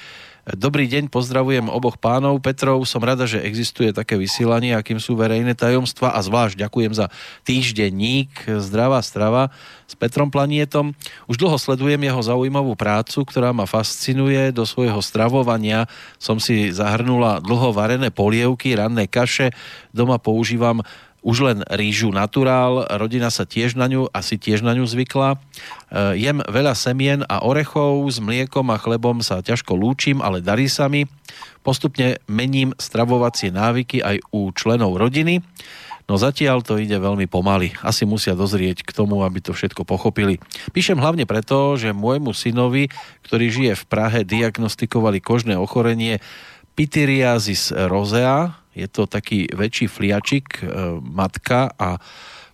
Dobrý deň, pozdravujem oboch pánov. Petrov, som rada, že existuje také vysielanie, akým sú verejné tajomstva a zvlášť ďakujem za týždenník Zdravá strava s Petrom Planietom. Už dlho sledujem jeho zaujímavú prácu, ktorá ma fascinuje. Do svojho stravovania som si zahrnula dlho varené polievky, ranné kaše. Doma používam už len rýžu naturál, rodina sa tiež na ňu, asi tiež na ňu zvykla. E, jem veľa semien a orechov, s mliekom a chlebom sa ťažko lúčim, ale darí sa mi. Postupne mením stravovacie návyky aj u členov rodiny. No zatiaľ to ide veľmi pomaly. Asi musia dozrieť k tomu, aby to všetko pochopili. Píšem hlavne preto, že môjmu synovi, ktorý žije v Prahe, diagnostikovali kožné ochorenie Pityriasis rosea, je to taký väčší fliačik, e, matka a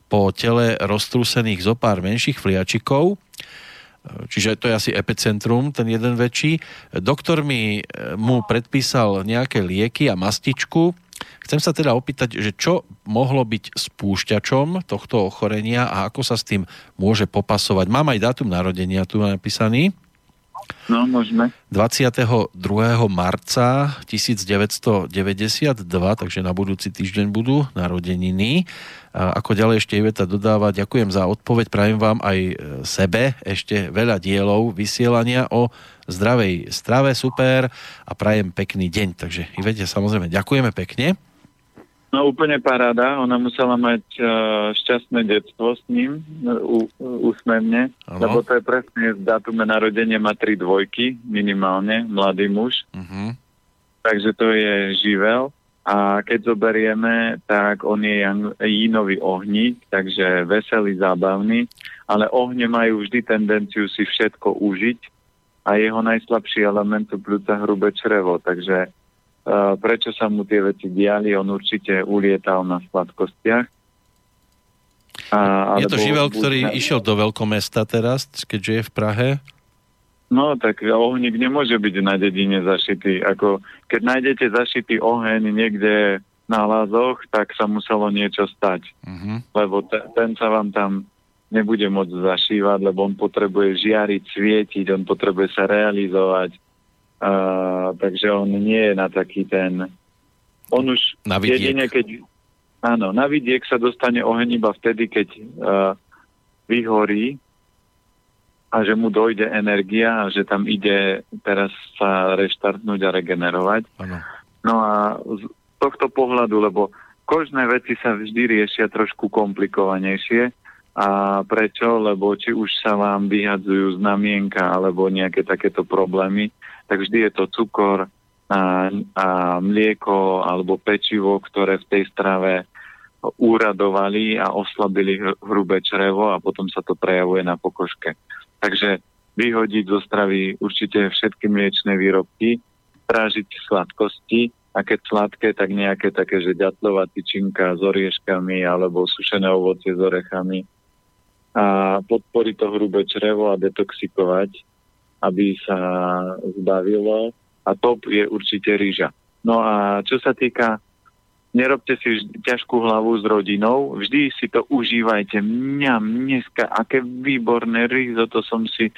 po tele roztrúsených zo pár menších fliačikov. E, čiže to je asi epicentrum, ten jeden väčší. Doktor mi e, mu predpísal nejaké lieky a mastičku. Chcem sa teda opýtať, že čo mohlo byť spúšťačom tohto ochorenia a ako sa s tým môže popasovať. Mám aj dátum narodenia tu napísaný. No, môžeme. 22. marca 1992, takže na budúci týždeň budú narodeniny. Ako ďalej ešte Iveta dodáva, ďakujem za odpoveď, prajem vám aj e, sebe ešte veľa dielov vysielania o zdravej strave, super a prajem pekný deň. Takže Ivete samozrejme ďakujeme pekne. No úplne paráda, ona musela mať uh, šťastné detstvo s ním, uh, úsmevne, ano. lebo to je presne z datume narodenia má tri dvojky, minimálne, mladý muž. Uh-huh. Takže to je živel. A keď zoberieme, tak on je jínový ohník, takže veselý, zábavný, ale ohne majú vždy tendenciu si všetko užiť a jeho najslabší element sú pľúca hrubé črevo, takže prečo sa mu tie veci diali, on určite ulietal na sladkostiach. A, je to živel, ktorý na... išiel do veľkomesta teraz, keďže je v Prahe? No, tak ohník nemôže byť na dedine zašitý. Ako, keď nájdete zašitý oheň niekde na lázoch, tak sa muselo niečo stať. Uh-huh. Lebo te, ten sa vám tam nebude môcť zašívať, lebo on potrebuje žiariť, svietiť, on potrebuje sa realizovať Uh, takže on nie je na taký ten... On už na jedine, keď... Áno, na vidiek sa dostane oheň iba vtedy, keď uh, vyhorí a že mu dojde energia a že tam ide teraz sa reštartnúť a regenerovať. Ano. No a z tohto pohľadu, lebo kožné veci sa vždy riešia trošku komplikovanejšie. A prečo? Lebo či už sa vám vyhadzujú znamienka alebo nejaké takéto problémy, tak vždy je to cukor a, a mlieko alebo pečivo, ktoré v tej strave úradovali a oslabili hrubé črevo a potom sa to prejavuje na pokožke. Takže vyhodiť zo stravy určite všetky mliečne výrobky, strážiť sladkosti a keď sladké, tak nejaké také, že ďatlová tyčinka s orieškami alebo sušené ovocie s orechami a podporiť to hrubé črevo a detoxikovať aby sa zbavilo a top je určite rýža. No a čo sa týka, nerobte si ťažkú hlavu s rodinou, vždy si to užívajte. Mňa, dneska, aké výborné to som si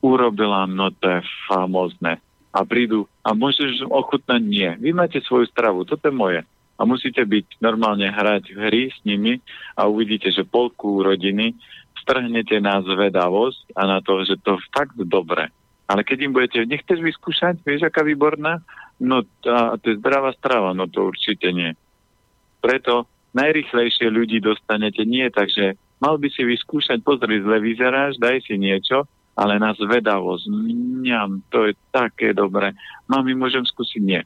urobila, no to je famozne. A prídu, a môžeš ochutnať? Nie. Vy máte svoju stravu, toto je moje. A musíte byť normálne hrať hry s nimi a uvidíte, že polku rodiny strhnete na zvedavosť a na to, že to fakt dobre. Ale keď im budete, nechceš vyskúšať, vieš, aká výborná? No a to je zdravá strava, no to určite nie. Preto najrychlejšie ľudí dostanete nie tak, že mal by si vyskúšať, pozri, zle vyzeráš, daj si niečo, ale na zvedavosť, mňam, to je také dobré. Mami, môžem skúsiť? Nie.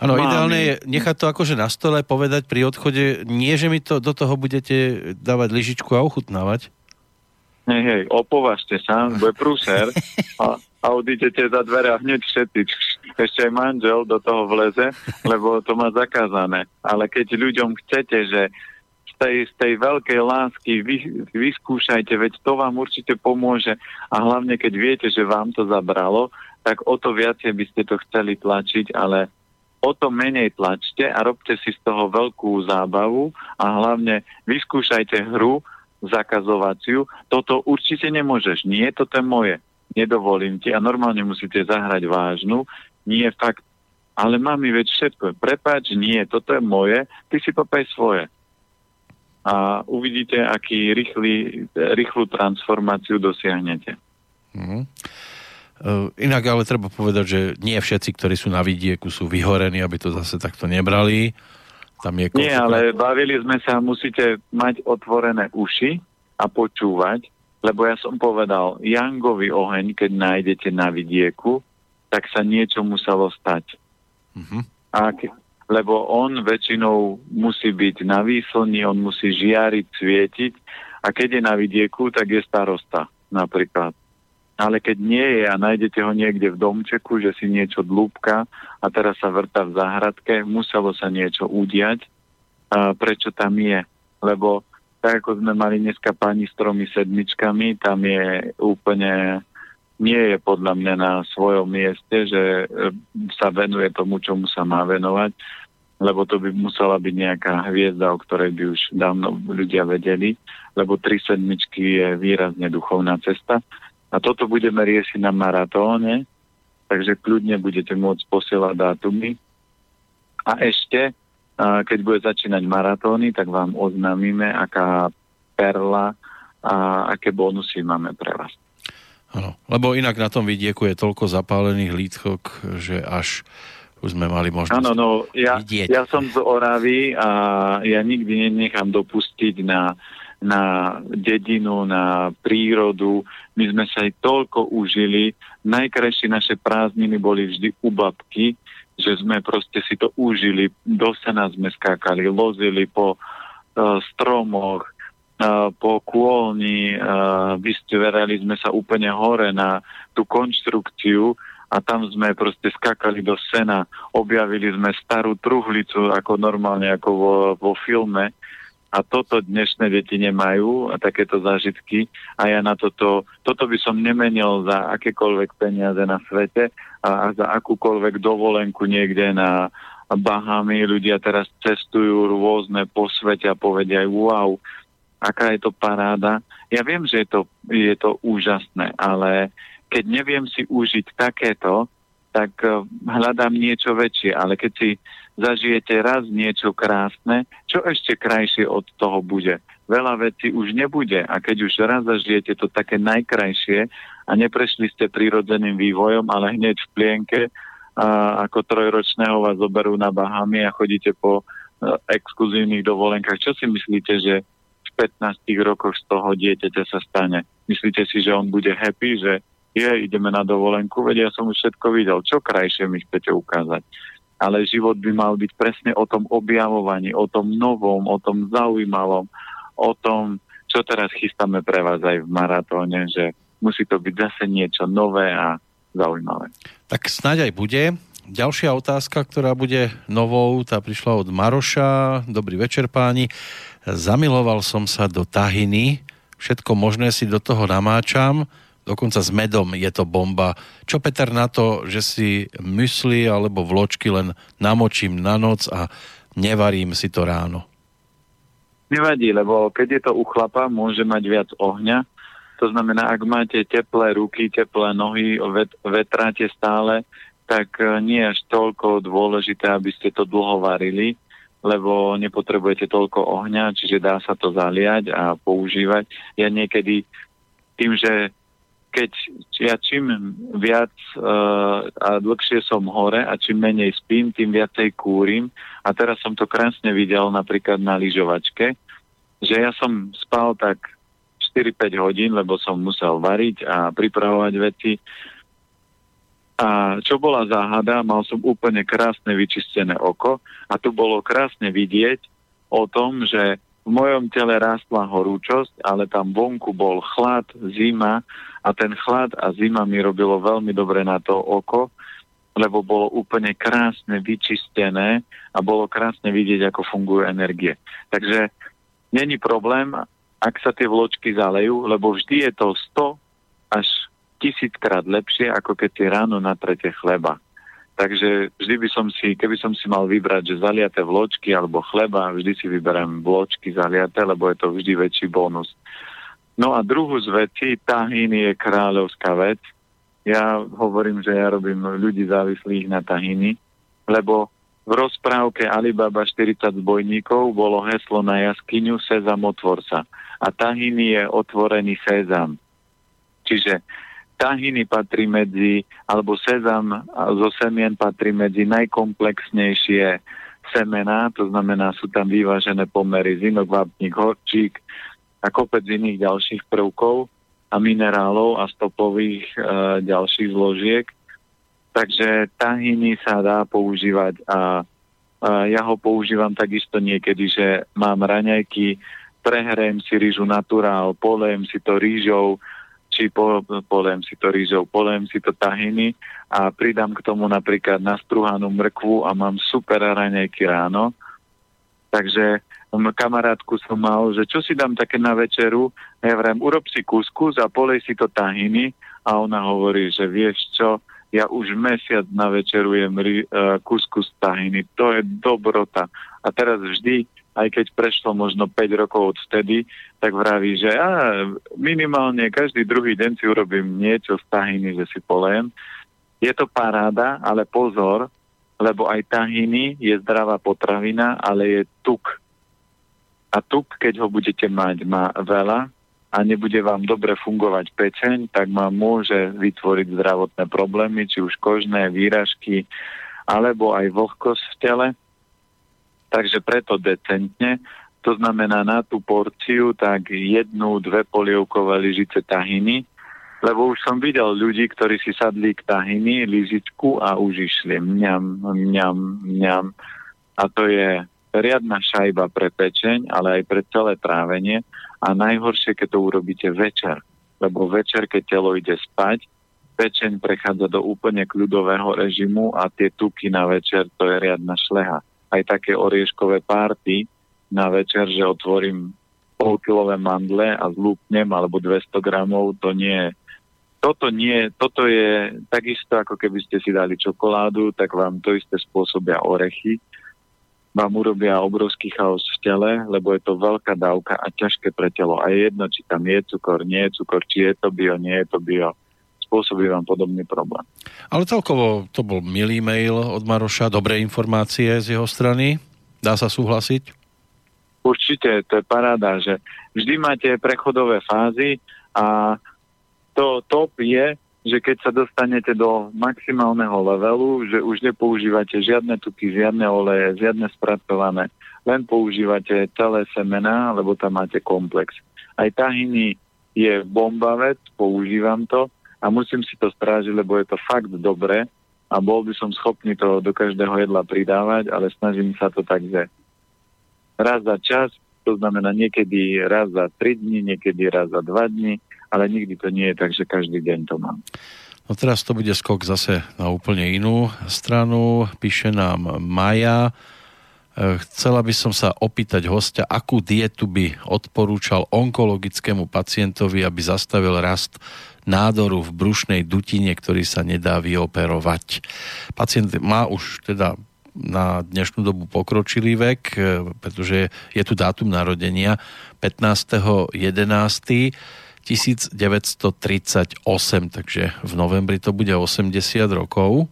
Áno, ideálne je nechať to akože na stole, povedať pri odchode, nie, že mi to do toho budete dávať lyžičku a ochutnávať. Hej, opovažte sa, bude prúser a, a odídete za dvere a hneď všetci. Ešte aj manžel do toho vleze, lebo to má zakázané. Ale keď ľuďom chcete, že z tej, z tej veľkej lásky vy, vyskúšajte, veď to vám určite pomôže a hlavne keď viete, že vám to zabralo, tak o to viacej by ste to chceli tlačiť, ale o to menej tlačte a robte si z toho veľkú zábavu a hlavne vyskúšajte hru, zakazovaciu, toto určite nemôžeš. Nie, toto je moje. Nedovolím ti a normálne musíte zahrať vážnu. Nie, fakt. Ale mami, veď všetko. Prepač, nie, toto je moje, ty si popaj svoje. A uvidíte, aký rýchly, rýchlu transformáciu dosiahnete. Mm-hmm. Inak ale treba povedať, že nie všetci, ktorí sú na vidieku, sú vyhorení, aby to zase takto nebrali. Tam je Nie, ale bavili sme sa, musíte mať otvorené uši a počúvať, lebo ja som povedal, Jangový oheň, keď nájdete na vidieku, tak sa niečo muselo stať. Uh-huh. A ke, lebo on väčšinou musí byť na výslni, on musí žiariť, svietiť a keď je na vidieku, tak je starosta napríklad. Ale keď nie je a nájdete ho niekde v domčeku, že si niečo dlúbka a teraz sa vrta v záhradke, muselo sa niečo udiať, a prečo tam je. Lebo tak ako sme mali dneska pani s tromi sedmičkami, tam je úplne, nie je podľa mňa na svojom mieste, že e, sa venuje tomu, čomu sa má venovať. lebo to by musela byť nejaká hviezda, o ktorej by už dávno ľudia vedeli, lebo tri sedmičky je výrazne duchovná cesta. A toto budeme riešiť na maratóne, takže kľudne budete môcť posielať dátumy. A ešte, keď bude začínať maratóny, tak vám oznámime, aká perla a aké bonusy máme pre vás. Ano, lebo inak na tom vidieku je toľko zapálených lítkok, že až už sme mali možnosť Áno, no, ja, vidieť. ja som z Oravy a ja nikdy nenechám dopustiť na, na dedinu, na prírodu. My sme sa aj toľko užili. Najkrajšie naše prázdniny boli vždy u babky, že sme proste si to užili. Do sena sme skákali, lozili po uh, stromoch, uh, po kôlni, uh, vystverali sme sa úplne hore na tú konštrukciu a tam sme proste skakali do sena, objavili sme starú truhlicu ako normálne ako vo, vo filme a toto dnešné deti nemajú a takéto zážitky a ja na toto, toto by som nemenil za akékoľvek peniaze na svete a, a za akúkoľvek dovolenku niekde na Bahamy. Ľudia teraz cestujú rôzne po svete a povedia wow, aká je to paráda. Ja viem, že je to, je to úžasné, ale keď neviem si užiť takéto, tak eh, hľadám niečo väčšie, ale keď si zažijete raz niečo krásne, čo ešte krajšie od toho bude? Veľa vecí už nebude a keď už raz zažijete to také najkrajšie a neprešli ste prírodzeným vývojom, ale hneď v plienke a ako trojročného vás zoberú na Bahamy a chodíte po uh, exkluzívnych dovolenkách. Čo si myslíte, že v 15 rokoch z toho dieťaťa sa stane? Myslíte si, že on bude happy, že je, ideme na dovolenku, vedia, ja som už všetko videl, čo krajšie mi chcete ukázať. Ale život by mal byť presne o tom objavovaní, o tom novom, o tom zaujímavom, o tom, čo teraz chystáme pre vás aj v maratóne, že musí to byť zase niečo nové a zaujímavé. Tak snáď aj bude. Ďalšia otázka, ktorá bude novou, tá prišla od Maroša. Dobrý večer páni. Zamiloval som sa do tahiny, všetko možné si do toho namáčam, dokonca s medom je to bomba. Čo Peter na to, že si mysli alebo vločky len namočím na noc a nevarím si to ráno? Nevadí, lebo keď je to u chlapa, môže mať viac ohňa. To znamená, ak máte teplé ruky, teplé nohy, vet, vetráte stále, tak e, nie je až toľko dôležité, aby ste to dlho varili, lebo nepotrebujete toľko ohňa, čiže dá sa to zaliať a používať. Ja niekedy tým, že keď ja čím viac uh, a dlhšie som hore a čím menej spím, tým viacej kúrim. A teraz som to krásne videl napríklad na lyžovačke, že ja som spal tak 4-5 hodín, lebo som musel variť a pripravovať veci. A čo bola záhada, mal som úplne krásne vyčistené oko a tu bolo krásne vidieť o tom, že v mojom tele rástla horúčosť, ale tam vonku bol chlad, zima a ten chlad a zima mi robilo veľmi dobre na to oko, lebo bolo úplne krásne vyčistené a bolo krásne vidieť, ako fungujú energie. Takže není problém, ak sa tie vločky zalejú, lebo vždy je to 100 až tisíckrát lepšie, ako keď si ráno natrete chleba. Takže vždy by som si, keby som si mal vybrať, že zaliaté vločky alebo chleba, vždy si vyberám vločky zaliaté, lebo je to vždy väčší bonus. No a druhú z vecí, tahíny je kráľovská vec. Ja hovorím, že ja robím ľudí závislých na tahíny, lebo v rozprávke Alibaba 40 zbojníkov bolo heslo na jaskyňu Sezam otvor sa. A tahiny je otvorený sezam. Čiže tahiny patrí medzi, alebo sezam zo semien patrí medzi najkomplexnejšie semená, to znamená, sú tam vyvážené pomery zinok, vápnik, horčík a kopec iných ďalších prvkov a minerálov a stopových e, ďalších zložiek. Takže tahiny sa dá používať a, a ja ho používam takisto niekedy, že mám raňajky, prehrejem si rýžu naturál, polejem si to rýžou, či po, polem si to rýžou, polem si to tahiny a pridám k tomu napríklad nastruhanú mrkvu a mám super raňajky ráno. Takže kamarátku som mal, že čo si dám také na večeru, ja vrem, urob si kuskus a polej si to tahiny a ona hovorí, že vieš čo, Ja už mesiac navečerujem uh, kuskus tahiny. To je dobrota. A teraz vždy, aj keď prešlo možno 5 rokov od vtedy, tak vraví, že ja minimálne každý druhý deň si urobím niečo z tahiny, že si polejem. Je to paráda, ale pozor, lebo aj tahiny je zdravá potravina, ale je tuk. A tuk, keď ho budete mať, má veľa a nebude vám dobre fungovať pečeň, tak ma môže vytvoriť zdravotné problémy, či už kožné výražky, alebo aj vlhkosť v tele. Takže preto decentne, to znamená na tú porciu tak jednu, dve polievkové lyžice tahiny, lebo už som videl ľudí, ktorí si sadli k tahiny, lyžičku a už išli mňam, mňam, mňam. A to je riadna šajba pre pečeň, ale aj pre celé trávenie. A najhoršie, keď to urobíte večer. Lebo večer, keď telo ide spať, pečeň prechádza do úplne kľudového režimu a tie tuky na večer, to je riadna šleha. Aj také orieškové párty na večer, že otvorím polkilové mandle a zlúpnem alebo 200 gramov, to nie je toto nie, toto je takisto, ako keby ste si dali čokoládu, tak vám to isté spôsobia orechy. Vám urobia obrovský chaos v tele, lebo je to veľká dávka a ťažké pre telo. A je jedno, či tam je cukor, nie je cukor, či je to bio, nie je to bio. Spôsobí vám podobný problém. Ale celkovo to bol milý mail od Maroša, dobré informácie z jeho strany. Dá sa súhlasiť? Určite, to je paráda, že vždy máte prechodové fázy a to top je, že keď sa dostanete do maximálneho levelu, že už nepoužívate žiadne tuky, žiadne oleje, žiadne spracované, len používate celé semená, lebo tam máte komplex. Aj tahiny je bomba vec, používam to a musím si to strážiť, lebo je to fakt dobre a bol by som schopný to do každého jedla pridávať, ale snažím sa to tak, že raz za čas, to znamená niekedy raz za 3 dní, niekedy raz za 2 dní, ale nikdy to nie je tak, že každý deň to mám. No teraz to bude skok zase na úplne inú stranu. Píše nám Maja. E, chcela by som sa opýtať hostia, akú dietu by odporúčal onkologickému pacientovi, aby zastavil rast nádoru v brušnej dutine, ktorý sa nedá vyoperovať. Pacient má už teda na dnešnú dobu pokročilý vek, e, pretože je tu dátum narodenia 15.11. 1938, takže v novembri to bude 80 rokov.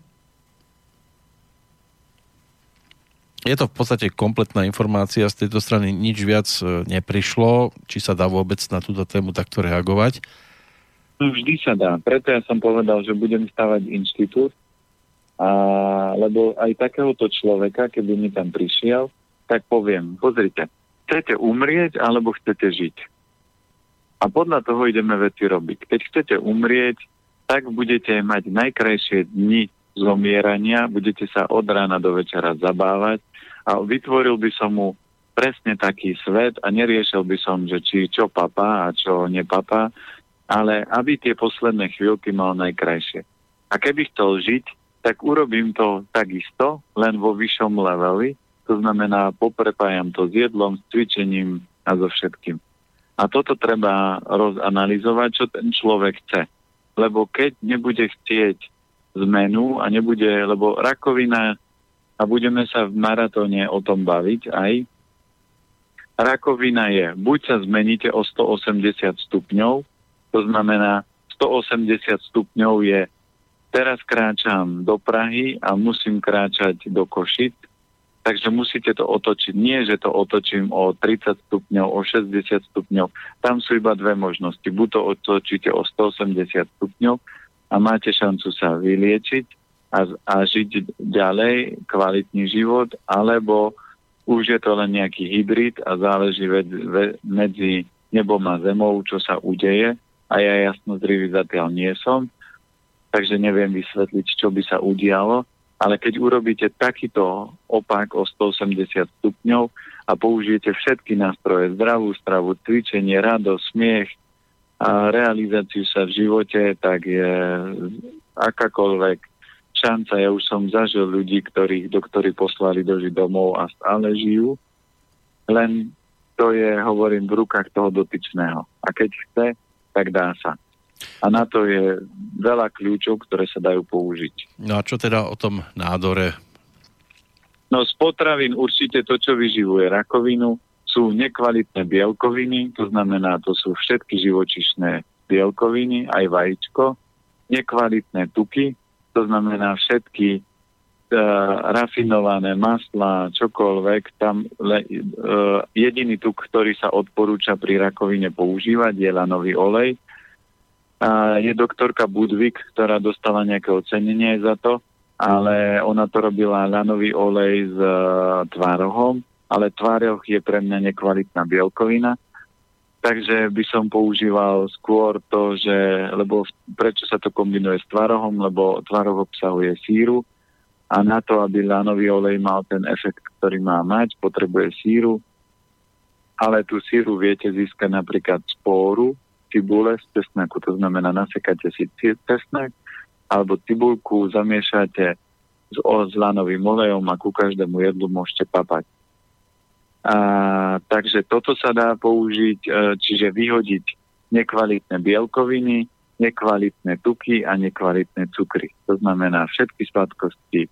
Je to v podstate kompletná informácia, z tejto strany nič viac e, neprišlo, či sa dá vôbec na túto tému takto reagovať? Vždy sa dá, preto ja som povedal, že budem stavať inštitút, a, lebo aj takéhoto človeka, keby mi tam prišiel, tak poviem, pozrite, chcete umrieť alebo chcete žiť? A podľa toho ideme veci robiť. Keď chcete umrieť, tak budete mať najkrajšie dni zomierania, budete sa od rána do večera zabávať a vytvoril by som mu presne taký svet a neriešil by som, že či čo papa a čo nepapa, ale aby tie posledné chvíľky mal najkrajšie. A keby chcel žiť, tak urobím to takisto, len vo vyššom leveli, to znamená poprepájam to s jedlom, s cvičením a so všetkým. A toto treba rozanalizovať, čo ten človek chce. Lebo keď nebude chcieť zmenu a nebude, lebo rakovina, a budeme sa v maratóne o tom baviť aj, rakovina je, buď sa zmeníte o 180 stupňov, to znamená 180 stupňov je, teraz kráčam do Prahy a musím kráčať do Košic, Takže musíte to otočiť. Nie, že to otočím o 30 stupňov, o 60 stupňov. Tam sú iba dve možnosti. Buď to otočíte o 180 stupňov a máte šancu sa vyliečiť a, a žiť ďalej kvalitný život, alebo už je to len nejaký hybrid a záleží ved, ve, medzi nebom a zemou, čo sa udeje a ja jasno zrivý zatiaľ nie som, takže neviem vysvetliť, čo by sa udialo ale keď urobíte takýto opak o 180 stupňov a použijete všetky nástroje, zdravú stravu, cvičenie, radosť, smiech a realizáciu sa v živote, tak je akákoľvek šanca. Ja už som zažil ľudí, ktorých doktori poslali dožiť domov a stále žijú. Len to je, hovorím, v rukách toho dotyčného. A keď chce, tak dá sa. A na to je veľa kľúčov, ktoré sa dajú použiť. No a čo teda o tom nádore? No z potravín určite to, čo vyživuje rakovinu, sú nekvalitné bielkoviny, to znamená, to sú všetky živočišné bielkoviny, aj vajíčko, nekvalitné tuky, to znamená všetky uh, rafinované masla, čokoľvek, tam le, uh, jediný tuk, ktorý sa odporúča pri rakovine používať, je lanový olej. Je doktorka Budvik, ktorá dostala nejaké ocenenie za to, ale ona to robila lanový olej s uh, tvárohom, ale tvároch je pre mňa nekvalitná bielkovina, takže by som používal skôr to, že, lebo prečo sa to kombinuje s tvarohom, lebo tvaroh obsahuje síru. A na to, aby lanový olej mal ten efekt, ktorý má mať, potrebuje síru, ale tú síru viete získať napríklad z póru, cibule z cesnaku, to znamená nasekáte si cesnak alebo cibulku, zamiešate s, s lanovým olejom a ku každému jedlu môžete papať. A, takže toto sa dá použiť, e, čiže vyhodiť nekvalitné bielkoviny, nekvalitné tuky a nekvalitné cukry. To znamená všetky sladkosti,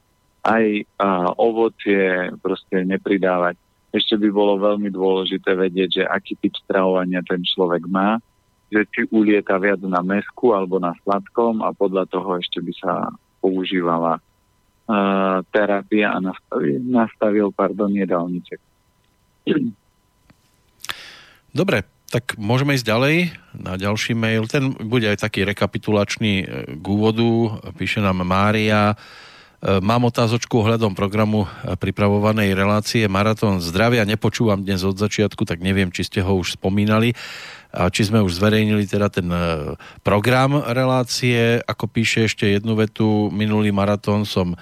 aj a, ovocie proste nepridávať. Ešte by bolo veľmi dôležité vedieť, že aký typ stravovania ten človek má, že či ulieta viac na mesku alebo na sladkom a podľa toho ešte by sa používala uh, terapia a nastavil, nastavil pardon, jedálniček. Dobre, tak môžeme ísť ďalej na ďalší mail. Ten bude aj taký rekapitulačný e, k úvodu. Píše nám Mária. E, mám otázočku ohľadom programu pripravovanej relácie Maratón zdravia. Nepočúvam dnes od začiatku, tak neviem, či ste ho už spomínali. Či sme už zverejnili teda ten program relácie. Ako píše ešte jednu vetu, minulý maratón som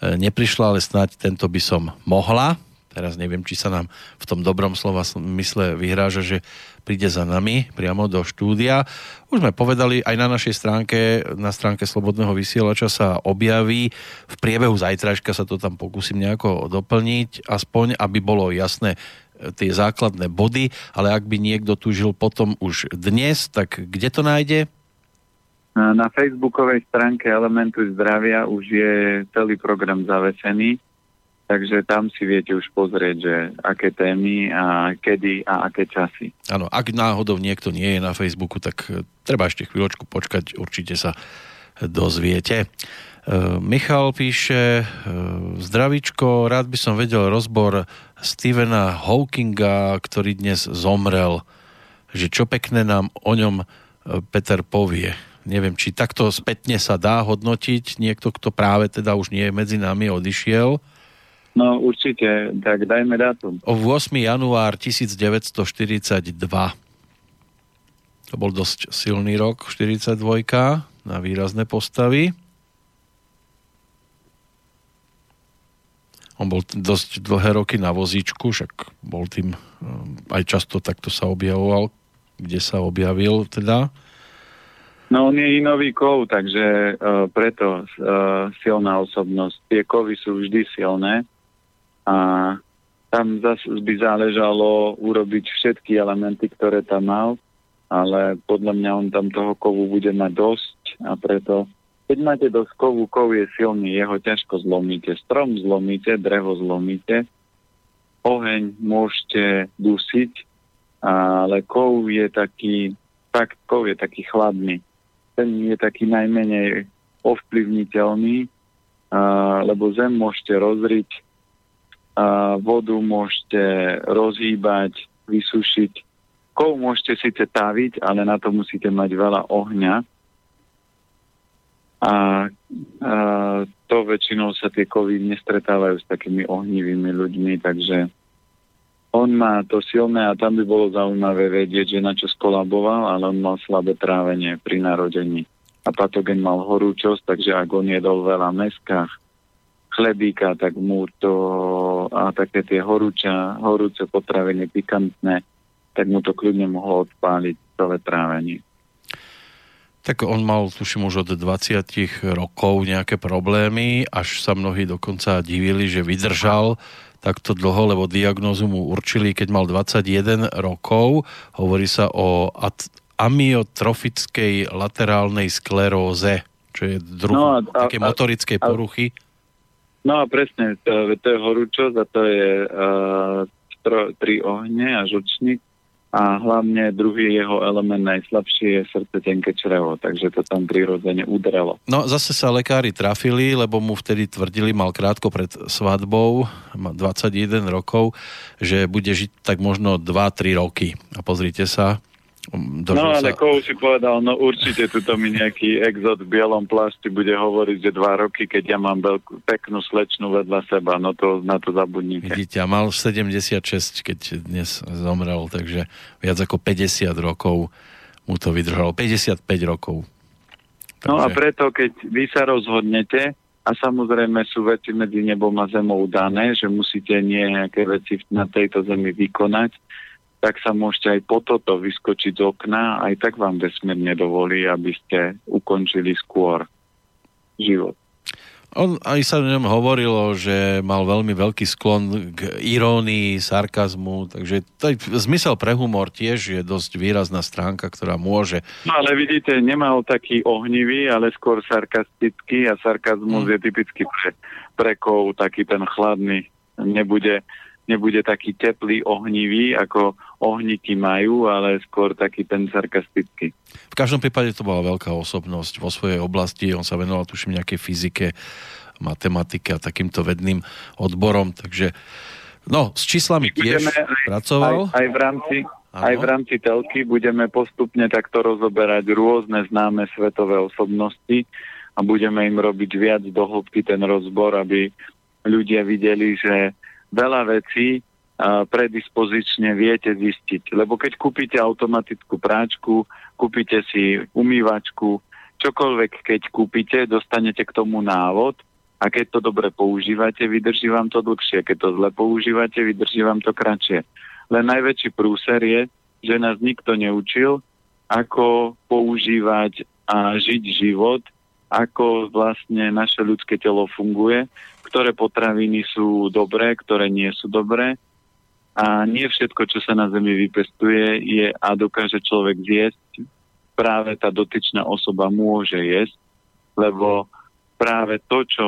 neprišla, ale snáď tento by som mohla teraz neviem, či sa nám v tom dobrom slova mysle vyhráža, že príde za nami priamo do štúdia. Už sme povedali, aj na našej stránke, na stránke Slobodného vysielača sa objaví. V priebehu zajtrajška sa to tam pokúsim nejako doplniť, aspoň aby bolo jasné e, tie základné body, ale ak by niekto tužil potom už dnes, tak kde to nájde? Na facebookovej stránke Elementu zdravia už je celý program zavesený Takže tam si viete už pozrieť, že aké témy a kedy a aké časy. Áno, ak náhodou niekto nie je na Facebooku, tak e, treba ešte chvíľočku počkať, určite sa dozviete. E, Michal píše, e, zdravičko, rád by som vedel rozbor Stephena Hawkinga, ktorý dnes zomrel. Že čo pekné nám o ňom Peter povie. Neviem, či takto spätne sa dá hodnotiť niekto, kto práve teda už nie je medzi nami, odišiel. No určite, tak dajme dátum. O 8. január 1942. To bol dosť silný rok, 42 na výrazné postavy. On bol dosť dlhé roky na vozíčku, však bol tým eh, aj často takto sa objavoval, kde sa objavil teda. No on je inový kov, takže uh, preto uh, silná osobnosť. Tie kovy sú vždy silné a tam zase by záležalo urobiť všetky elementy, ktoré tam mal, ale podľa mňa on tam toho kovu bude mať dosť a preto keď máte dosť kovu, kov je silný, jeho ťažko zlomíte. Strom zlomíte, drevo zlomíte, oheň môžete dusiť, ale kov je taký, tak kov je taký chladný. Ten je taký najmenej ovplyvniteľný, lebo zem môžete rozriť, vodu môžete rozhýbať, vysušiť. Kov môžete síce taviť, ale na to musíte mať veľa ohňa. A, a to väčšinou sa tie kovy nestretávajú s takými ohnivými ľuďmi, takže on má to silné a tam by bolo zaujímavé vedieť, že na čo skolaboval, ale on mal slabé trávenie pri narodení. A patogen mal horúčosť, takže ak on jedol veľa meskách, chlebíka, tak mu to a také tie horúča, horúce potraviny, pikantné, tak mu to kľudne mohlo odpáliť celé trávenie. Tak on mal, tuším, už od 20 rokov nejaké problémy, až sa mnohí dokonca divili, že vydržal takto dlho, lebo diagnózu mu určili, keď mal 21 rokov. Hovorí sa o amyotrofickej laterálnej skleróze, čo je druh no a, a, také motorickej poruchy. No a presne, to, to je horúčosť a to je uh, tro, tri ohne a žučník a hlavne druhý jeho element najslabší je srdce tenké črevo, takže to tam prirodzene udrelo. No zase sa lekári trafili, lebo mu vtedy tvrdili, mal krátko pred svadbou, má 21 rokov, že bude žiť tak možno 2-3 roky. A pozrite sa, no ale sa... Kou si povedal, no určite tuto mi nejaký exot v bielom plášti bude hovoriť, že dva roky, keď ja mám veľkú, peknú slečnú vedľa seba, no to na to zabudnite. Vidíte, a mal 76, keď dnes zomrel, takže viac ako 50 rokov mu to vydržalo. 55 rokov. Takže... No a preto, keď vy sa rozhodnete, a samozrejme sú veci medzi nebom a zemou dané, že musíte nejaké veci na tejto zemi vykonať, tak sa môžete aj po toto vyskočiť z okna, aj tak vám vesmír nedovolí, aby ste ukončili skôr život. On aj sa o ňom hovorilo, že mal veľmi veľký sklon k irónii, sarkazmu, takže to zmysel pre humor tiež je dosť výrazná stránka, ktorá môže... No ale vidíte, nemal taký ohnivý, ale skôr sarkastický a sarkazmus mm. je typický pre prekov, taký ten chladný. Nebude, nebude taký teplý, ohnivý, ako ohníky majú, ale skôr taký ten sarkastický. V každom prípade to bola veľká osobnosť vo svojej oblasti, on sa venoval tuším nejakej fyzike, matematike a takýmto vedným odborom, takže no, s číslami tiež aj, pracoval. Aj, aj v rámci Aj v rámci telky budeme postupne takto rozoberať rôzne známe svetové osobnosti a budeme im robiť viac do hĺbky ten rozbor, aby ľudia videli, že veľa vecí predispozične viete zistiť. Lebo keď kúpite automatickú práčku, kúpite si umývačku, čokoľvek keď kúpite, dostanete k tomu návod a keď to dobre používate, vydrží vám to dlhšie. Keď to zle používate, vydrží vám to kratšie. Len najväčší prúser je, že nás nikto neučil, ako používať a žiť život, ako vlastne naše ľudské telo funguje, ktoré potraviny sú dobré, ktoré nie sú dobré a nie všetko, čo sa na Zemi vypestuje, je a dokáže človek zjesť. Práve tá dotyčná osoba môže jesť, lebo práve to, čo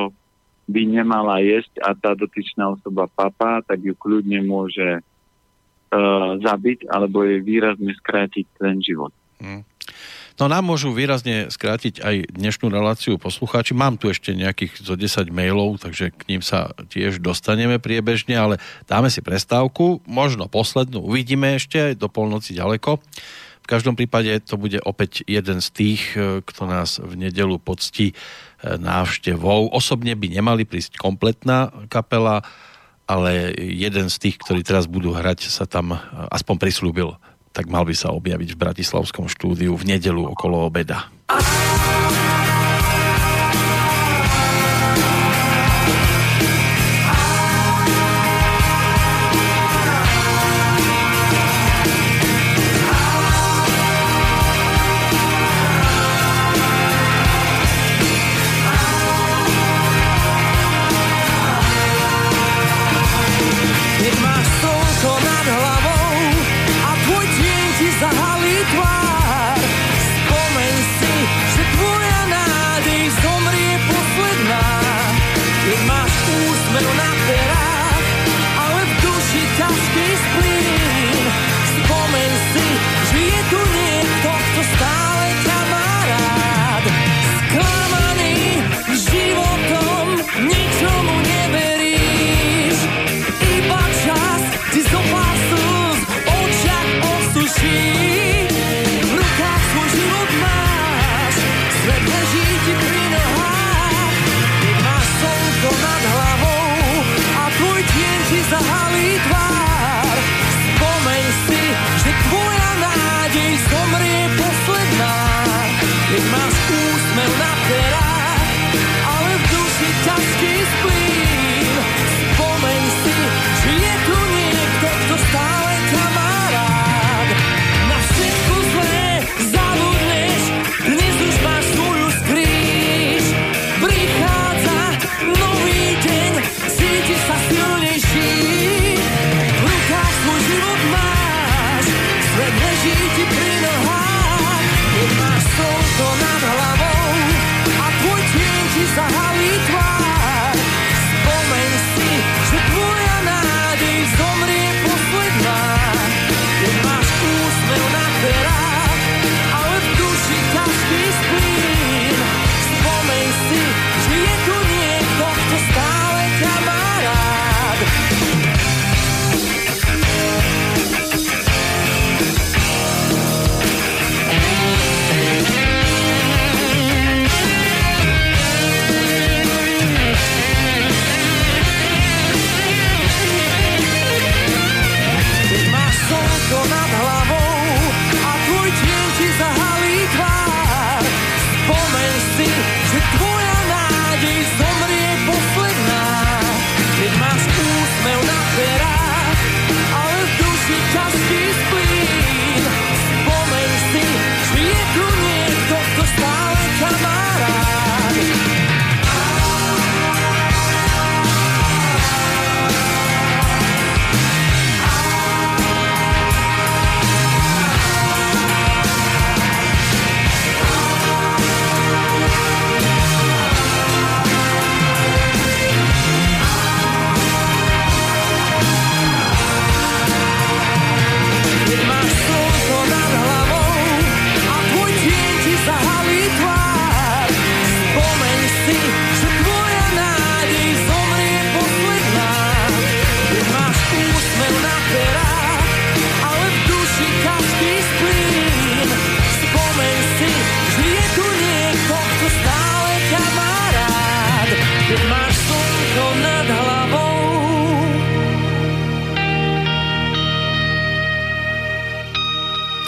by nemala jesť a tá dotyčná osoba papá, tak ju kľudne môže uh, zabiť alebo jej výrazne skrátiť ten život. Hmm. No nám môžu výrazne skrátiť aj dnešnú reláciu poslucháči. Mám tu ešte nejakých zo 10 mailov, takže k ním sa tiež dostaneme priebežne, ale dáme si prestávku, možno poslednú, uvidíme ešte do polnoci ďaleko. V každom prípade to bude opäť jeden z tých, e, kto nás v nedelu poctí e, návštevou. Osobne by nemali prísť kompletná kapela, ale jeden z tých, ktorí teraz budú hrať, sa tam e, aspoň prislúbil tak mal by sa objaviť v Bratislavskom štúdiu v nedelu okolo obeda.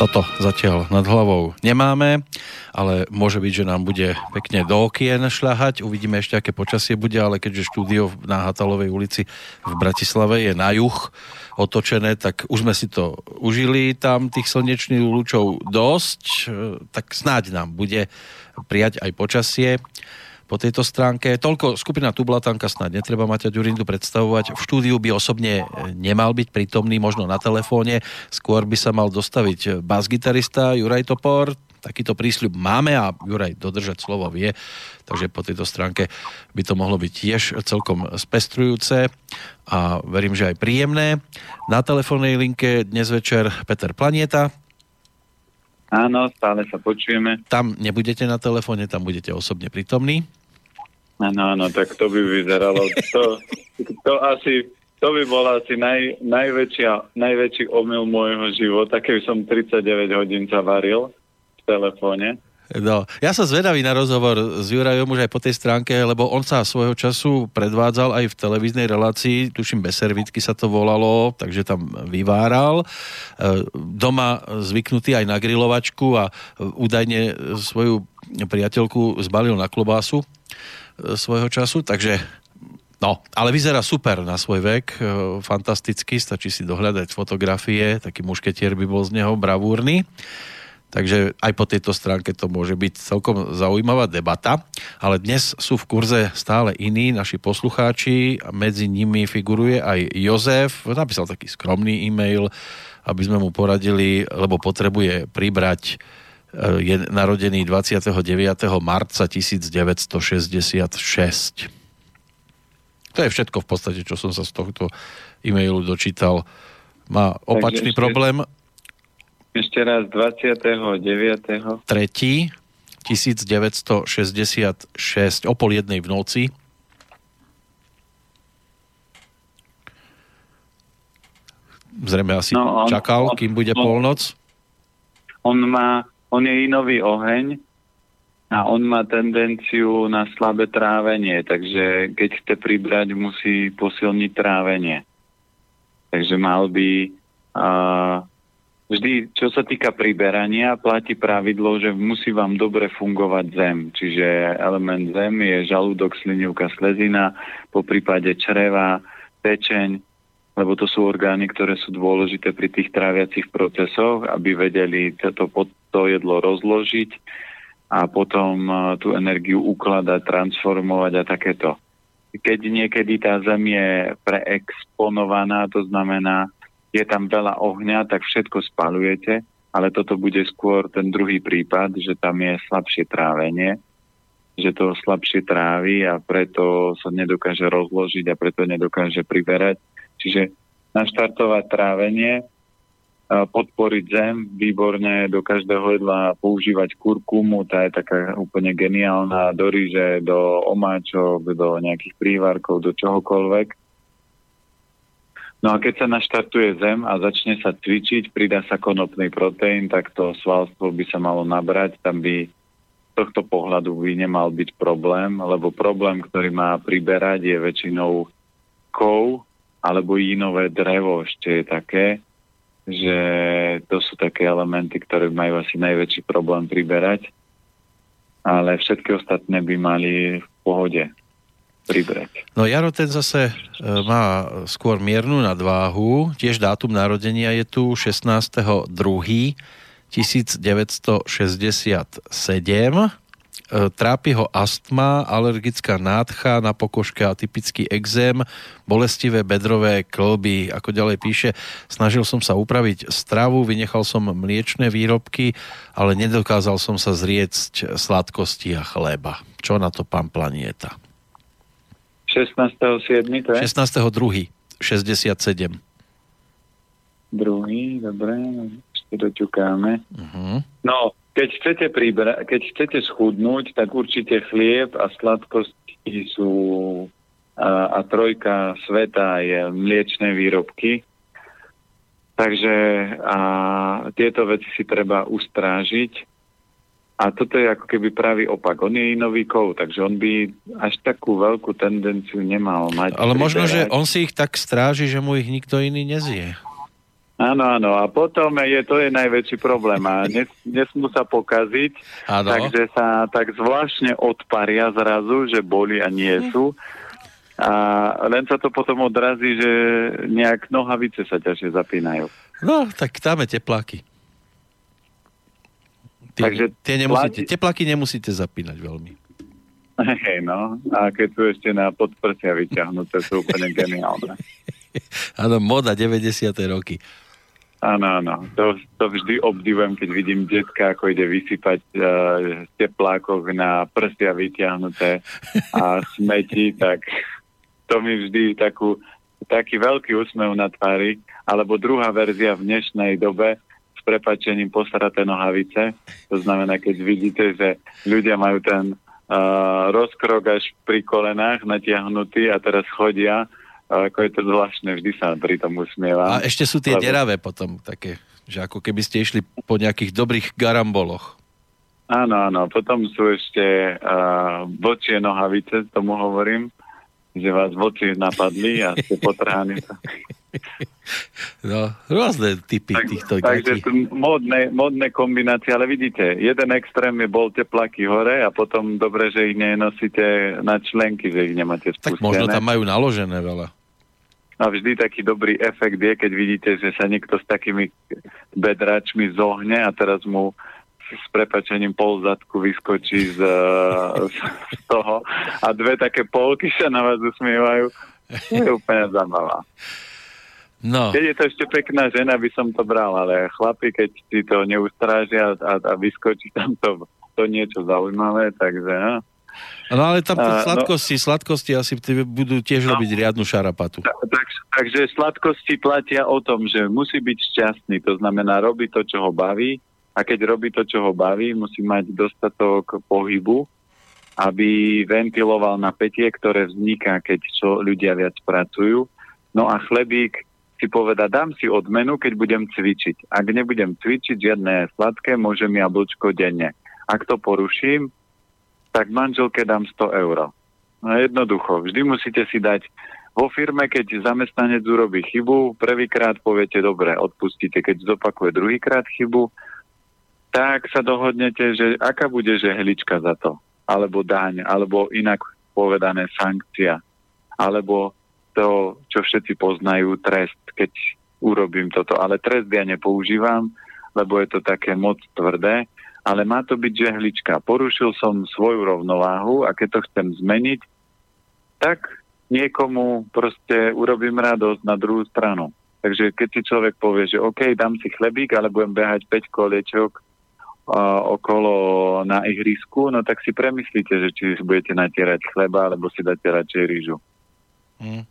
Toto zatiaľ nad hlavou nemáme, ale môže byť, že nám bude pekne do okien šľahať. Uvidíme ešte, aké počasie bude, ale keďže štúdio na Hatalovej ulici v Bratislave je na juh otočené, tak už sme si to užili tam tých slnečných lúčov dosť, tak snáď nám bude prijať aj počasie po tejto stránke. Toľko skupina Tublatanka snad netreba Maťa Ďurindu predstavovať. V štúdiu by osobne nemal byť prítomný, možno na telefóne. Skôr by sa mal dostaviť bas-gitarista Juraj Topor. Takýto prísľub máme a Juraj dodržať slovo vie. Takže po tejto stránke by to mohlo byť tiež celkom spestrujúce a verím, že aj príjemné. Na telefónnej linke dnes večer Peter Planieta. Áno, stále sa počujeme. Tam nebudete na telefóne, tam budete osobne prítomní. Áno, áno, tak to by vyzeralo. To, to asi, to by bol asi naj, najväčšia, najväčší omyl môjho života, keby som 39 hodín sa varil v telefóne. No, ja som zvedavý na rozhovor s Jurajom už aj po tej stránke, lebo on sa svojho času predvádzal aj v televíznej relácii, tuším bez servitky sa to volalo, takže tam vyváral. E, doma zvyknutý aj na grilovačku a údajne svoju priateľku zbalil na klobásu svojho času, takže No, ale vyzerá super na svoj vek, e, fantasticky, stačí si dohľadať fotografie, taký mušketier by bol z neho bravúrny. Takže aj po tejto stránke to môže byť celkom zaujímavá debata. Ale dnes sú v kurze stále iní naši poslucháči a medzi nimi figuruje aj Jozef. Napísal taký skromný e-mail, aby sme mu poradili, lebo potrebuje pribrať je narodený 29. marca 1966. To je všetko v podstate, čo som sa z tohto e-mailu dočítal. Má opačný ešte, problém. Ešte raz 29. 3. 1966 o pol jednej v noci. Zrejme asi no, on, čakal, on, kým bude on, polnoc. On má on je inový oheň a on má tendenciu na slabé trávenie, takže keď chce pribrať, musí posilniť trávenie. Takže mal by uh, vždy, čo sa týka priberania, platí pravidlo, že musí vám dobre fungovať zem. Čiže element zem je žalúdok, slinivka, slezina, po prípade čreva, pečeň, lebo to sú orgány, ktoré sú dôležité pri tých tráviacich procesoch, aby vedeli to, to jedlo rozložiť a potom e, tú energiu ukladať, transformovať a takéto. Keď niekedy tá zem je preexponovaná, to znamená, je tam veľa ohňa, tak všetko spalujete, ale toto bude skôr ten druhý prípad, že tam je slabšie trávenie, že to slabšie trávi a preto sa nedokáže rozložiť a preto nedokáže priberať Čiže naštartovať trávenie, podporiť zem, výborne do každého jedla používať kurkumu, tá je taká úplne geniálna, do ríže, do omáčok, do nejakých prívarkov, do čohokoľvek. No a keď sa naštartuje zem a začne sa cvičiť, pridá sa konopný proteín, tak to svalstvo by sa malo nabrať, tam by z tohto pohľadu by nemal byť problém, lebo problém, ktorý má priberať, je väčšinou kov, alebo inové drevo ešte je také, že to sú také elementy, ktoré majú asi najväčší problém priberať, ale všetky ostatné by mali v pohode pribrať. No Jaro ten zase e, má skôr miernu nadváhu, tiež dátum narodenia je tu 16.2. 1967 E, trápi ho astma, alergická nádcha na pokožke a typický exém, bolestivé bedrové klby. Ako ďalej píše, snažil som sa upraviť stravu, vynechal som mliečne výrobky, ale nedokázal som sa zriecť sladkosti a chleba. Čo na to pán Planieta? 16.7. to je? 16.2. 67. Druhý, dobre, ešte doťukáme. Uh-huh. No, keď chcete, pribra- keď chcete schudnúť, tak určite chlieb a sladkosti sú a, a trojka sveta je mliečne výrobky. Takže a tieto veci si treba ustrážiť. A toto je ako keby pravý opak. On je inový kov, takže on by až takú veľkú tendenciu nemal mať. Ale možno, že on si ich tak stráži, že mu ich nikto iný nezie. Áno, áno. A potom je to je najväčší problém. A nes, nesmú sa pokaziť, Áno. takže sa tak zvláštne odparia zrazu, že boli a nie sú. A len sa to potom odrazí, že nejak nohavice sa ťažšie zapínajú. No, tak dáme tepláky. Tie, Takže tie nemusíte, platí- tepláky nemusíte zapínať veľmi. Hej, no. A keď sú ešte na podprsia vyťahnuté, sú úplne geniálne. *laughs* Áno, moda 90. roky. Áno, áno. To, to vždy obdivujem, keď vidím detka, ako ide vysypať uh, v teplákoch na prsia vyťahnuté a smeti, tak to mi vždy takú, taký veľký úsmev na tvári. Alebo druhá verzia v dnešnej dobe s prepačením posraté nohavice. To znamená, keď vidíte, že ľudia majú ten uh, rozkrok až pri kolenách natiahnutý a teraz chodia, uh, ako je to zvláštne, vždy sa pri tom usmievam. A ešte sú tie Lebo- deravé potom také, že ako keby ste išli po nejakých dobrých garamboloch. Áno, áno. Potom sú ešte uh, vočie nohavice, tomu hovorím, že vás voči napadli a ste *laughs* potrhaní. No, rôzne typy Tak, týchto takže sú módne, módne kombinácie, ale vidíte, jeden extrém je bol teplaky hore a potom dobre, že ich nenosíte na členky, že ich nemáte Tak spustené. možno tam majú naložené veľa. A vždy taký dobrý efekt je, keď vidíte, že sa niekto s takými bedračmi zohne a teraz mu s prepačením pol zadku vyskočí z, z toho a dve také polky sa na vás usmievajú. To je úplne zabava. No, Keď je to ešte pekná žena, by som to bral, ale chlapi, keď si to neustrážia a, a vyskočí tam to, to niečo zaujímavé, takže no. No ale tam A, no- sladkosti, sladkosti asi budú tiež robiť riadnu šarapatu. Ta- Tak, takže sladkosti platia o tom, že musí byť šťastný, to znamená robiť to, čo ho baví a keď robí to, čo ho baví, musí mať dostatok pohybu, aby ventiloval napätie, ktoré vzniká, keď čo ľudia viac pracujú. No a chlebík si poveda, dám si odmenu, keď budem cvičiť. Ak nebudem cvičiť, žiadne sladké, môžem jablčko denne. Ak to poruším, tak manželke dám 100 eur. No jednoducho, vždy musíte si dať vo firme, keď zamestnanec urobí chybu, prvýkrát poviete, dobre, odpustíte, keď zopakuje druhýkrát chybu, tak sa dohodnete, že aká bude žehlička za to, alebo daň, alebo inak povedané sankcia, alebo to, čo všetci poznajú, trest, keď urobím toto. Ale trest ja nepoužívam, lebo je to také moc tvrdé, ale má to byť žehlička. Porušil som svoju rovnováhu a keď to chcem zmeniť, tak niekomu proste urobím radosť na druhú stranu. Takže keď si človek povie, že OK, dám si chlebík, ale budem behať 5 koliečok uh, okolo na ihrisku, no tak si premyslíte, že či budete natierať chleba, alebo si dáte radšej rýžu. Hm.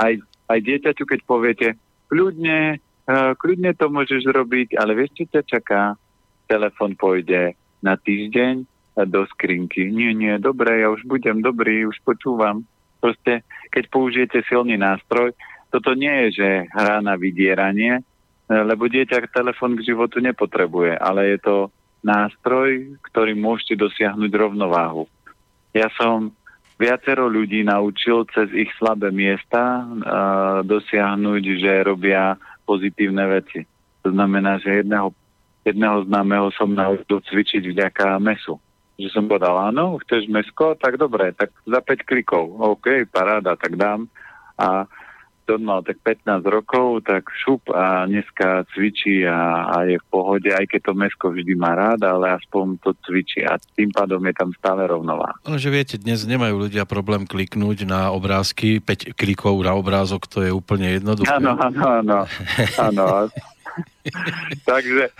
Aj, aj dieťaťu, keď poviete, kľudne, uh, kľudne to môžeš robiť, ale vieš, čo ťa čaká? Telefón pôjde na týždeň do skrinky. Nie, nie, dobre, ja už budem dobrý, už počúvam. Proste, keď použijete silný nástroj, toto nie je, že hra na vydieranie, e, lebo dieťa telefón k životu nepotrebuje, ale je to nástroj, ktorý môžete dosiahnuť rovnováhu. Ja som viacero ľudí naučil cez ich slabé miesta uh, dosiahnuť, že robia pozitívne veci. To znamená, že jedného, jedného známeho som naučil cvičiť vďaka mesu. Že som povedal, áno, chceš mesko? Tak dobre, tak za 5 klikov. OK, paráda, tak dám. A to mal tak 15 rokov, tak šup a dneska cvičí a, a je v pohode, aj keď to mesko vždy má rád, ale aspoň to cvičí a tým pádom je tam stále rovnováha. Lenže viete, dnes nemajú ľudia problém kliknúť na obrázky, 5 klikov na obrázok, to je úplne jednoduché. Áno, áno, áno. áno. *laughs* Takže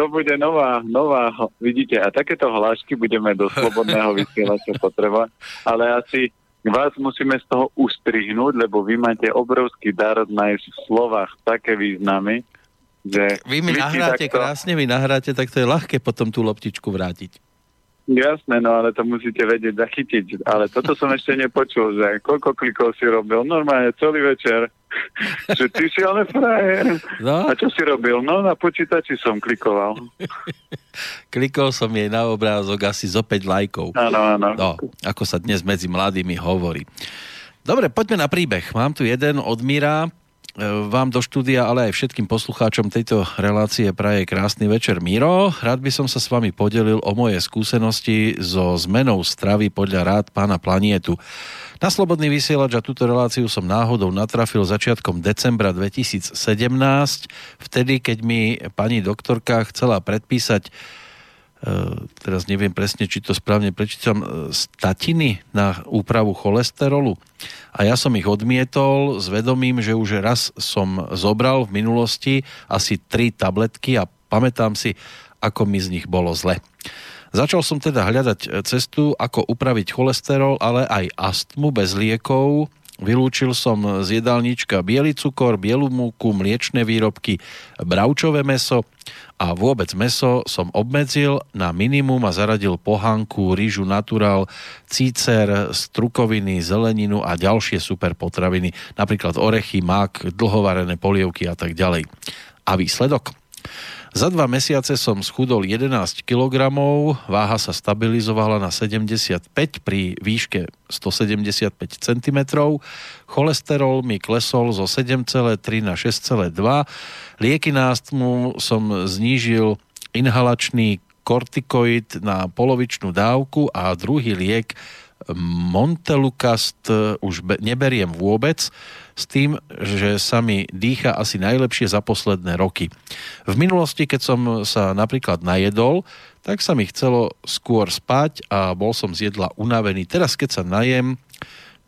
to bude nová, nová, vidíte, a takéto hlášky budeme do slobodného vysielača *laughs* potrebovať, ale asi vás musíme z toho ustrihnúť, lebo vy máte obrovský dar nájsť v slovách také významy, že... Vy mi nahráte takto- krásne, vy nahráte, tak to je ľahké potom tú loptičku vrátiť. Jasné, no ale to musíte vedieť zachytiť. Ale toto som ešte nepočul, že koľko klikov si robil. Normálne celý večer. *laughs* že ty si ale frajer. No, A čo si robil? No na počítači som klikoval. *laughs* klikol som jej na obrázok asi zo 5 lajkov. Áno, áno. No, ako sa dnes medzi mladými hovorí. Dobre, poďme na príbeh. Mám tu jeden od Mira. Vám do štúdia, ale aj všetkým poslucháčom tejto relácie praje krásny večer Miro. Rád by som sa s vami podelil o moje skúsenosti so zmenou stravy podľa rád pána Planietu. Na Slobodný vysielač a túto reláciu som náhodou natrafil začiatkom decembra 2017, vtedy, keď mi pani doktorka chcela predpísať teraz neviem presne, či to správne prečítam, e, statiny na úpravu cholesterolu. A ja som ich odmietol s vedomím, že už raz som zobral v minulosti asi tri tabletky a pamätám si, ako mi z nich bolo zle. Začal som teda hľadať cestu, ako upraviť cholesterol, ale aj astmu bez liekov, Vylúčil som z jedálnička biely cukor, bielu múku, mliečne výrobky, bravčové meso a vôbec meso som obmedzil na minimum a zaradil pohánku, rýžu natural, cícer, strukoviny, zeleninu a ďalšie super potraviny, napríklad orechy, mak, dlhovarené polievky a tak ďalej. A výsledok? Za dva mesiace som schudol 11 kg, váha sa stabilizovala na 75 pri výške 175 cm, cholesterol mi klesol zo 7,3 na 6,2, lieky na astmu som znížil inhalačný kortikoid na polovičnú dávku a druhý liek Montelukast už neberiem vôbec, s tým, že sa mi dýcha asi najlepšie za posledné roky. V minulosti, keď som sa napríklad najedol, tak sa mi chcelo skôr spať a bol som z jedla unavený. Teraz, keď sa najem,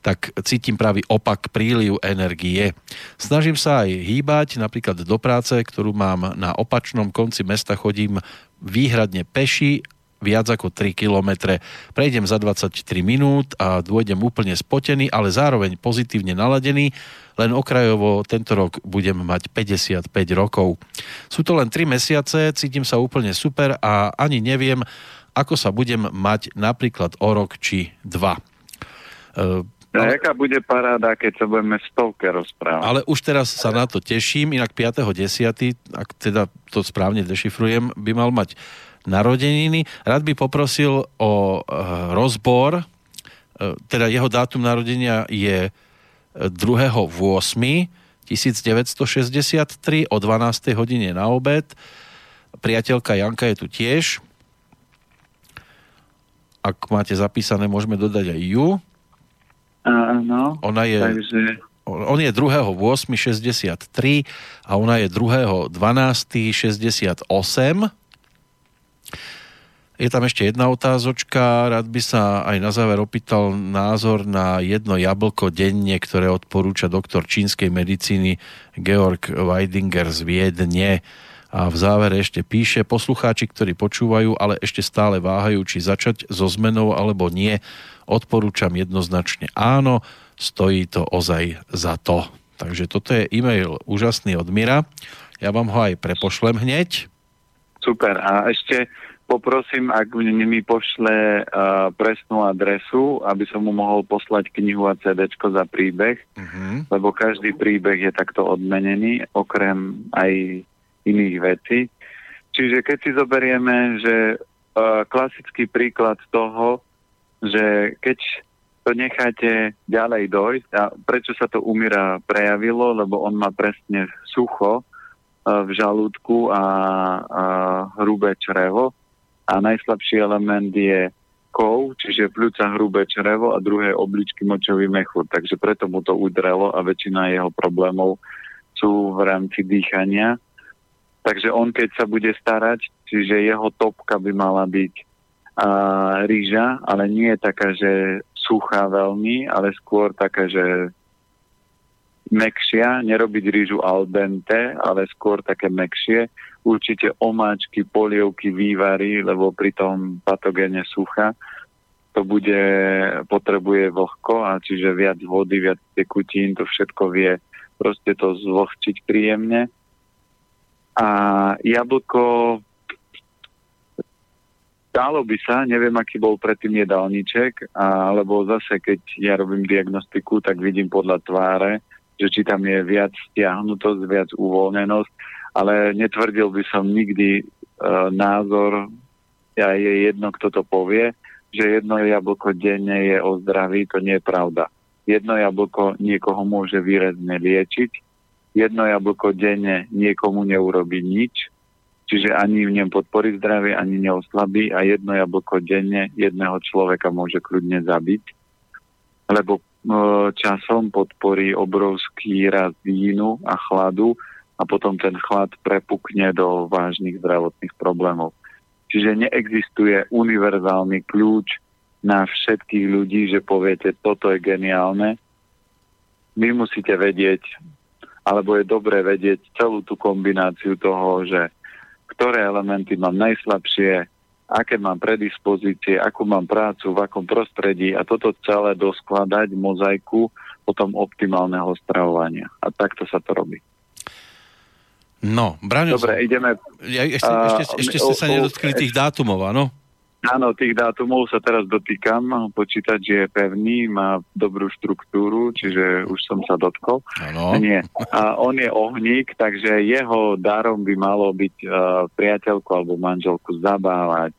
tak cítim pravý opak príliv energie. Snažím sa aj hýbať, napríklad do práce, ktorú mám na opačnom konci mesta, chodím výhradne peši viac ako 3 km. Prejdem za 23 minút a dôjdem úplne spotený, ale zároveň pozitívne naladený, len okrajovo tento rok budem mať 55 rokov. Sú to len 3 mesiace, cítim sa úplne super a ani neviem, ako sa budem mať napríklad o rok či dva. Uh, a jaká bude paráda, keď sa budeme stovke rozprávať? Ale už teraz sa na to teším, inak 5.10., ak teda to správne dešifrujem, by mal mať narodeniny. Rád by poprosil o e, rozbor, e, teda jeho dátum narodenia je 2.8. 1963 o 12. hodine na obed. Priateľka Janka je tu tiež. Ak máte zapísané, môžeme dodať aj ju. Áno. Ona je... Takže... On je 2.8.63 a ona je 2.12.68. Je tam ešte jedna otázočka, rád by sa aj na záver opýtal názor na jedno jablko denne, ktoré odporúča doktor čínskej medicíny Georg Weidinger z Viedne. A v závere ešte píše, poslucháči, ktorí počúvajú, ale ešte stále váhajú, či začať so zmenou alebo nie, odporúčam jednoznačne áno, stojí to ozaj za to. Takže toto je e-mail úžasný od Mira. Ja vám ho aj prepošlem hneď. Super. A ešte poprosím, ak mi pošle uh, presnú adresu, aby som mu mohol poslať knihu a CD za príbeh, uh-huh. lebo každý príbeh je takto odmenený, okrem aj iných vecí. Čiže keď si zoberieme, že uh, klasický príklad toho, že keď to necháte ďalej dojsť a prečo sa to umíra prejavilo, lebo on má presne sucho v žalúdku a, a hrubé črevo, a najslabší element je kov, čiže pľúca hrubé črevo a druhé obličky močový mechúr. Takže preto mu to udrelo a väčšina jeho problémov sú v rámci dýchania. Takže on, keď sa bude starať, čiže jeho topka by mala byť a, rýža, ale nie je taká, že suchá veľmi, ale skôr taká, že mekšia, nerobiť rýžu al dente, ale skôr také mekšie určite omáčky, polievky, vývary, lebo pri tom patogéne sucha to bude, potrebuje vlhko a čiže viac vody, viac tekutín, to všetko vie proste to zvlhčiť príjemne. A jablko Dálo by sa, neviem, aký bol predtým jedálniček, alebo zase, keď ja robím diagnostiku, tak vidím podľa tváre, že či tam je viac stiahnutosť, viac uvoľnenosť ale netvrdil by som nikdy uh, názor, ja je jedno, kto to povie, že jedno jablko denne je o zdraví, to nie je pravda. Jedno jablko niekoho môže výrazne liečiť jedno jablko denne niekomu neurobi nič, čiže ani v ňom podporí zdravie, ani neoslabí a jedno jablko denne jedného človeka môže kľudne zabiť, lebo e, časom podporí obrovský rast vínu a chladu a potom ten chlad prepukne do vážnych zdravotných problémov. Čiže neexistuje univerzálny kľúč na všetkých ľudí, že poviete, toto je geniálne. Vy musíte vedieť, alebo je dobre vedieť celú tú kombináciu toho, že ktoré elementy mám najslabšie, aké mám predispozície, akú mám prácu, v akom prostredí a toto celé doskladať mozaiku potom optimálneho stravovania. A takto sa to robí. No, Braňo, Dobre, ideme... Ja, ešte, ešte, ešte ste sa nedotkli tých dátumov, áno? Áno, tých dátumov sa teraz dotýkam. Počítač je pevný, má dobrú štruktúru, čiže už som sa dotkol. Nie. A on je ohník, takže jeho darom by malo byť uh, priateľku alebo manželku zabávať,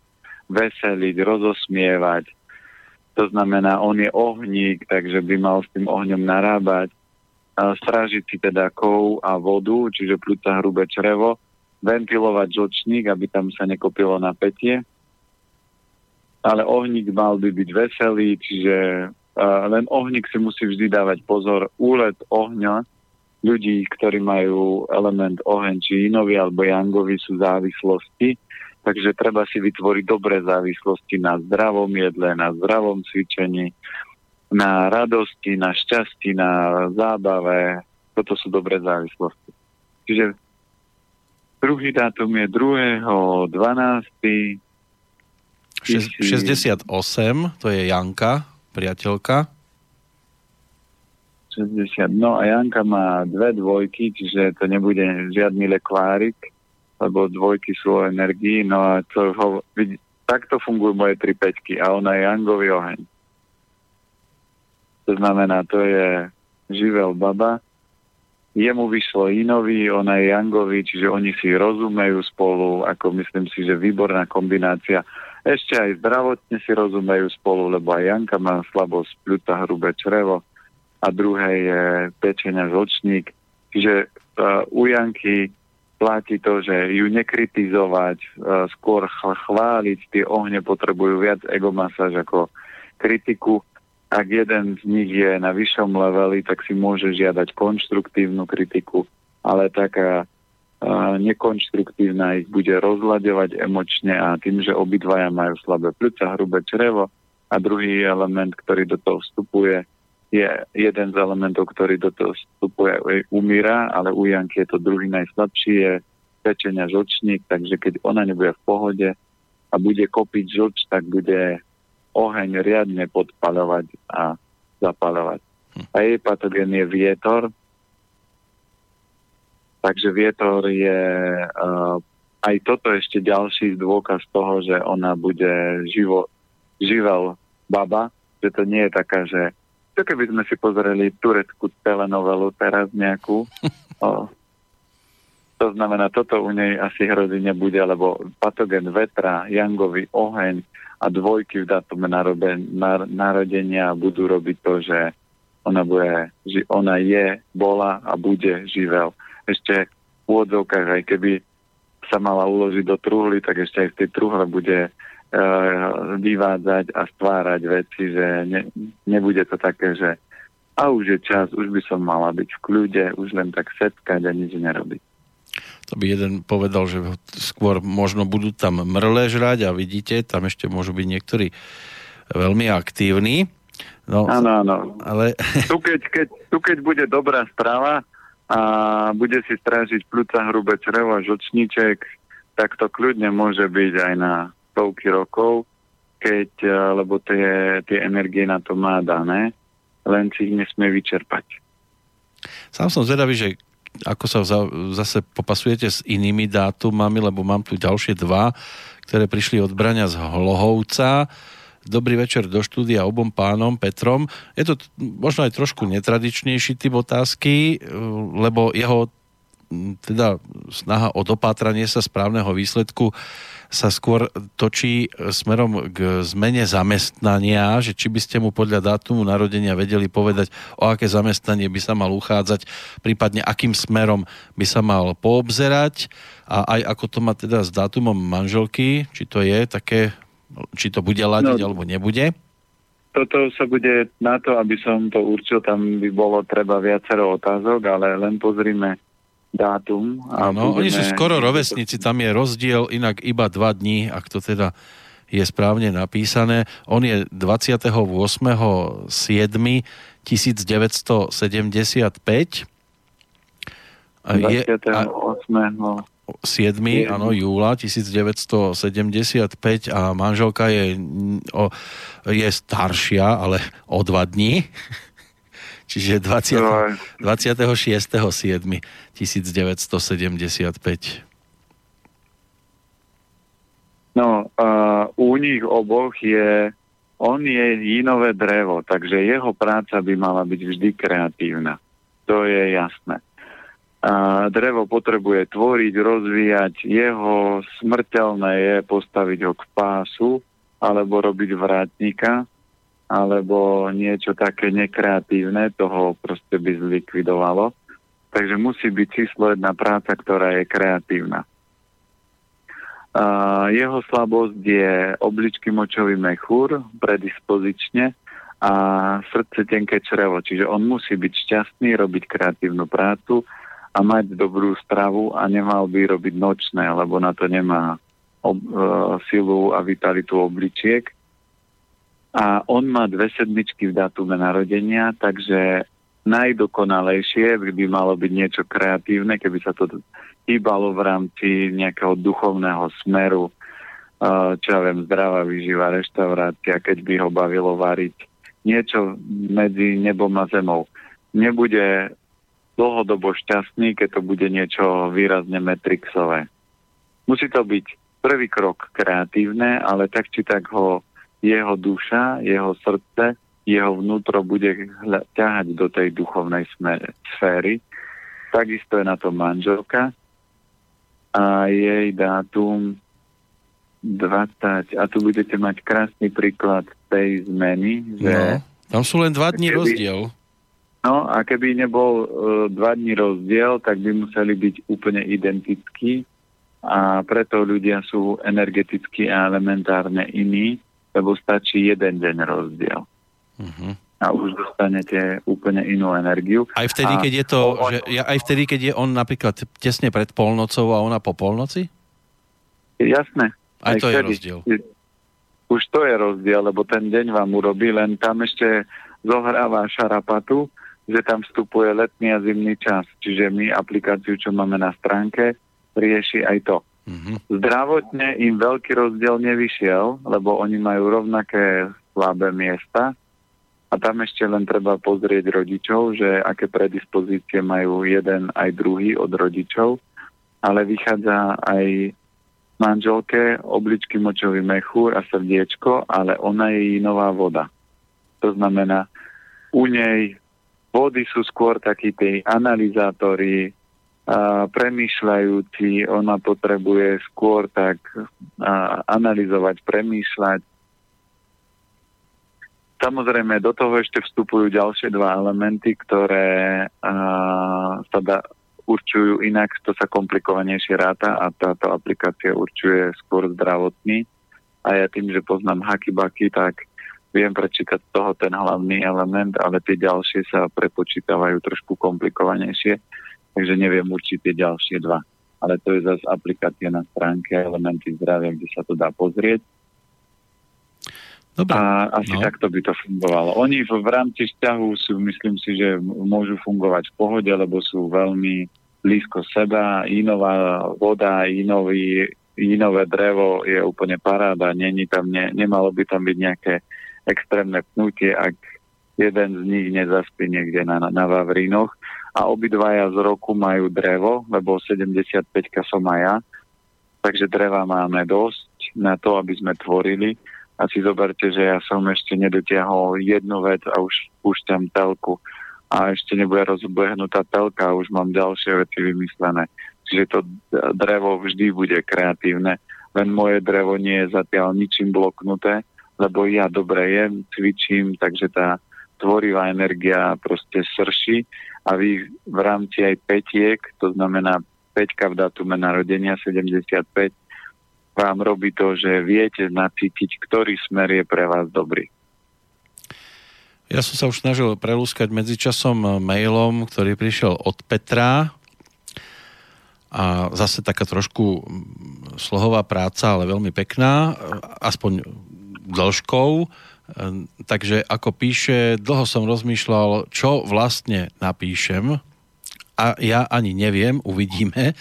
veseliť, rozosmievať. To znamená, on je ohník, takže by mal s tým ohňom narábať strážiť si teda kov a vodu, čiže plúca hrubé črevo, ventilovať žlčník, aby tam sa nekopilo napätie. Ale ohník mal by byť veselý, čiže len ohník si musí vždy dávať pozor. Úlet ohňa ľudí, ktorí majú element oheň, či inovi alebo jangovi sú závislosti, takže treba si vytvoriť dobré závislosti na zdravom jedle, na zdravom cvičení, na radosti, na šťastí, na zábave. Toto sú dobré závislosti. Čiže druhý dátum je 2. 12. 68, to je Janka, priateľka. 60. No a Janka má dve dvojky, čiže to nebude žiadny lekvárik, lebo dvojky sú o energii. No a to ho, takto fungujú moje tri peťky a ona je Jangový oheň. To znamená, to je živel baba. Jemu vyšlo Inovi, ona je Jangovi, čiže oni si rozumejú spolu, ako myslím si, že výborná kombinácia. Ešte aj zdravotne si rozumejú spolu, lebo aj Janka má slabosť pľuta hrubé črevo a druhé je pečenia žlčník. Čiže uh, u Janky platí to, že ju nekritizovať, uh, skôr chváliť, tie ohne potrebujú viac egomasáž ako kritiku. Ak jeden z nich je na vyššom leveli, tak si môže žiadať konštruktívnu kritiku, ale taká uh, nekonštruktívna ich bude rozľadovať emočne a tým, že obidvaja majú slabé pľúca, hrubé črevo a druhý element, ktorý do toho vstupuje, je jeden z elementov, ktorý do toho vstupuje, umíra, ale u Janky je to druhý najslabší, je pečenia žlčník, takže keď ona nebude v pohode a bude kopiť žlč, tak bude oheň riadne podpaľovať a zapaľovať. Hm. A jej patogen je vietor, takže vietor je uh, aj toto ešte ďalší dôkaz toho, že ona bude živo, živel baba, že to nie je taká, že to keby sme si pozreli tureckú telenovelu teraz nejakú, *laughs* o, to znamená, toto u nej asi hrozí nebude, lebo patogen vetra, jangový oheň, a dvojky v datume narodenia budú robiť to, že ona, bude, ona je, bola a bude živel. Ešte v úvodzovkách, aj keby sa mala uložiť do truhly, tak ešte aj v tej truhle bude vyvádzať a stvárať veci, že ne, nebude to také, že a už je čas, už by som mala byť v kľude, už len tak setkať a nič nerobiť to by jeden povedal, že skôr možno budú tam mrle žrať a vidíte, tam ešte môžu byť niektorí veľmi aktívni. No, áno, áno. Ale... *laughs* Tu, keď, keď, tu keď bude dobrá strava a bude si strážiť plúca, hrubé črevo a žočníček, tak to kľudne môže byť aj na stovky rokov, keď, eh, lebo tie, tie energie na to má dané, len si ich nesmie vyčerpať. Sám som zvedavý, že ako sa zase popasujete s inými dátumami, lebo mám tu ďalšie dva, ktoré prišli od Brania z Hlohovca. Dobrý večer do štúdia obom pánom Petrom. Je to možno aj trošku netradičnejší typ otázky, lebo jeho teda snaha o dopátranie sa správneho výsledku sa skôr točí smerom k zmene zamestnania, že či by ste mu podľa dátumu narodenia vedeli povedať, o aké zamestnanie by sa mal uchádzať, prípadne akým smerom by sa mal poobzerať a aj ako to má teda s dátumom manželky, či to je také, či to bude ladiť no, alebo nebude? Toto sa bude na to, aby som to určil, tam by bolo treba viacero otázok, ale len pozrime dátum. Áno, budeme... oni sú skoro rovesníci, tam je rozdiel inak iba dva dní, ak to teda je správne napísané. On je 28. 7. 1975. 28. Je, a, 7. áno, júla 1975 a manželka je, o, je staršia, ale o dva dní. Čiže 20, 26.7.1975. No, uh, u nich oboch je, on je jinové drevo, takže jeho práca by mala byť vždy kreatívna. To je jasné. A drevo potrebuje tvoriť, rozvíjať. Jeho smrteľné je postaviť ho k pásu alebo robiť vrátnika alebo niečo také nekreatívne, toho proste by zlikvidovalo. Takže musí byť číslo jedna práca, ktorá je kreatívna. Uh, jeho slabosť je obličky močový mechúr predispozične a srdce tenké črevo. Čiže on musí byť šťastný, robiť kreatívnu prácu a mať dobrú stravu a nemal by robiť nočné, lebo na to nemá ob, uh, silu a vitalitu obličiek a on má dve sedmičky v datume narodenia, takže najdokonalejšie by malo byť niečo kreatívne, keby sa to hýbalo v rámci nejakého duchovného smeru, čo ja viem, zdravá výživa, reštaurácia, keď by ho bavilo variť. Niečo medzi nebom a zemou. Nebude dlhodobo šťastný, keď to bude niečo výrazne metrixové. Musí to byť prvý krok kreatívne, ale tak či tak ho jeho duša, jeho srdce, jeho vnútro bude ťahať do tej duchovnej sféry. Takisto je na to manželka a jej dátum 20. A tu budete mať krásny príklad tej zmeny, že... No, tam sú len dva dní keby, rozdiel. No a keby nebol uh, dva dní rozdiel, tak by museli byť úplne identickí a preto ľudia sú energeticky a elementárne iní lebo stačí jeden deň rozdiel. Uh-huh. A už dostanete úplne inú energiu. Aj vtedy, a keď je to, on... že, aj vtedy, keď je on napríklad tesne pred polnocou a ona po polnoci? Jasné. Aj, aj to vtedy. je rozdiel. Už to je rozdiel, lebo ten deň vám urobí, len tam ešte zohráva šarapatu, že tam vstupuje letný a zimný čas. Čiže my aplikáciu, čo máme na stránke, rieši aj to. Mm-hmm. Zdravotne im veľký rozdiel nevyšiel, lebo oni majú rovnaké slabé miesta a tam ešte len treba pozrieť rodičov, že aké predispozície majú jeden aj druhý od rodičov, ale vychádza aj manželke obličky močový mechúr a srdiečko, ale ona je nová voda. To znamená, u nej vody sú skôr takí tí analyzátori, a premýšľajúci, ona potrebuje skôr tak a, analyzovať, premýšľať. Samozrejme, do toho ešte vstupujú ďalšie dva elementy, ktoré a, sa da, určujú inak, to sa komplikovanejšie ráta a táto aplikácia určuje skôr zdravotný. A ja tým, že poznám haky-baky, tak viem prečítať z toho ten hlavný element, ale tie ďalšie sa prepočítavajú trošku komplikovanejšie takže neviem určite ďalšie dva. Ale to je zase aplikácia na stránke Elementy zdravia, kde sa to dá pozrieť. Dobre. A asi no. takto by to fungovalo. Oni v, v rámci vzťahu sú, myslím si, že môžu fungovať v pohode, lebo sú veľmi blízko seba. Inová voda, inový, inové drevo je úplne paráda. Není tam, ne, nemalo by tam byť nejaké extrémne pnutie, ak jeden z nich nezaspí niekde na, na Vavrínoch a obidvaja z roku majú drevo, lebo 75 som aj ja, takže dreva máme dosť na to, aby sme tvorili. A si zoberte, že ja som ešte nedotiahol jednu vec a už púšťam telku. a ešte nebude rozbehnutá telka, už mám ďalšie veci vymyslené. Čiže to drevo vždy bude kreatívne, len moje drevo nie je zatiaľ ničím bloknuté, lebo ja dobre jem, cvičím, takže tá tvorivá energia proste srší a vy v rámci aj petiek, to znamená peťka v datume narodenia 75, vám robí to, že viete nacítiť, ktorý smer je pre vás dobrý. Ja som sa už snažil prelúskať medzičasom mailom, ktorý prišiel od Petra a zase taká trošku slohová práca, ale veľmi pekná, aspoň dĺžkou. Takže ako píše, dlho som rozmýšľal, čo vlastne napíšem a ja ani neviem, uvidíme.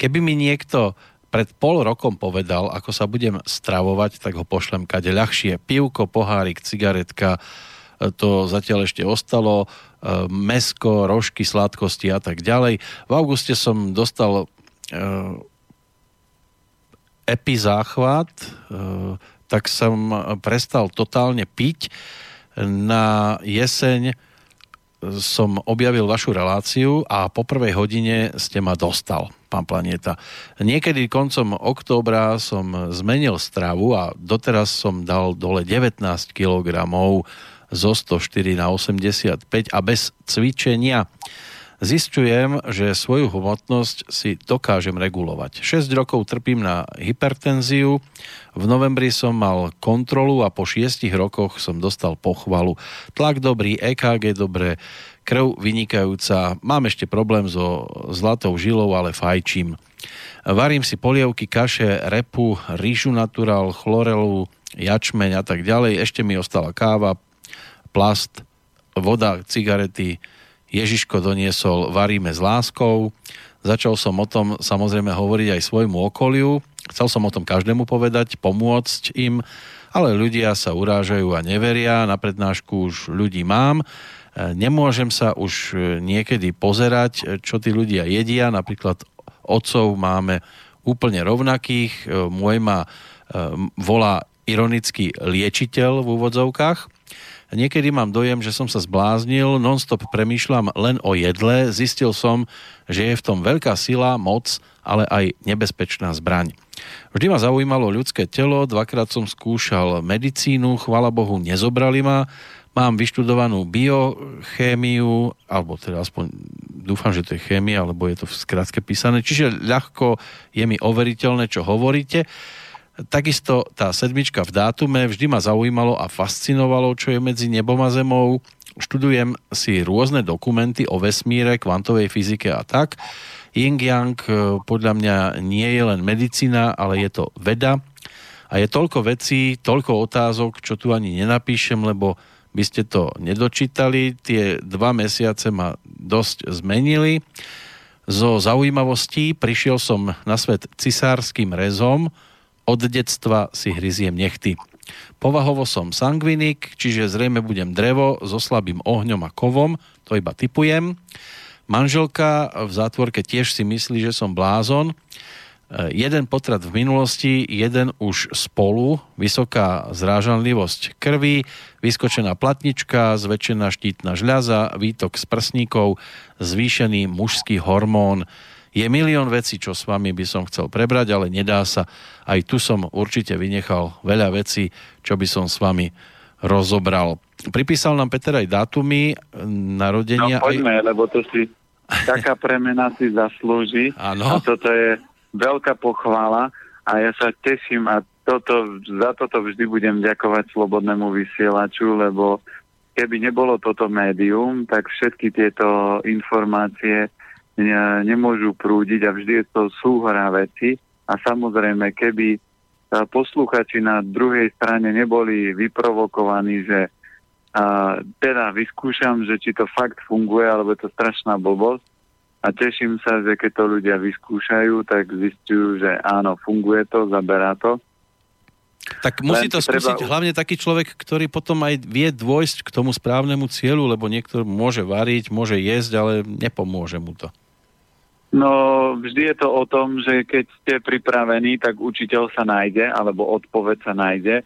Keby mi niekto pred pol rokom povedal, ako sa budem stravovať, tak ho pošlem kade ľahšie. Pivko, pohárik, cigaretka, to zatiaľ ešte ostalo, e, mesko, rožky, sladkosti a tak ďalej. V auguste som dostal e, epizáchvat, e, tak som prestal totálne piť. Na jeseň som objavil vašu reláciu a po prvej hodine ste ma dostal, pán Planeta. Niekedy koncom októbra som zmenil stravu a doteraz som dal dole 19 kg zo 104 na 85 a bez cvičenia. Zistujem, že svoju hmotnosť si dokážem regulovať. 6 rokov trpím na hypertenziu, v novembri som mal kontrolu a po 6 rokoch som dostal pochvalu. Tlak dobrý, EKG dobré, krv vynikajúca, mám ešte problém so zlatou žilou, ale fajčím. Varím si polievky, kaše, repu, rýžu natural, chlorelu, jačmeň a tak ďalej. Ešte mi ostala káva, plast, voda, cigarety, Ježiško doniesol Varíme s láskou. Začal som o tom samozrejme hovoriť aj svojmu okoliu. Chcel som o tom každému povedať, pomôcť im, ale ľudia sa urážajú a neveria. Na prednášku už ľudí mám. Nemôžem sa už niekedy pozerať, čo tí ľudia jedia. Napríklad otcov máme úplne rovnakých. Môj ma volá ironický liečiteľ v úvodzovkách Niekedy mám dojem, že som sa zbláznil, nonstop premýšľam len o jedle, zistil som, že je v tom veľká sila, moc, ale aj nebezpečná zbraň. Vždy ma zaujímalo ľudské telo, dvakrát som skúšal medicínu, chvala Bohu, nezobrali ma, mám vyštudovanú biochémiu, alebo teda aspoň dúfam, že to je chémia, alebo je to v skratke písané, čiže ľahko je mi overiteľné, čo hovoríte. Takisto tá sedmička v dátume vždy ma zaujímalo a fascinovalo, čo je medzi nebom a zemou. Študujem si rôzne dokumenty o vesmíre, kvantovej fyzike a tak. Ying Yang e, podľa mňa nie je len medicína, ale je to veda. A je toľko vecí, toľko otázok, čo tu ani nenapíšem, lebo by ste to nedočítali. Tie dva mesiace ma dosť zmenili. Zo zaujímavostí prišiel som na svet cisárským rezom, od detstva si hryziem nechty. Povahovo som sangvinik, čiže zrejme budem drevo so slabým ohňom a kovom, to iba typujem. Manželka v zátvorke tiež si myslí, že som blázon. E, jeden potrat v minulosti, jeden už spolu, vysoká zrážanlivosť krvi, vyskočená platnička, zväčšená štítna žľaza, výtok z prsníkov, zvýšený mužský hormón, je milión vecí, čo s vami by som chcel prebrať, ale nedá sa. Aj tu som určite vynechal veľa vecí, čo by som s vami rozobral. Pripísal nám Peter aj dátumy narodenia. No poďme, aj... lebo to si taká premena si zaslúži. Áno. A toto je veľká pochvála a ja sa teším a toto, za toto vždy budem ďakovať Slobodnému vysielaču, lebo keby nebolo toto médium, tak všetky tieto informácie nemôžu prúdiť a vždy je to súhra veci. A samozrejme, keby posluchači na druhej strane neboli vyprovokovaní, že a, teda vyskúšam, že či to fakt funguje, alebo je to strašná blbosť. A teším sa, že keď to ľudia vyskúšajú, tak zistujú, že áno, funguje to, zaberá to. Tak musí to skúsiť treba... hlavne taký človek, ktorý potom aj vie dôjsť k tomu správnemu cieľu, lebo niekto môže variť, môže jesť, ale nepomôže mu to. No, vždy je to o tom, že keď ste pripravení, tak učiteľ sa nájde, alebo odpoveď sa nájde.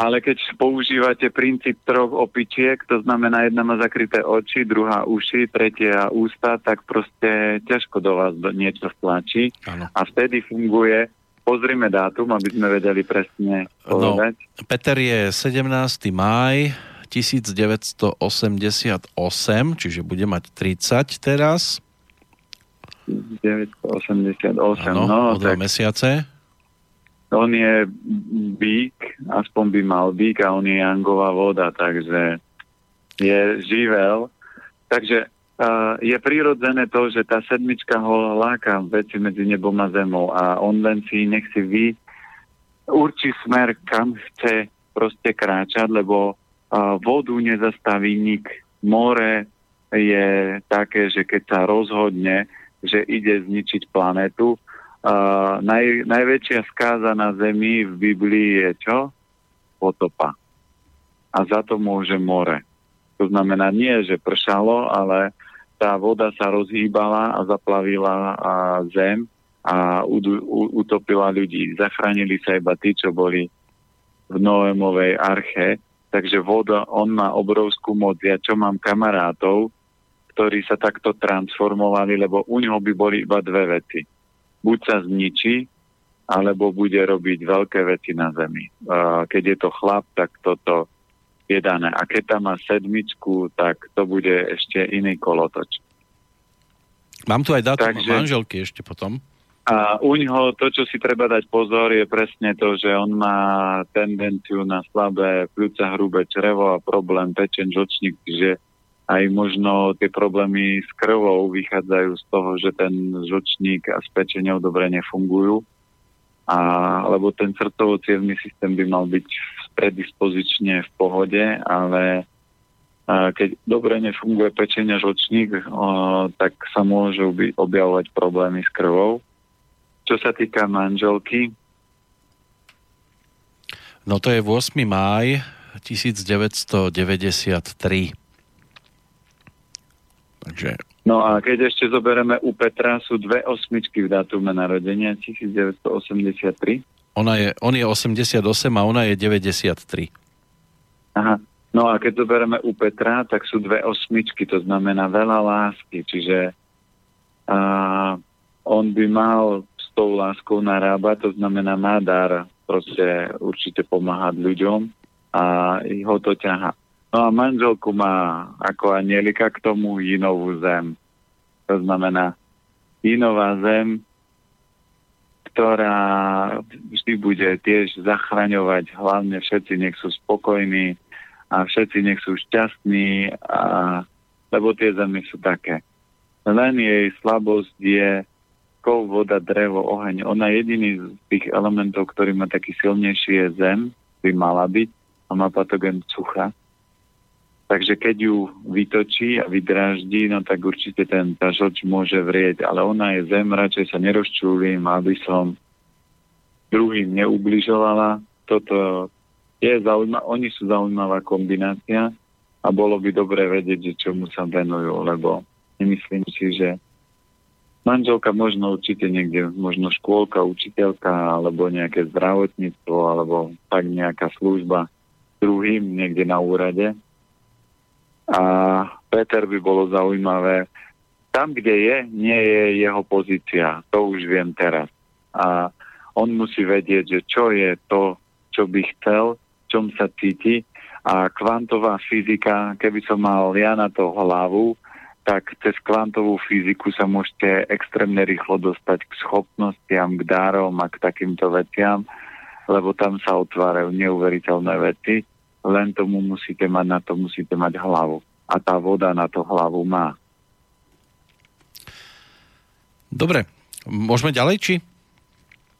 ale keď používate princíp troch opičiek, to znamená jedna má zakryté oči, druhá uši, tretia ústa, tak proste ťažko do vás niečo vtlačí. A vtedy funguje Pozrime dátum, aby sme vedeli presne povedať. No, Peter je 17. máj 1988, čiže bude mať 30 teraz. 1988, ano, no, o dva tak... mesiace on je bík, aspoň by mal bík a on je jangová voda, takže je živel. Takže je prirodzené to, že tá sedmička ho láka veci medzi nebom a zemou a on len si nech si vy určí smer, kam chce proste kráčať, lebo uh, vodu nezastaví nik. More je také, že keď sa rozhodne, že ide zničiť planetu, Uh, naj, najväčšia skáza na Zemi v Biblii je čo? Potopa. A za to môže more. To znamená nie, že pršalo, ale tá voda sa rozhýbala a zaplavila a zem a utopila ľudí. Zachránili sa iba tí, čo boli v Noémovej arche. Takže voda, on má obrovskú moc. Ja čo mám kamarátov, ktorí sa takto transformovali, lebo u ňoho by boli iba dve veci buď sa zničí, alebo bude robiť veľké veci na zemi. Keď je to chlap, tak toto je dané. A keď tam má sedmičku, tak to bude ešte iný kolotoč. Mám tu aj dátum Takže, manželky ešte potom. A u ňoho to, čo si treba dať pozor, je presne to, že on má tendenciu na slabé pľúca, hrubé črevo a problém pečen, žočník, že aj možno tie problémy s krvou vychádzajú z toho, že ten žočník a spečenie dobre nefungujú, a, lebo ten srdcovo systém by mal byť predispozične v pohode, ale keď dobre nefunguje pečenie žočník, o, tak sa môžu objavovať problémy s krvou. Čo sa týka manželky? No to je 8. máj 1993. Takže... No a keď ešte zoberieme u Petra, sú dve osmičky v dátume narodenia, 1983. Ona je, on je 88 a ona je 93. Aha. No a keď zoberieme u Petra, tak sú dve osmičky, to znamená veľa lásky, čiže a, on by mal s tou láskou narábať, to znamená má dar proste určite pomáhať ľuďom a ho to ťaha. No a manželku má ako anielika k tomu jinovú zem. To znamená jinová zem, ktorá vždy bude tiež zachraňovať, hlavne všetci nech sú spokojní a všetci nech sú šťastní, a, lebo tie zemi sú také. Len jej slabosť je kov, voda, drevo, oheň. Ona jediný z tých elementov, ktorý má taký silnejší je zem, by mala byť a má patogen sucha. Takže keď ju vytočí a vydráždí, no tak určite ten, tá môže vrieť. Ale ona je zem, radšej sa nerozčúlim, aby som druhým neubližovala. Toto je zaujímavé, oni sú zaujímavá kombinácia a bolo by dobre vedieť, že čomu sa venujú, lebo nemyslím si, že manželka možno určite niekde, možno škôlka, učiteľka, alebo nejaké zdravotníctvo, alebo tak nejaká služba druhým niekde na úrade a Peter by bolo zaujímavé. Tam, kde je, nie je jeho pozícia. To už viem teraz. A on musí vedieť, že čo je to, čo by chcel, čom sa cíti. A kvantová fyzika, keby som mal ja na to hlavu, tak cez kvantovú fyziku sa môžete extrémne rýchlo dostať k schopnostiam, k dárom a k takýmto veciam, lebo tam sa otvárajú neuveriteľné veci len tomu musíte mať, na to musíte mať hlavu. A tá voda na to hlavu má. Dobre, môžeme ďalej, či?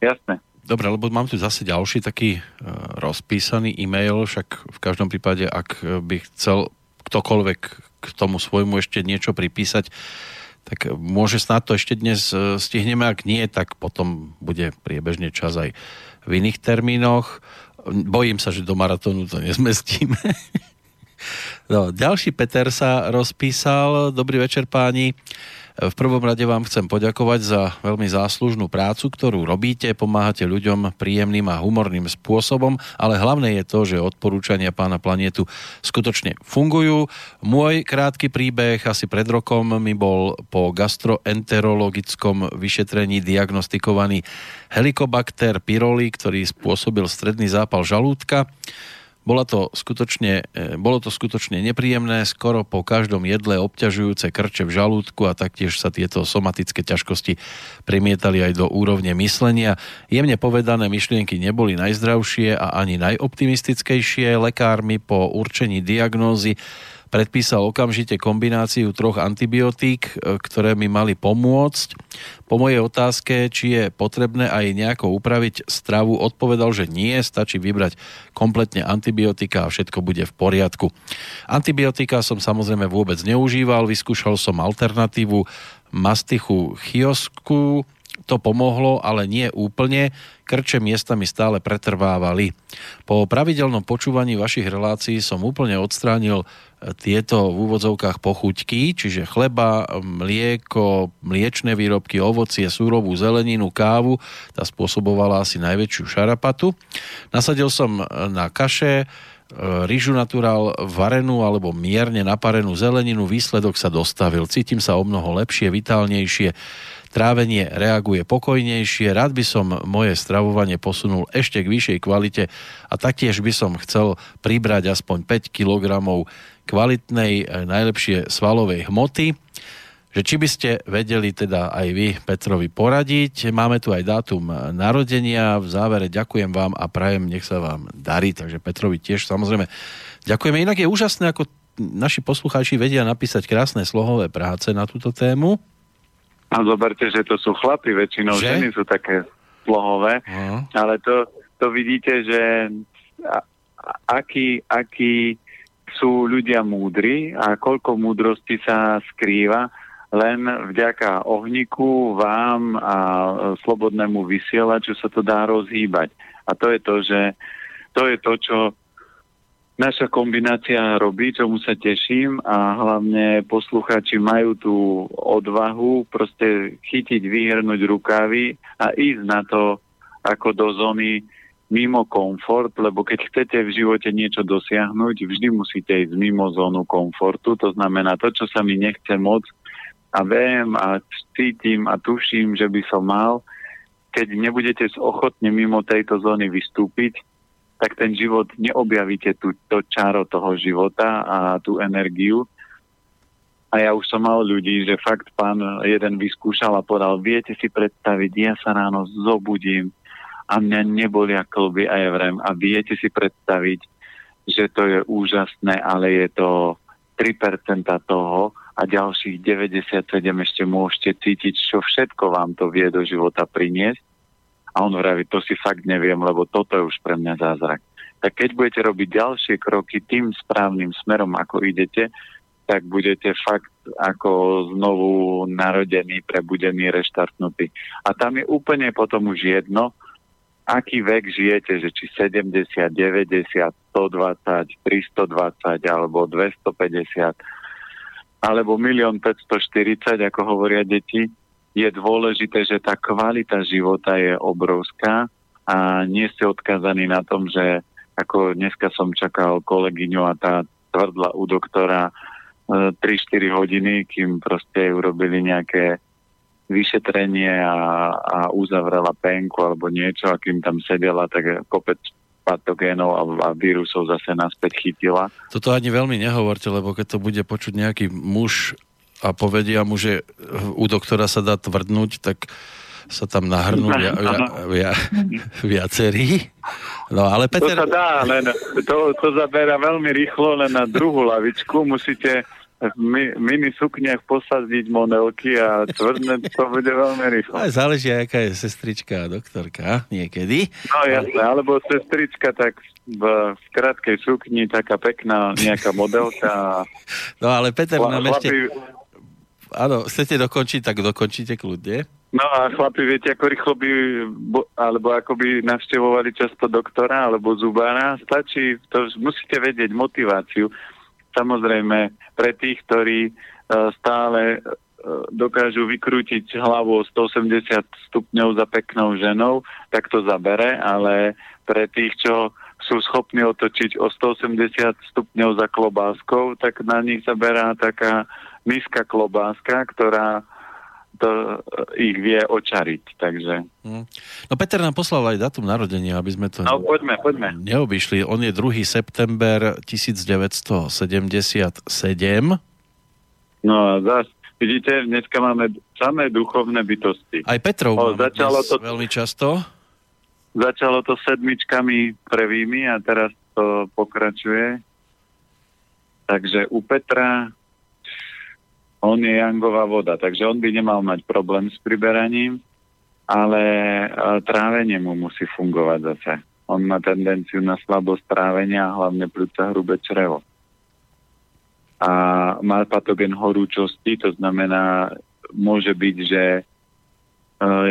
Jasné. Dobre, lebo mám tu zase ďalší taký uh, rozpísaný e-mail, však v každom prípade, ak by chcel ktokoľvek k tomu svojmu ešte niečo pripísať, tak môže snad to ešte dnes e, stihneme, ak nie, tak potom bude priebežne čas aj v iných termínoch. Bojím sa, že do maratónu to nezmestíme. *laughs* No, ďalší Peter sa rozpísal. Dobrý večer páni. V prvom rade vám chcem poďakovať za veľmi záslužnú prácu, ktorú robíte, pomáhate ľuďom príjemným a humorným spôsobom, ale hlavné je to, že odporúčania pána planetu skutočne fungujú. Môj krátky príbeh asi pred rokom mi bol po gastroenterologickom vyšetrení diagnostikovaný helikobakter pyroli, ktorý spôsobil stredný zápal žalúdka. Bola to skutočne, e, bolo to skutočne nepríjemné, skoro po každom jedle obťažujúce krče v žalúdku a taktiež sa tieto somatické ťažkosti premietali aj do úrovne myslenia. Jemne povedané myšlienky neboli najzdravšie a ani najoptimistickejšie. Lekár mi po určení diagnózy predpísal okamžite kombináciu troch antibiotík, e, ktoré mi mali pomôcť. Po mojej otázke, či je potrebné aj nejako upraviť stravu, odpovedal, že nie, stačí vybrať kompletne antibiotika a všetko bude v poriadku. Antibiotika som samozrejme vôbec neužíval, vyskúšal som alternatívu mastichu chiosku, to pomohlo, ale nie úplne. Krče miestami stále pretrvávali. Po pravidelnom počúvaní vašich relácií som úplne odstránil e, tieto v úvodzovkách pochuťky, čiže chleba, mlieko, mliečne výrobky, ovocie, súrovú zeleninu, kávu. Tá spôsobovala asi najväčšiu šarapatu. Nasadil som e, na kaše, e, rýžu naturál varenú alebo mierne naparenú zeleninu, výsledok sa dostavil. Cítim sa o mnoho lepšie, vitálnejšie trávenie reaguje pokojnejšie, rád by som moje stravovanie posunul ešte k vyššej kvalite a taktiež by som chcel pribrať aspoň 5 kg kvalitnej, e, najlepšie svalovej hmoty že či by ste vedeli teda aj vy Petrovi poradiť. Máme tu aj dátum narodenia. V závere ďakujem vám a prajem, nech sa vám darí. Takže Petrovi tiež samozrejme ďakujeme. Inak je úžasné, ako naši poslucháči vedia napísať krásne slohové práce na túto tému. A zoberte, že to sú chlapy, väčšinou že? ženy sú také slohové, uh-huh. ale to, to vidíte, že a, aký, aký sú ľudia múdri a koľko múdrosti sa skrýva len vďaka ohniku, vám a slobodnému vysielaču sa to dá rozhýbať. A to je to, že to je to, čo naša kombinácia robí, čomu sa teším a hlavne posluchači majú tú odvahu proste chytiť, vyhrnúť rukávy a ísť na to ako do zóny mimo komfort, lebo keď chcete v živote niečo dosiahnuť, vždy musíte ísť mimo zónu komfortu, to znamená to, čo sa mi nechce moc a viem a cítim a tuším, že by som mal, keď nebudete ochotne mimo tejto zóny vystúpiť, tak ten život neobjavíte tú, to čaro toho života a tú energiu. A ja už som mal ľudí, že fakt pán jeden vyskúšal a povedal, viete si predstaviť, ja sa ráno zobudím a mňa nebolia klby a ja vrem a viete si predstaviť, že to je úžasné, ale je to 3% toho a ďalších 97 ešte môžete cítiť, čo všetko vám to vie do života priniesť a on vraví, to si fakt neviem, lebo toto je už pre mňa zázrak. Tak keď budete robiť ďalšie kroky tým správnym smerom, ako idete, tak budete fakt ako znovu narodení, prebudení, reštartnutí. A tam je úplne potom už jedno, aký vek žijete, že či 70, 90, 120, 320 alebo 250 alebo 1 540, ako hovoria deti, je dôležité, že tá kvalita života je obrovská a nie ste odkazaní na tom, že ako dneska som čakal kolegyňu a tá tvrdla u doktora 3-4 e, hodiny, kým proste urobili nejaké vyšetrenie a, a uzavrela penku alebo niečo a kým tam sedela, tak kopec patogénov a, a vírusov zase naspäť chytila. Toto ani veľmi nehovorte, lebo keď to bude počuť nejaký muž a povedia mu, že u doktora sa dá tvrdnúť, tak sa tam nahrnú *laughs* via, via, via, viacerí. No ale Peter... To sa dá, len to, to zabera veľmi rýchlo, len na druhú lavičku musíte v mini sukniach posadiť monelky a tvrdne to bude veľmi rýchlo. Ale záleží, aká je sestrička a doktorka niekedy. No jasné, alebo sestrička tak v, v krátkej sukni, taká pekná nejaká modelka. No ale Peter nám ešte áno, chcete dokončiť, tak dokončíte kľudne. No a chlapi, viete, ako rýchlo by, alebo ako by navštevovali často doktora alebo zubára? Stačí, to musíte vedieť motiváciu. Samozrejme, pre tých, ktorí uh, stále dokážu vykrútiť hlavu o 180 stupňov za peknou ženou, tak to zabere, ale pre tých, čo sú schopní otočiť o 180 stupňov za klobáskou, tak na nich zaberá taká nízka klobáska, ktorá to ich vie očariť, takže... Hm. No Peter nám poslal aj datum narodenia, aby sme to... No poďme, poďme. Neobyšli. On je 2. september 1977. No a zás, vidíte, dneska máme samé duchovné bytosti. Aj Petrov o, začalo to veľmi často. Začalo to sedmičkami prvými a teraz to pokračuje. Takže u Petra on je jangová voda, takže on by nemal mať problém s priberaním, ale trávenie mu musí fungovať zase. On má tendenciu na slabosť trávenia, hlavne pľúca hrubé črevo. A má patogen horúčosti, to znamená, môže byť, že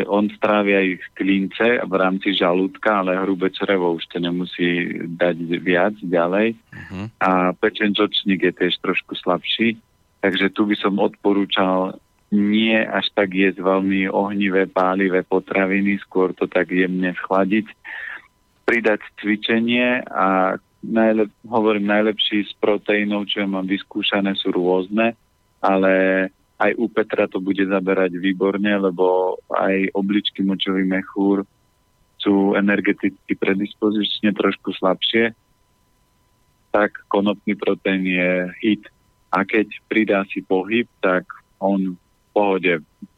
on strávi aj klince v rámci žalúdka, ale hrubé črevo už to nemusí dať viac ďalej. Uh-huh. A pečenčočník je tiež trošku slabší. Takže tu by som odporúčal nie až tak jesť veľmi ohnivé, pálivé potraviny, skôr to tak jemne schladiť, pridať cvičenie a najlep, hovorím najlepší z proteínov, čo mám vyskúšané, sú rôzne, ale aj u Petra to bude zaberať výborne, lebo aj obličky močový mechúr sú energeticky predispozične trošku slabšie, tak konopný proteín je hit a keď pridá si pohyb, tak on v pohode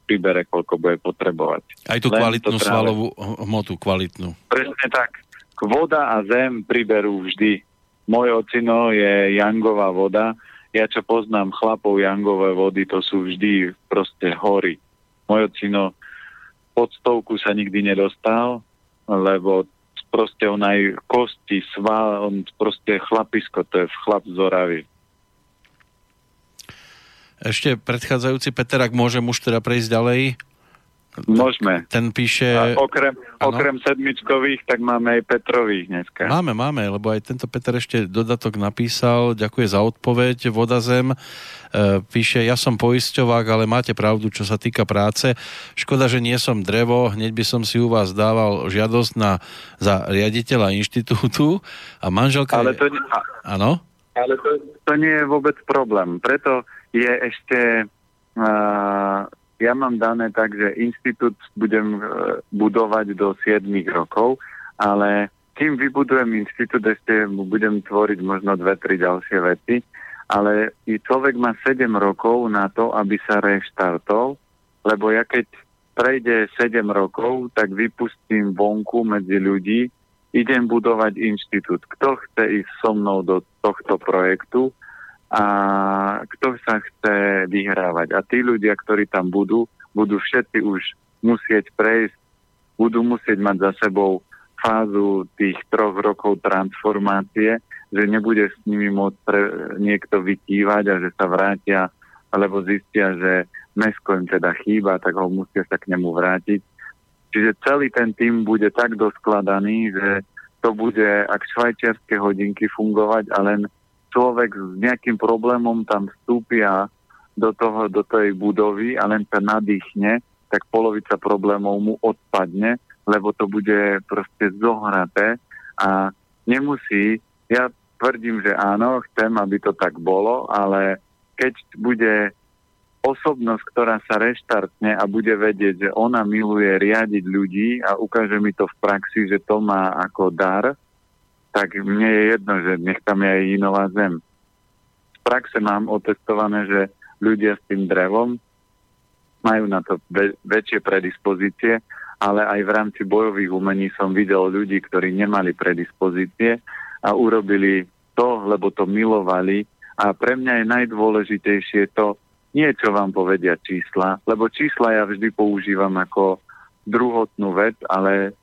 pribere, koľko bude potrebovať. Aj tú Len kvalitnú svalovú hmotu, kvalitnú. Presne tak. Voda a zem priberú vždy. Môj ocino je jangová voda. Ja čo poznám chlapov jangové vody, to sú vždy proste hory. Môj ocino pod stovku sa nikdy nedostal, lebo proste on aj kosti, sval, on proste chlapisko, to je chlap z Oravy. Ešte predchádzajúci Peter, ak môžem už teda prejsť ďalej. Môžeme. Ten píše... A okrem, okrem sedmičkových, tak máme aj Petrových dneska. Máme, máme, lebo aj tento Peter ešte dodatok napísal. Ďakuje za odpoveď. Vodazem e, píše, ja som poisťovák, ale máte pravdu, čo sa týka práce. Škoda, že nie som drevo. Hneď by som si u vás dával žiadosť na, za riaditeľa inštitútu a manželka... Ale to, áno? Ale to, to nie je vôbec problém. Preto je ešte, uh, ja mám dané tak, že inštitút budem uh, budovať do 7 rokov, ale kým vybudujem inštitút, ešte budem tvoriť možno dve, tri ďalšie veci, ale i človek má 7 rokov na to, aby sa reštartol, lebo ja keď prejde 7 rokov, tak vypustím vonku medzi ľudí, idem budovať inštitút. Kto chce ísť so mnou do tohto projektu, a kto sa chce vyhrávať. A tí ľudia, ktorí tam budú, budú všetci už musieť prejsť, budú musieť mať za sebou fázu tých troch rokov transformácie, že nebude s nimi môcť pre, niekto vytívať a že sa vrátia, alebo zistia, že mesko im teda chýba, tak ho musia sa k nemu vrátiť. Čiže celý ten tým bude tak doskladaný, že to bude ak švajčiarske hodinky fungovať a len človek s nejakým problémom tam vstúpia do, toho, do tej budovy a len sa nadýchne, tak polovica problémov mu odpadne, lebo to bude proste zohraté a nemusí, ja tvrdím, že áno, chcem, aby to tak bolo, ale keď bude osobnosť, ktorá sa reštartne a bude vedieť, že ona miluje riadiť ľudí a ukáže mi to v praxi, že to má ako dar, tak mne je jedno, že nech tam je aj inová zem. Z praxe mám otestované, že ľudia s tým drevom majú na to ve- väčšie predispozície, ale aj v rámci bojových umení som videl ľudí, ktorí nemali predispozície a urobili to, lebo to milovali. A pre mňa je najdôležitejšie to, nie čo vám povedia čísla, lebo čísla ja vždy používam ako druhotnú vec, ale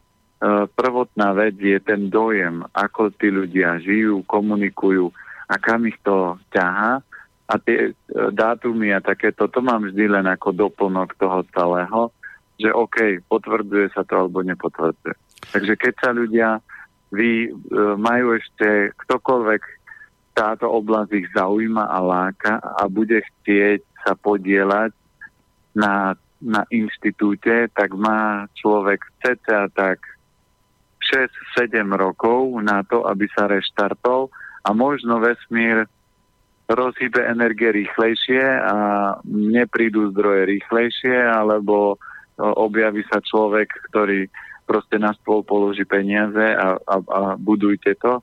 prvotná vec je ten dojem, ako tí ľudia žijú, komunikujú a kam ich to ťahá. A tie e, dátumy a takéto, to mám vždy len ako doplnok toho celého, že OK, potvrdzuje sa to alebo nepotvrdzuje. Takže keď sa ľudia vy, e, majú ešte ktokoľvek táto oblasť ich zaujíma a láka a bude chcieť sa podielať na, na inštitúte, tak má človek cca tak 6-7 rokov na to, aby sa reštartol a možno vesmír rozhybe energie rýchlejšie a neprídu zdroje rýchlejšie, alebo objaví sa človek, ktorý proste na stôl položí peniaze a, a, a budujte to,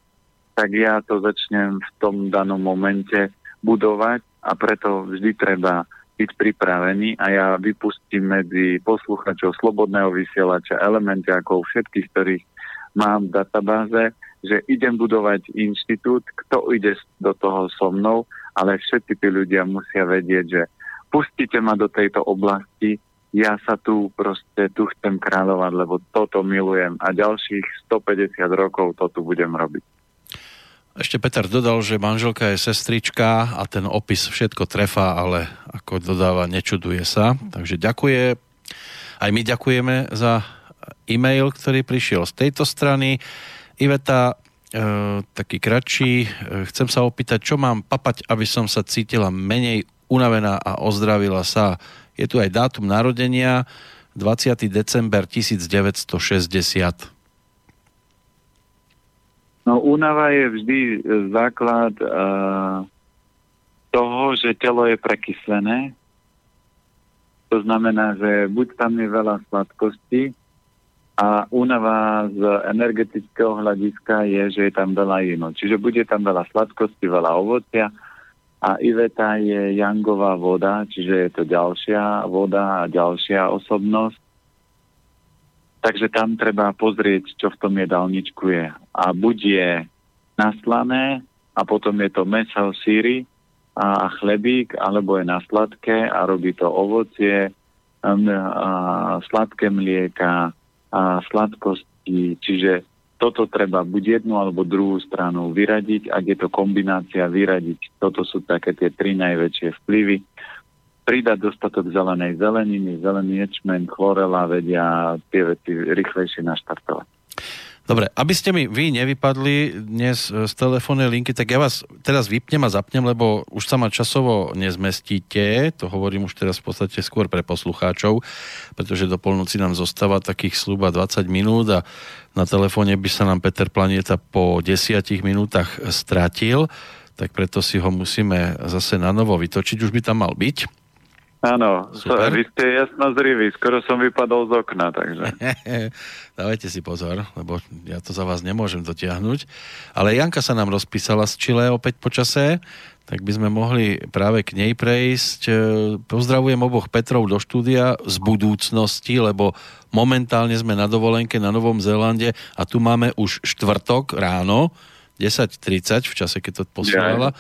tak ja to začnem v tom danom momente budovať a preto vždy treba byť pripravený a ja vypustím medzi posluchačov slobodného vysielača elementy ako všetkých, ktorých mám v databáze, že idem budovať inštitút, kto ide do toho so mnou, ale všetci tí ľudia musia vedieť, že pustite ma do tejto oblasti, ja sa tu proste, tu chcem kráľovať, lebo toto milujem a ďalších 150 rokov to tu budem robiť. Ešte Peter dodal, že manželka je sestrička a ten opis všetko trefá, ale ako dodáva, nečuduje sa. Takže ďakuje. Aj my ďakujeme za e-mail, ktorý prišiel z tejto strany. Iveta, e, taký kratší. E, chcem sa opýtať, čo mám papať, aby som sa cítila menej unavená a ozdravila sa. Je tu aj dátum narodenia, 20. december 1960. No únava je vždy e, základ uh, toho, že telo je prekyslené. To znamená, že buď tam je veľa sladkosti a únava z energetického hľadiska je, že je tam veľa ino. Čiže bude tam veľa sladkosti, veľa ovocia a Iveta je jangová voda, čiže je to ďalšia voda a ďalšia osobnosť Takže tam treba pozrieť, čo v tom jedálničku je. A buď je naslané a potom je to meso, síry a chlebík, alebo je na sladké a robí to ovocie, a sladké mlieka a sladkosti. Čiže toto treba buď jednu alebo druhú stranu vyradiť. Ak je to kombinácia, vyradiť. Toto sú také tie tri najväčšie vplyvy pridať dostatok zelenej zeleniny, zelený ječmen, chlorela vedia tie veci rýchlejšie naštartovať. Dobre, aby ste mi vy nevypadli dnes z telefónnej linky, tak ja vás teraz vypnem a zapnem, lebo už sa ma časovo nezmestíte, to hovorím už teraz v podstate skôr pre poslucháčov, pretože do polnoci nám zostáva takých slúba 20 minút a na telefóne by sa nám Peter Planieta po 10 minútach stratil, tak preto si ho musíme zase na novo vytočiť, už by tam mal byť. Áno, Super. vy ste jasno zriví, skoro som vypadol z okna, takže. *laughs* Dávajte si pozor, lebo ja to za vás nemôžem dotiahnuť. Ale Janka sa nám rozpísala z Čile opäť počase, tak by sme mohli práve k nej prejsť. E, pozdravujem oboch Petrov do štúdia z budúcnosti, lebo momentálne sme na dovolenke na Novom Zélande a tu máme už štvrtok ráno, 10.30 v čase, keď to posielala.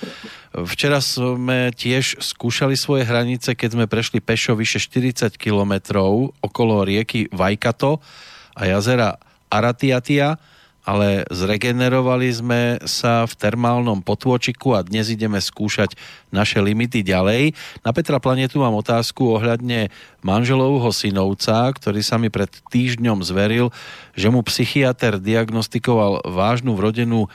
Včera sme tiež skúšali svoje hranice, keď sme prešli pešo vyše 40 kilometrov okolo rieky Vajkato a jazera Aratiatia, ale zregenerovali sme sa v termálnom potôčiku a dnes ideme skúšať naše limity ďalej. Na Petra Planetu mám otázku ohľadne manželovho synovca, ktorý sa mi pred týždňom zveril, že mu psychiatr diagnostikoval vážnu vrodenú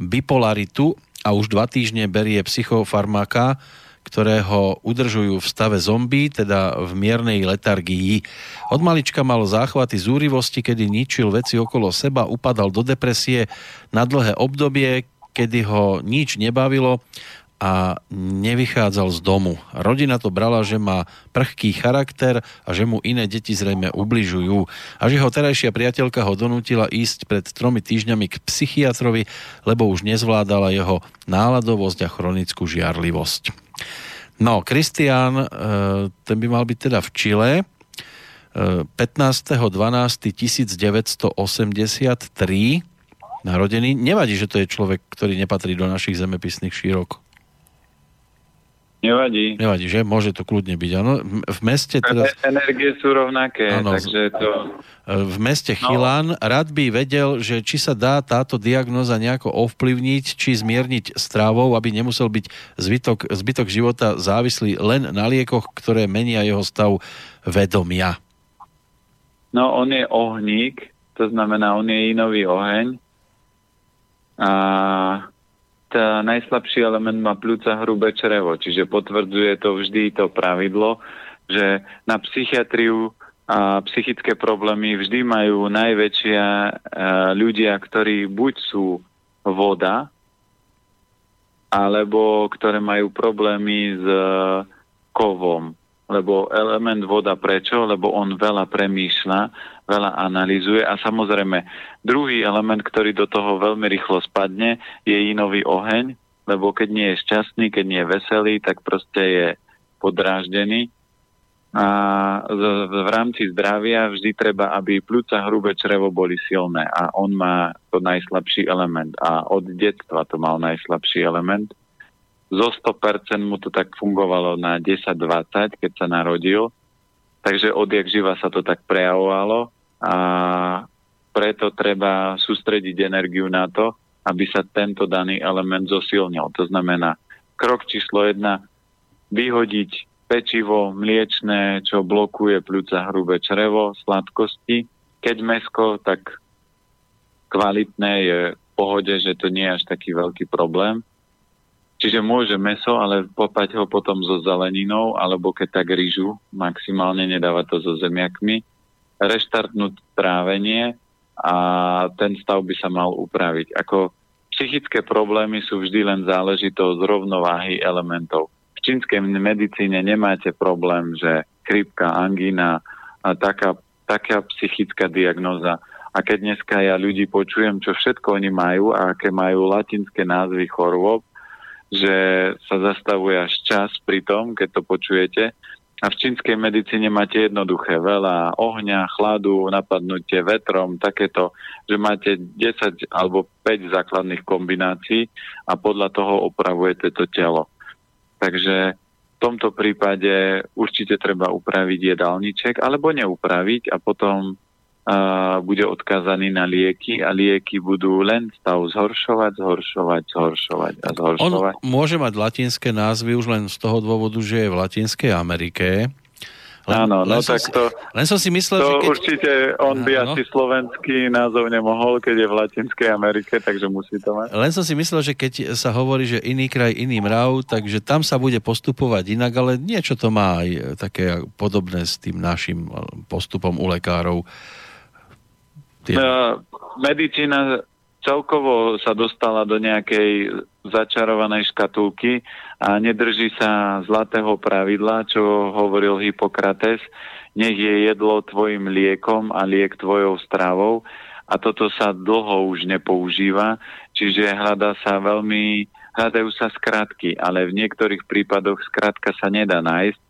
bipolaritu a už dva týždne berie psychofarmaka, ktoré ho udržujú v stave zombie, teda v miernej letargii. Od malička mal záchvaty zúrivosti, kedy ničil veci okolo seba, upadal do depresie na dlhé obdobie, kedy ho nič nebavilo a nevychádzal z domu. Rodina to brala, že má prchký charakter a že mu iné deti zrejme ubližujú. A že ho terajšia priateľka ho donútila ísť pred tromi týždňami k psychiatrovi, lebo už nezvládala jeho náladovosť a chronickú žiarlivosť. No, Kristián, e, ten by mal byť teda v Čile, 15.12.1983 narodený. Nevadí, že to je človek, ktorý nepatrí do našich zemepisných šírok. Nevadí. Nevadí, že? Môže to kľudne byť, áno. V meste teraz... Energie sú rovnaké, ano, takže to... V meste no. Chilán rád by vedel, že či sa dá táto diagnoza nejako ovplyvniť, či zmierniť strávou, aby nemusel byť zbytok, zbytok života závislý len na liekoch, ktoré menia jeho stav vedomia. No, on je ohník, to znamená, on je inový oheň. A tá najslabší element má pľúca hrubé črevo, čiže potvrdzuje to vždy to pravidlo, že na psychiatriu a psychické problémy vždy majú najväčšia ľudia, ktorí buď sú voda, alebo ktoré majú problémy s kovom. Lebo element voda prečo? Lebo on veľa premýšľa, veľa analizuje a samozrejme druhý element, ktorý do toho veľmi rýchlo spadne, je inový oheň, lebo keď nie je šťastný, keď nie je veselý, tak proste je podráždený a v rámci zdravia vždy treba, aby plúca, hrubé črevo boli silné a on má to najslabší element a od detstva to mal najslabší element. Zo 100% mu to tak fungovalo na 10-20, keď sa narodil, takže odjak živa sa to tak prejavovalo a preto treba sústrediť energiu na to, aby sa tento daný element zosilnil. To znamená, krok číslo jedna, vyhodiť pečivo mliečné, čo blokuje pľúca hrubé črevo, sladkosti. Keď mesko, tak kvalitné je v pohode, že to nie je až taký veľký problém. Čiže môže meso, ale popať ho potom so zeleninou, alebo keď tak rýžu, maximálne nedávať to so zemiakmi. Reštartnúť trávenie a ten stav by sa mal upraviť. Ako psychické problémy sú vždy len záležitosť rovnováhy elementov v čínskej medicíne nemáte problém, že chrípka, angína a taká, taká psychická diagnoza. A keď dneska ja ľudí počujem, čo všetko oni majú a aké majú latinské názvy chorôb, že sa zastavuje až čas pri tom, keď to počujete. A v čínskej medicíne máte jednoduché veľa ohňa, chladu, napadnutie vetrom, takéto, že máte 10 alebo 5 základných kombinácií a podľa toho opravujete to telo. Takže v tomto prípade určite treba upraviť jedálniček alebo neupraviť a potom bude odkázaný na lieky a lieky budú len stav zhoršovať, zhoršovať, zhoršovať a zhoršovať. On môže mať latinské názvy už len z toho dôvodu, že je v Latinskej Amerike len, Áno, no tak si, to... Len som si myslel, to že keď... určite on by no. asi slovenský názov nemohol, keď je v Latinskej Amerike, takže musí to mať. Len som si myslel, že keď sa hovorí, že iný kraj, iný mrav, takže tam sa bude postupovať inak, ale niečo to má aj také podobné s tým našim postupom u lekárov. Tie... Medicína celkovo sa dostala do nejakej začarovanej škatulky a nedrží sa zlatého pravidla, čo hovoril Hippokrates, nech je jedlo tvojim liekom a liek tvojou stravou. A toto sa dlho už nepoužíva, čiže hľadá sa veľmi, hľadajú sa skratky, ale v niektorých prípadoch skratka sa nedá nájsť.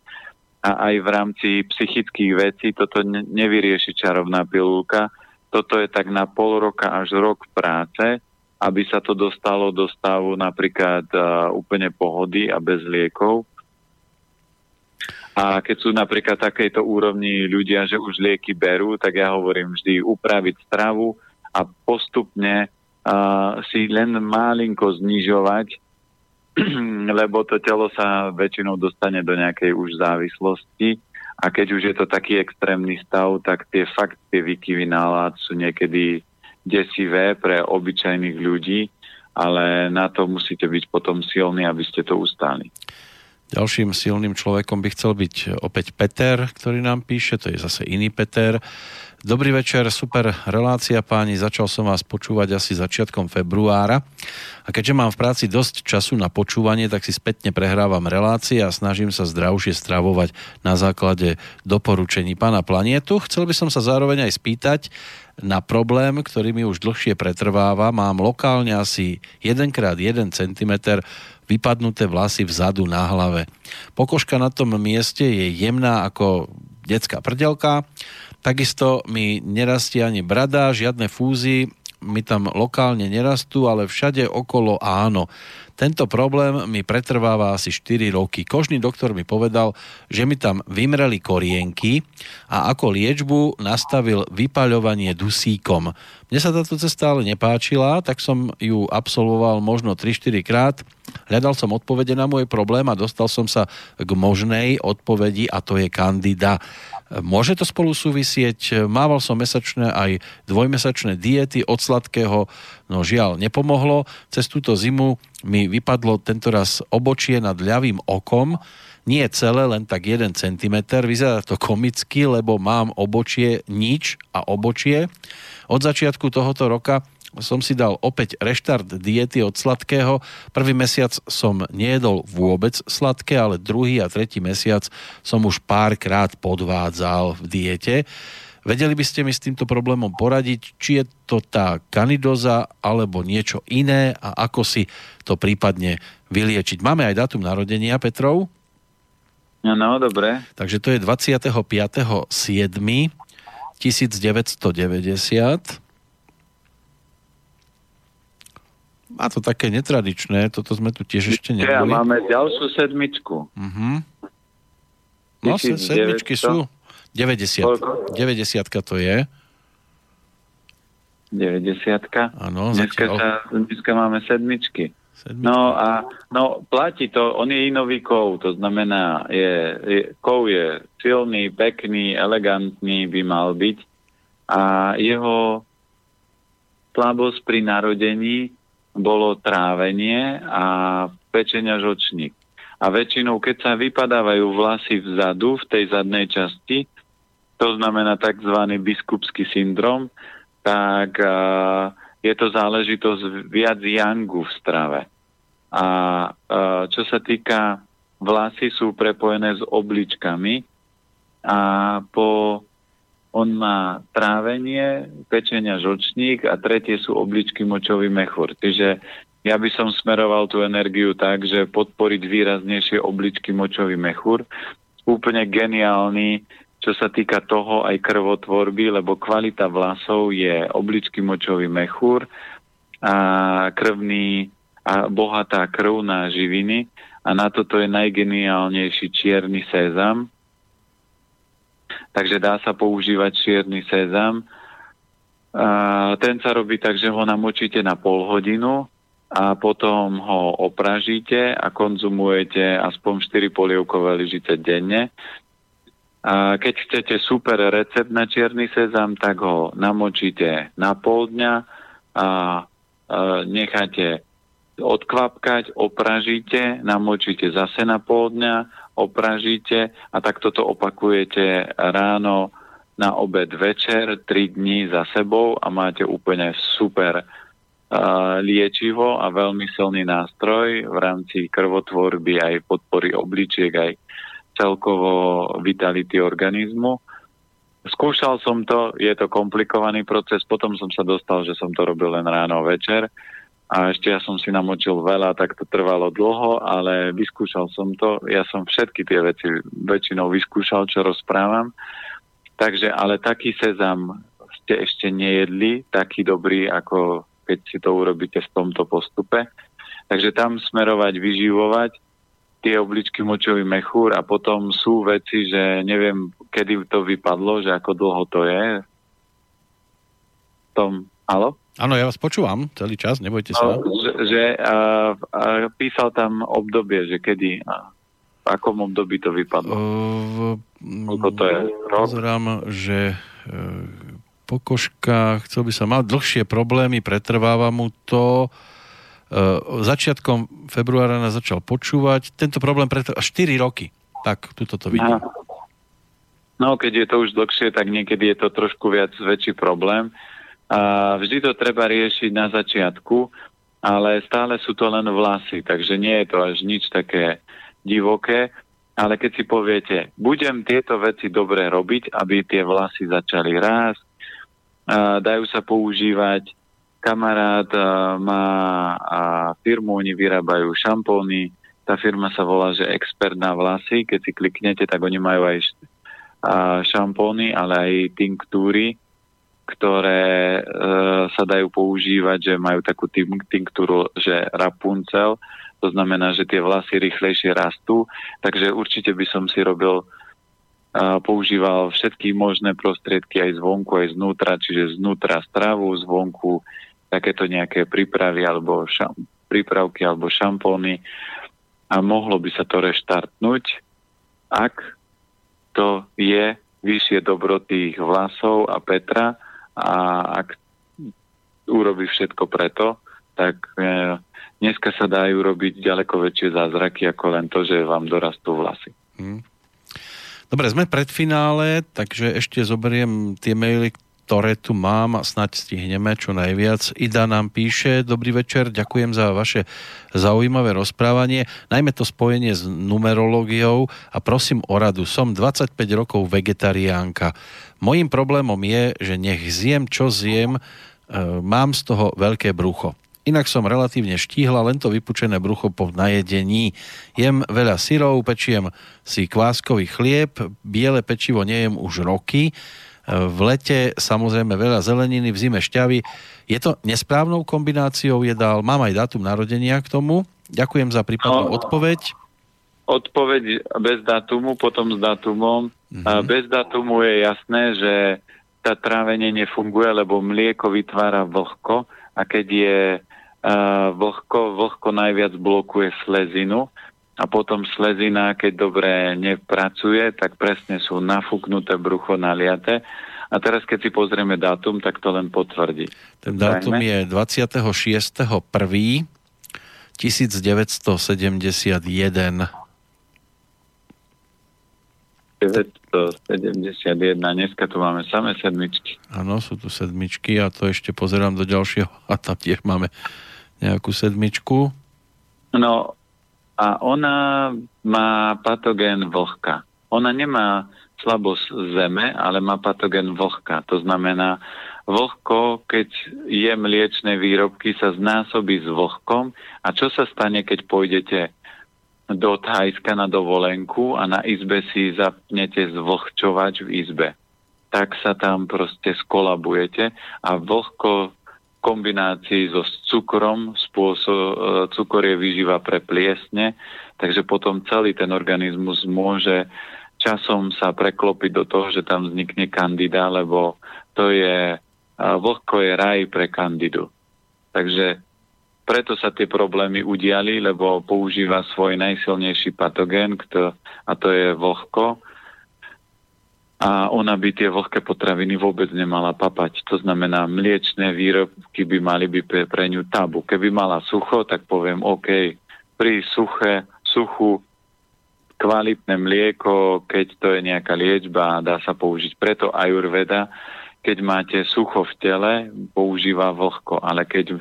A aj v rámci psychických vecí toto nevyrieši čarovná pilulka, toto je tak na pol roka až rok práce, aby sa to dostalo do stavu napríklad uh, úplne pohody a bez liekov. A keď sú napríklad takejto úrovni ľudia, že už lieky berú, tak ja hovorím vždy upraviť stravu a postupne uh, si len malinko znižovať, *clears throat* lebo to telo sa väčšinou dostane do nejakej už závislosti a keď už je to taký extrémny stav, tak tie fakt, tie výkyvy nálad sú niekedy desivé pre obyčajných ľudí, ale na to musíte byť potom silní, aby ste to ustáli. Ďalším silným človekom by chcel byť opäť Peter, ktorý nám píše, to je zase iný Peter. Dobrý večer, super relácia páni, začal som vás počúvať asi začiatkom februára a keďže mám v práci dosť času na počúvanie, tak si spätne prehrávam relácie a snažím sa zdravšie stravovať na základe doporučení pána Planietu. Chcel by som sa zároveň aj spýtať na problém, ktorý mi už dlhšie pretrváva. Mám lokálne asi 1x1 cm vypadnuté vlasy vzadu na hlave. Pokožka na tom mieste je jemná ako detská prdelka, Takisto mi nerastie ani brada, žiadne fúzy mi tam lokálne nerastú, ale všade okolo áno. Tento problém mi pretrváva asi 4 roky. Kožný doktor mi povedal, že mi tam vymreli korienky a ako liečbu nastavil vypaľovanie dusíkom. Mne sa táto cesta ale nepáčila, tak som ju absolvoval možno 3-4 krát. Hľadal som odpovede na môj problém a dostal som sa k možnej odpovedi a to je kandida. Môže to spolu súvisieť? Mával som mesačné aj dvojmesačné diety od sladkého, no žiaľ, nepomohlo. Cez túto zimu mi vypadlo tentoraz obočie nad ľavým okom. Nie celé, len tak 1 cm. Vyzerá to komicky, lebo mám obočie nič a obočie. Od začiatku tohoto roka som si dal opäť reštart diety od sladkého. Prvý mesiac som nejedol vôbec sladké, ale druhý a tretí mesiac som už párkrát podvádzal v diete. Vedeli by ste mi s týmto problémom poradiť, či je to tá kanidoza alebo niečo iné a ako si to prípadne vyliečiť. Máme aj dátum narodenia Petrov. No, no, dobre. Takže to je 25.7. 1990. Má to také netradičné, toto sme tu tiež ešte neboli. Ja máme ďalšiu sedmičku. Uh-huh. No, 1900? sedmičky sú. 90. 90 to je. 90 Áno, dneska, zatiaľ... sa, dneska máme sedmičky. sedmičky. No a no, platí to, on je inový kov, to znamená, je, je, kov je silný, pekný, elegantný by mal byť a jeho slabosť pri narodení bolo trávenie a pečenia žočník. A väčšinou, keď sa vypadávajú vlasy vzadu, v tej zadnej časti, to znamená tzv. biskupský syndrom, tak uh, je to záležitosť viac yangu v strave. A uh, čo sa týka vlasy sú prepojené s obličkami a po on má trávenie, pečenia žočník a tretie sú obličky močový mechúr. Čiže ja by som smeroval tú energiu tak, že podporiť výraznejšie obličky močový mechúr. Úplne geniálny, čo sa týka toho aj krvotvorby, lebo kvalita vlasov je obličky močový mechúr a krvný a bohatá krv na živiny a na toto je najgeniálnejší čierny sezam, takže dá sa používať čierny sezam. A ten sa robí tak, že ho namočíte na pol hodinu a potom ho opražíte a konzumujete aspoň 4 polievkové lyžice denne. A keď chcete super recept na čierny sezam, tak ho namočíte na pol dňa a necháte odkvapkať, opražíte, namočíte zase na pol dňa, opražíte a takto to opakujete ráno, na obed, večer, 3 dní za sebou a máte úplne super liečivo a veľmi silný nástroj v rámci krvotvorby aj podpory obličiek, aj celkovo vitality organizmu. Skúšal som to, je to komplikovaný proces, potom som sa dostal, že som to robil len ráno večer a ešte ja som si namočil veľa, tak to trvalo dlho, ale vyskúšal som to. Ja som všetky tie veci väčšinou vyskúšal, čo rozprávam. Takže, ale taký sezam ste ešte nejedli, taký dobrý, ako keď si to urobíte v tomto postupe. Takže tam smerovať, vyživovať tie obličky močový mechúr a potom sú veci, že neviem, kedy to vypadlo, že ako dlho to je. Tom, halo? Áno, ja vás počúvam celý čas, nebojte sa. No, že, že a, písal tam obdobie, že kedy, a, v akom období to vypadlo. Uh, Koľko to je? Rok? Pozerám, že uh, pokožka, chcel by sa mať dlhšie problémy, pretrváva mu to. Uh, začiatkom februára nás začal počúvať. Tento problém pretrváva 4 roky. Tak, tuto to vidím. No, keď je to už dlhšie, tak niekedy je to trošku viac väčší problém. A vždy to treba riešiť na začiatku, ale stále sú to len vlasy, takže nie je to až nič také divoké. Ale keď si poviete, budem tieto veci dobre robiť, aby tie vlasy začali rásť, dajú sa používať. Kamarát má firmu, oni vyrábajú šampóny, tá firma sa volá, že expert na vlasy. Keď si kliknete, tak oni majú aj šampóny, ale aj tinktúry, ktoré e, sa dajú používať, že majú takú tinktúru, že Rapunzel, to znamená, že tie vlasy rýchlejšie rastú, takže určite by som si robil, e, používal všetky možné prostriedky aj zvonku, aj znútra, čiže znútra stravu, zvonku takéto nejaké prípravy alebo šam, prípravky alebo šampóny. A mohlo by sa to reštartnúť, ak to je vyššie dobro tých vlasov a Petra, a ak urobí všetko preto, tak e, dneska sa dajú robiť ďaleko väčšie zázraky ako len to, že vám dorastú vlasy. Hmm. Dobre, sme pred finále, takže ešte zoberiem tie maily, ktoré tu mám a snať stihneme čo najviac. Ida nám píše, dobrý večer, ďakujem za vaše zaujímavé rozprávanie, najmä to spojenie s numerológiou a prosím o radu. Som 25 rokov vegetariánka. Mojím problémom je, že nech zjem, čo zjem, e, mám z toho veľké brucho. Inak som relatívne štíhla, len to vypučené brucho po najedení. Jem veľa syrov, pečiem si kváskový chlieb, biele pečivo nejem už roky, v lete samozrejme veľa zeleniny, v zime šťavy. Je to nesprávnou kombináciou jedál? Mám aj dátum narodenia k tomu. Ďakujem za prípadnú no, odpoveď. Odpoveď bez dátumu, potom s dátumom. Mm-hmm. Bez dátumu je jasné, že tá trávenie nefunguje, lebo mlieko vytvára vlhko a keď je uh, vlhko, vlhko najviac blokuje slezinu a potom slezina, keď dobre nepracuje, tak presne sú nafúknuté brucho naliate. A teraz, keď si pozrieme dátum, tak to len potvrdí. Ten dátum je 26.1. 1971. 971. Dneska tu máme samé sedmičky. Áno, sú tu sedmičky a to ešte pozerám do ďalšieho a tam tiež máme nejakú sedmičku. No, a ona má patogén vlhka. Ona nemá slabosť zeme, ale má patogén vlhka. To znamená, vlhko, keď je mliečne výrobky, sa znásobí s vlhkom. A čo sa stane, keď pôjdete do Thajska na dovolenku a na izbe si zapnete zvlhčovač v izbe? Tak sa tam proste skolabujete a vlhko kombinácii so cukrom, spôsob, e, cukor je výživa pre pliesne, takže potom celý ten organizmus môže časom sa preklopiť do toho, že tam vznikne kandida, lebo to je, e, vlhko je raj pre kandidu. Takže preto sa tie problémy udiali, lebo používa svoj najsilnejší patogén, a to je vlhko a ona by tie vlhké potraviny vôbec nemala papať. To znamená, mliečné výrobky by mali byť pre ňu tabu. Keby mala sucho, tak poviem, OK, pri suché, suchu, kvalitné mlieko, keď to je nejaká liečba, dá sa použiť. Preto ajurveda, keď máte sucho v tele, používa vlhko, ale keď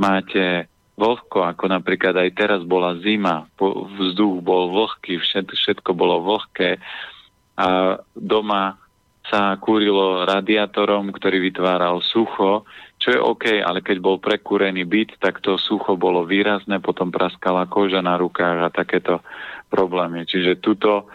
máte vlhko, ako napríklad aj teraz bola zima, vzduch bol vlhký, všetko bolo vlhké, a doma sa kúrilo radiátorom, ktorý vytváral sucho, čo je OK, ale keď bol prekúrený byt, tak to sucho bolo výrazné, potom praskala koža na rukách a takéto problémy. Čiže tuto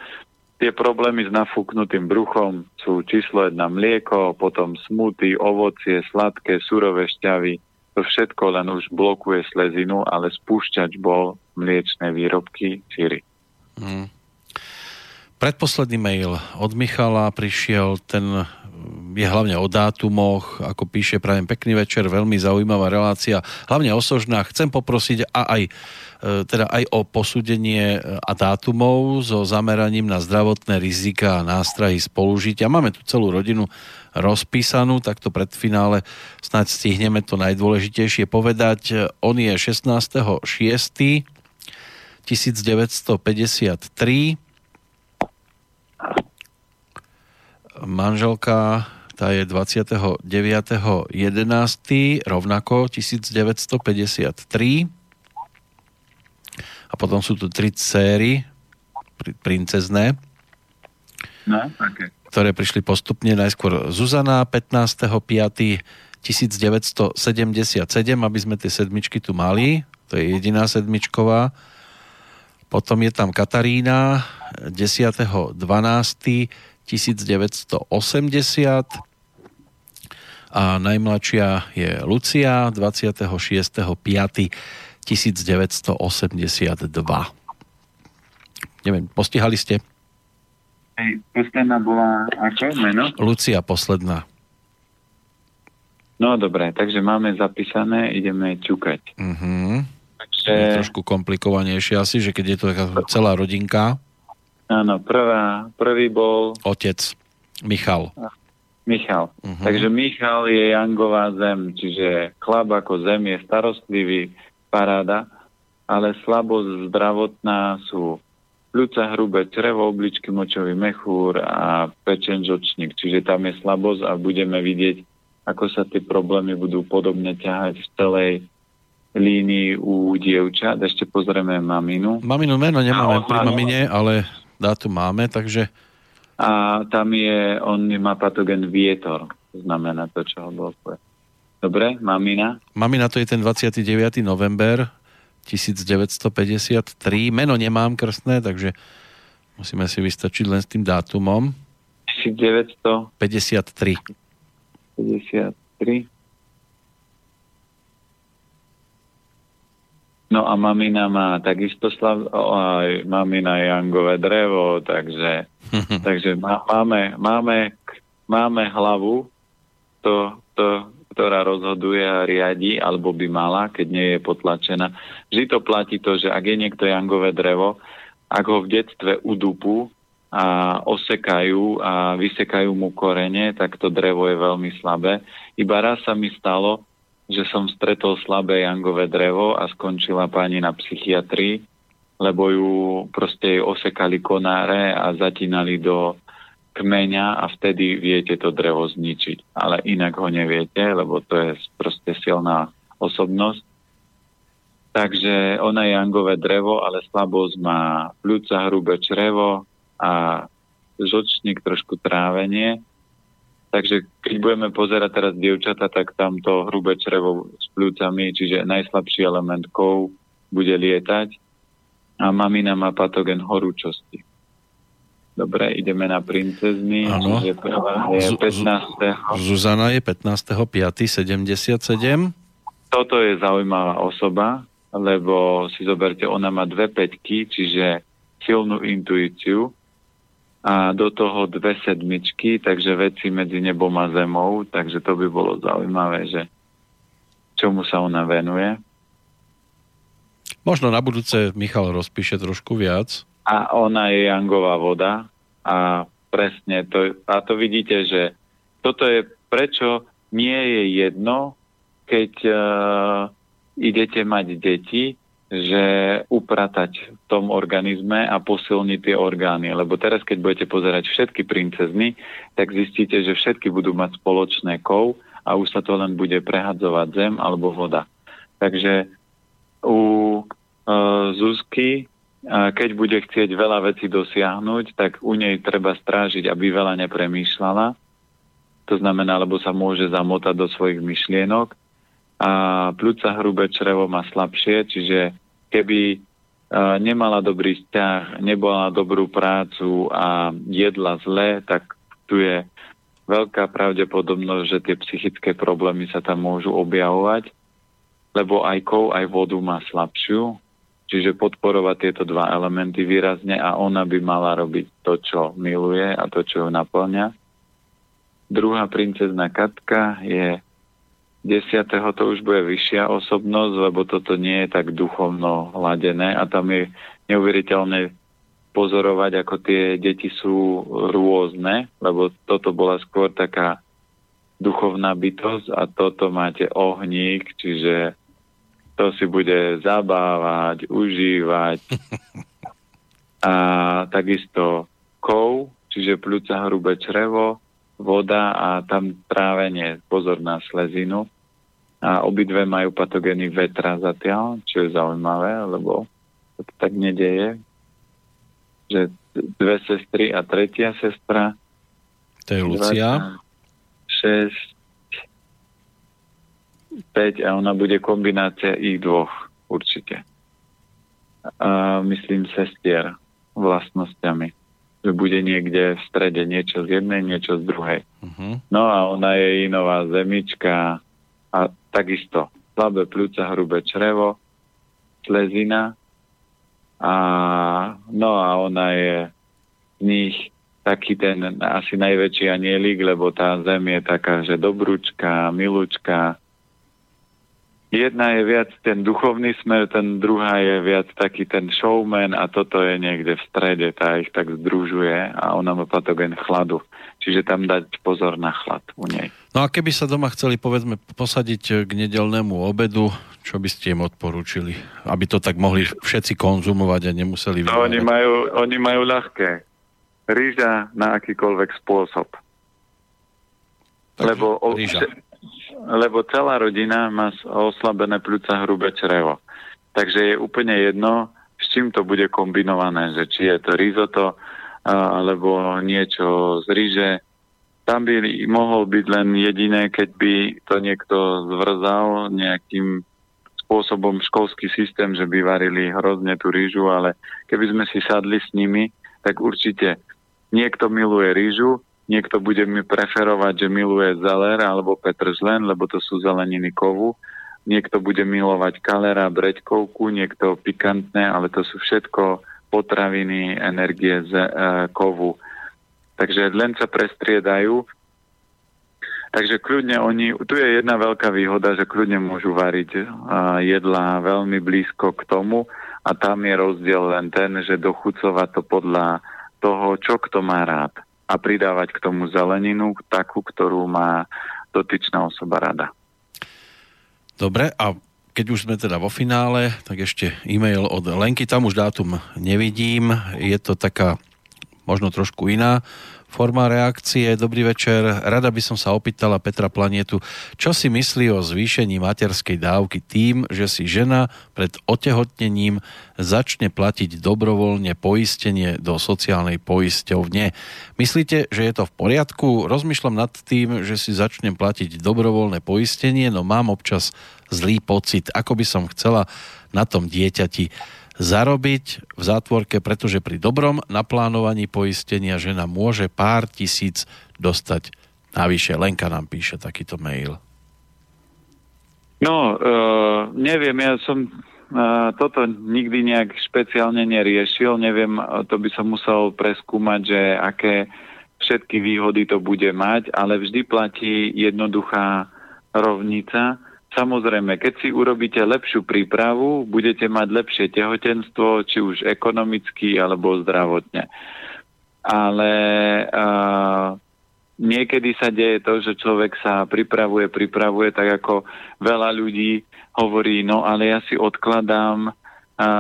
tie problémy s nafúknutým bruchom sú číslo jedna mlieko, potom smuty, ovocie, sladké, surové šťavy. To všetko len už blokuje slezinu, ale spúšťač bol mliečné výrobky, síry. Mm. Predposledný mail od Michala prišiel, ten je hlavne o dátumoch, ako píše, prajem pekný večer, veľmi zaujímavá relácia, hlavne o sožnách. Chcem poprosiť a aj, e, teda aj o posúdenie a dátumov so zameraním na zdravotné rizika a nástrahy spolužitia. Máme tu celú rodinu rozpísanú, takto pred finále snáď stihneme to najdôležitejšie povedať. On je 16.6. 1953 manželka tá je 29.11. rovnako 1953. A potom sú tu tri céry princezné, no, okay. ktoré prišli postupne najskôr Zuzana 15.5. 1977, aby sme tie sedmičky tu mali. To je jediná sedmičková. Potom je tam Katarína 10.12. 1980 a najmladšia je Lucia 26.5.1982. Neviem, postihali ste? Hej, posledná bola ako meno? Lucia posledná. No dobre, takže máme zapísané, ideme ťukať. Uh-huh. Takže... Je trošku komplikovanejšie asi, že keď je to taká celá rodinka. Áno, prvá, prvý bol... Otec, Michal. Michal. Uh-huh. Takže Michal je Jangová zem, čiže chlap ako zem je starostlivý, paráda. ale slabosť zdravotná sú ľudca hrubé črevo, obličky, močový mechúr a pečen žočník. Čiže tam je slabosť a budeme vidieť, ako sa tie problémy budú podobne ťahať v celej línii u dievčat. Ešte pozrieme maminu. Maminu meno nemáme pri mamine, ale dátum máme, takže... A tam je, on má patogen vietor, znamená to, čo ho blokuje. Dobre, mamina? Mamina to je ten 29. november 1953. Meno nemám krstné, takže musíme si vystačiť len s tým dátumom. 1953. 53. No a mamina má takisto slav, aj mamina Jangové drevo, takže, *laughs* takže má, máme, máme, máme hlavu, to, to, ktorá rozhoduje a riadi, alebo by mala, keď nie je potlačená. Vždy to platí to, že ak je niekto jangové drevo, ak ho v detstve udupu a osekajú a vysekajú mu korene, tak to drevo je veľmi slabé. Iba raz sa mi stalo, že som stretol slabé jangové drevo a skončila pani na psychiatrii, lebo ju proste osekali konáre a zatínali do kmeňa a vtedy viete to drevo zničiť. Ale inak ho neviete, lebo to je proste silná osobnosť. Takže ona je angové drevo, ale slabosť má pľúca, hrubé črevo a žočník, trošku trávenie. Takže keď budeme pozerať teraz dievčata, tak tam to hrubé črevo s pľúcami, čiže najslabší element kov bude lietať a mamina má patogen horúčosti. Dobre, ideme na princezny. Áno. Je 15. Zuzana je 15.5.77. Toto je zaujímavá osoba, lebo si zoberte, ona má dve peťky, čiže silnú intuíciu a do toho dve sedmičky, takže veci medzi nebom a zemou, takže to by bolo zaujímavé, že čomu sa ona venuje. Možno na budúce Michal rozpíše trošku viac a ona je jangová voda a presne to, a to vidíte, že toto je prečo nie je jedno, keď uh, idete mať deti, že upratať v tom organizme a posilniť tie orgány. Lebo teraz, keď budete pozerať všetky princezny, tak zistíte, že všetky budú mať spoločné kov a už sa to len bude prehadzovať zem alebo voda. Takže u uh, Zuzky keď bude chcieť veľa vecí dosiahnuť, tak u nej treba strážiť, aby veľa nepremýšľala. To znamená, lebo sa môže zamotať do svojich myšlienok. A pľúca hrubé črevo má slabšie, čiže keby nemala dobrý vzťah, nebola dobrú prácu a jedla zle, tak tu je veľká pravdepodobnosť, že tie psychické problémy sa tam môžu objavovať, lebo aj kov, aj vodu má slabšiu, Čiže podporovať tieto dva elementy výrazne a ona by mala robiť to, čo miluje a to, čo ju naplňa. Druhá princezna Katka je 10. to už bude vyššia osobnosť, lebo toto nie je tak duchovno hladené a tam je neuveriteľné pozorovať, ako tie deti sú rôzne, lebo toto bola skôr taká duchovná bytosť a toto máte ohník, čiže to si bude zabávať, užívať. *laughs* A takisto kov, čiže pľúca hrubé črevo, voda a tam trávenie, pozor na slezinu. A obidve majú patogény vetra zatiaľ, čo je zaujímavé, lebo to tak nedeje, že dve sestry a tretia sestra. To je Lucia. 6, 5 a ona bude kombinácia ich dvoch určite. A myslím sestier vlastnosťami. Že bude niekde v strede niečo z jednej, niečo z druhej. Uh-huh. No a ona je inová zemička a takisto slabé pľúca, hrubé črevo, slezina a no a ona je z nich taký ten asi najväčší anielik, lebo tá zem je taká, že dobrúčka, milúčka, jedna je viac ten duchovný smer, ten druhá je viac taký ten showman a toto je niekde v strede, tá ich tak združuje a ona má patogen chladu. Čiže tam dať pozor na chlad u nej. No a keby sa doma chceli, povedzme, posadiť k nedelnému obedu, čo by ste im odporúčili? Aby to tak mohli všetci konzumovať a nemuseli... No, oni, majú, oni majú ľahké. Rýža na akýkoľvek spôsob. Takže lebo, rýža. Lebo celá rodina má oslabené pľúca hrubé črevo. Takže je úplne jedno, s čím to bude kombinované, že či je to risotto, alebo niečo z ríže. Tam by mohol byť len jediné, keď by to niekto zvrzal nejakým spôsobom školský systém, že by varili hrozne tú rýžu, ale keby sme si sadli s nimi, tak určite niekto miluje rýžu, niekto bude mi preferovať, že miluje zeler alebo petržlen, lebo to sú zeleniny kovu, niekto bude milovať kalera, breďkovku, niekto pikantné, ale to sú všetko potraviny, energie z e, kovu. Takže len sa prestriedajú. Takže kľudne oni, tu je jedna veľká výhoda, že kľudne môžu variť jedlá veľmi blízko k tomu. A tam je rozdiel len ten, že dochucovať to podľa toho, čo kto má rád a pridávať k tomu zeleninu, takú, ktorú má dotyčná osoba rada. Dobre, a keď už sme teda vo finále, tak ešte e-mail od Lenky, tam už dátum nevidím, je to taká možno trošku iná Forma reakcie, dobrý večer. Rada by som sa opýtala Petra Planietu, čo si myslí o zvýšení materskej dávky tým, že si žena pred otehotnením začne platiť dobrovoľne poistenie do sociálnej poisťovne. Myslíte, že je to v poriadku? Rozmýšľam nad tým, že si začnem platiť dobrovoľné poistenie, no mám občas zlý pocit, ako by som chcela na tom dieťati zarobiť v zátvorke, pretože pri dobrom naplánovaní poistenia žena môže pár tisíc dostať navyše. Lenka nám píše takýto mail. No, uh, neviem, ja som uh, toto nikdy nejak špeciálne neriešil, neviem, to by som musel preskúmať, že aké všetky výhody to bude mať, ale vždy platí jednoduchá rovnica, Samozrejme, keď si urobíte lepšiu prípravu, budete mať lepšie tehotenstvo, či už ekonomicky alebo zdravotne. Ale uh, niekedy sa deje to, že človek sa pripravuje, pripravuje, tak ako veľa ľudí hovorí, no ale ja si odkladám a,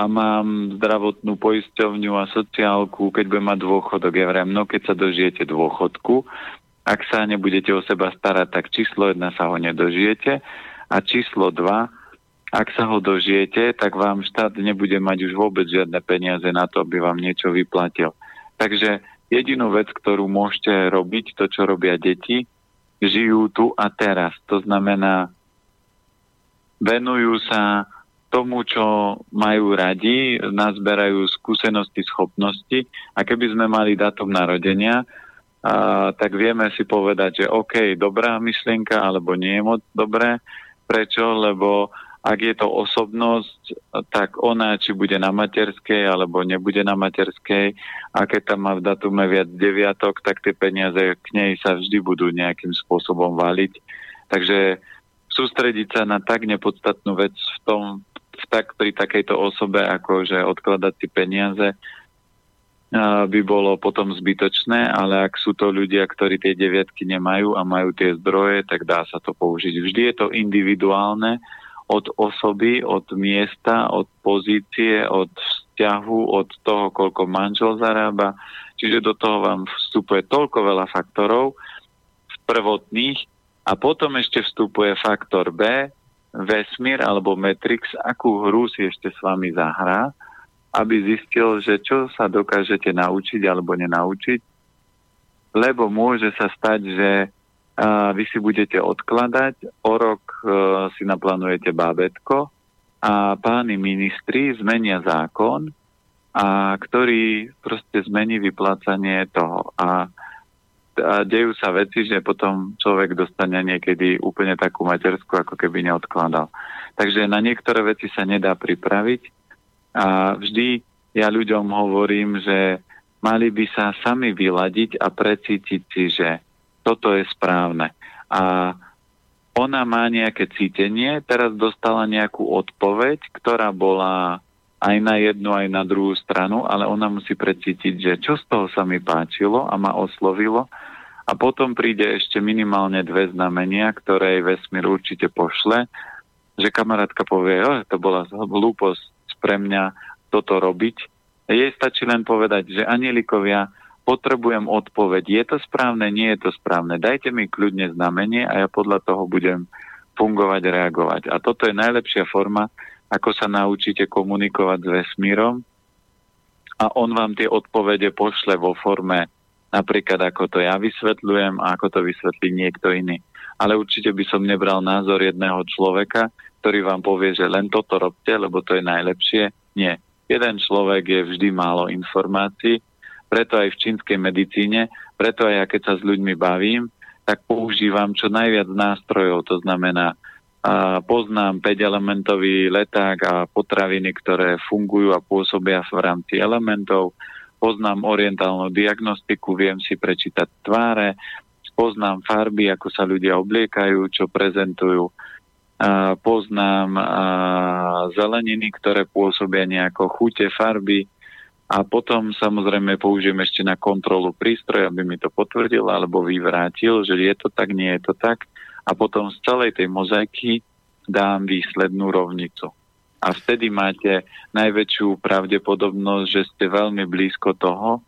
a mám zdravotnú poisťovňu a sociálku, keď budem mať dôchodok. Ja vrem, no keď sa dožijete dôchodku, ak sa nebudete o seba starať, tak číslo 1 sa ho nedožijete a číslo 2, ak sa ho dožijete, tak vám štát nebude mať už vôbec žiadne peniaze na to, aby vám niečo vyplatil. Takže jedinú vec, ktorú môžete robiť, to, čo robia deti, žijú tu a teraz. To znamená, venujú sa tomu, čo majú radi, nazberajú skúsenosti, schopnosti a keby sme mali datum narodenia, a, tak vieme si povedať, že OK, dobrá myšlienka, alebo nie je moc dobré. Prečo? Lebo ak je to osobnosť, tak ona, či bude na materskej, alebo nebude na materskej, a keď tam má v datume viac deviatok, tak tie peniaze k nej sa vždy budú nejakým spôsobom valiť. Takže sústrediť sa na tak nepodstatnú vec v tom, v tak pri takejto osobe, ako že odkladať si peniaze, by bolo potom zbytočné, ale ak sú to ľudia, ktorí tie deviatky nemajú a majú tie zdroje, tak dá sa to použiť. Vždy je to individuálne od osoby, od miesta, od pozície, od vzťahu, od toho, koľko manžel zarába. Čiže do toho vám vstupuje toľko veľa faktorov prvotných a potom ešte vstupuje faktor B, vesmír alebo Matrix, akú hru si ešte s vami zahrá aby zistil, že čo sa dokážete naučiť alebo nenaučiť, lebo môže sa stať, že vy si budete odkladať, o rok e, si naplánujete bábetko a páni ministri zmenia zákon, a ktorý proste zmení vyplácanie toho. A, a dejú sa veci, že potom človek dostane niekedy úplne takú matersku, ako keby neodkladal. Takže na niektoré veci sa nedá pripraviť, a vždy ja ľuďom hovorím, že mali by sa sami vyladiť a precítiť si, že toto je správne. A ona má nejaké cítenie, teraz dostala nejakú odpoveď, ktorá bola aj na jednu, aj na druhú stranu, ale ona musí precítiť, že čo z toho sa mi páčilo a ma oslovilo a potom príde ešte minimálne dve znamenia, ktoré jej vesmír určite pošle, že kamarátka povie, oh, to bola hlúposť pre mňa toto robiť. Jej stačí len povedať, že anielikovia, potrebujem odpoveď. Je to správne, nie je to správne. Dajte mi kľudne znamenie a ja podľa toho budem fungovať, reagovať. A toto je najlepšia forma, ako sa naučíte komunikovať s vesmírom a on vám tie odpovede pošle vo forme napríklad ako to ja vysvetľujem a ako to vysvetlí niekto iný. Ale určite by som nebral názor jedného človeka, ktorý vám povie, že len toto robte, lebo to je najlepšie. Nie. Jeden človek je vždy málo informácií, preto aj v čínskej medicíne, preto aj ja keď sa s ľuďmi bavím, tak používam čo najviac nástrojov, to znamená a poznám 5-elementový leták a potraviny, ktoré fungujú a pôsobia v rámci elementov. Poznám orientálnu diagnostiku, viem si prečítať tváre, poznám farby, ako sa ľudia obliekajú, čo prezentujú, poznám zeleniny, ktoré pôsobia nejako chute, farby. A potom samozrejme použijem ešte na kontrolu prístroj, aby mi to potvrdil alebo vyvrátil, že je to tak, nie je to tak. A potom z celej tej mozaiky dám výslednú rovnicu. A vtedy máte najväčšiu pravdepodobnosť, že ste veľmi blízko toho,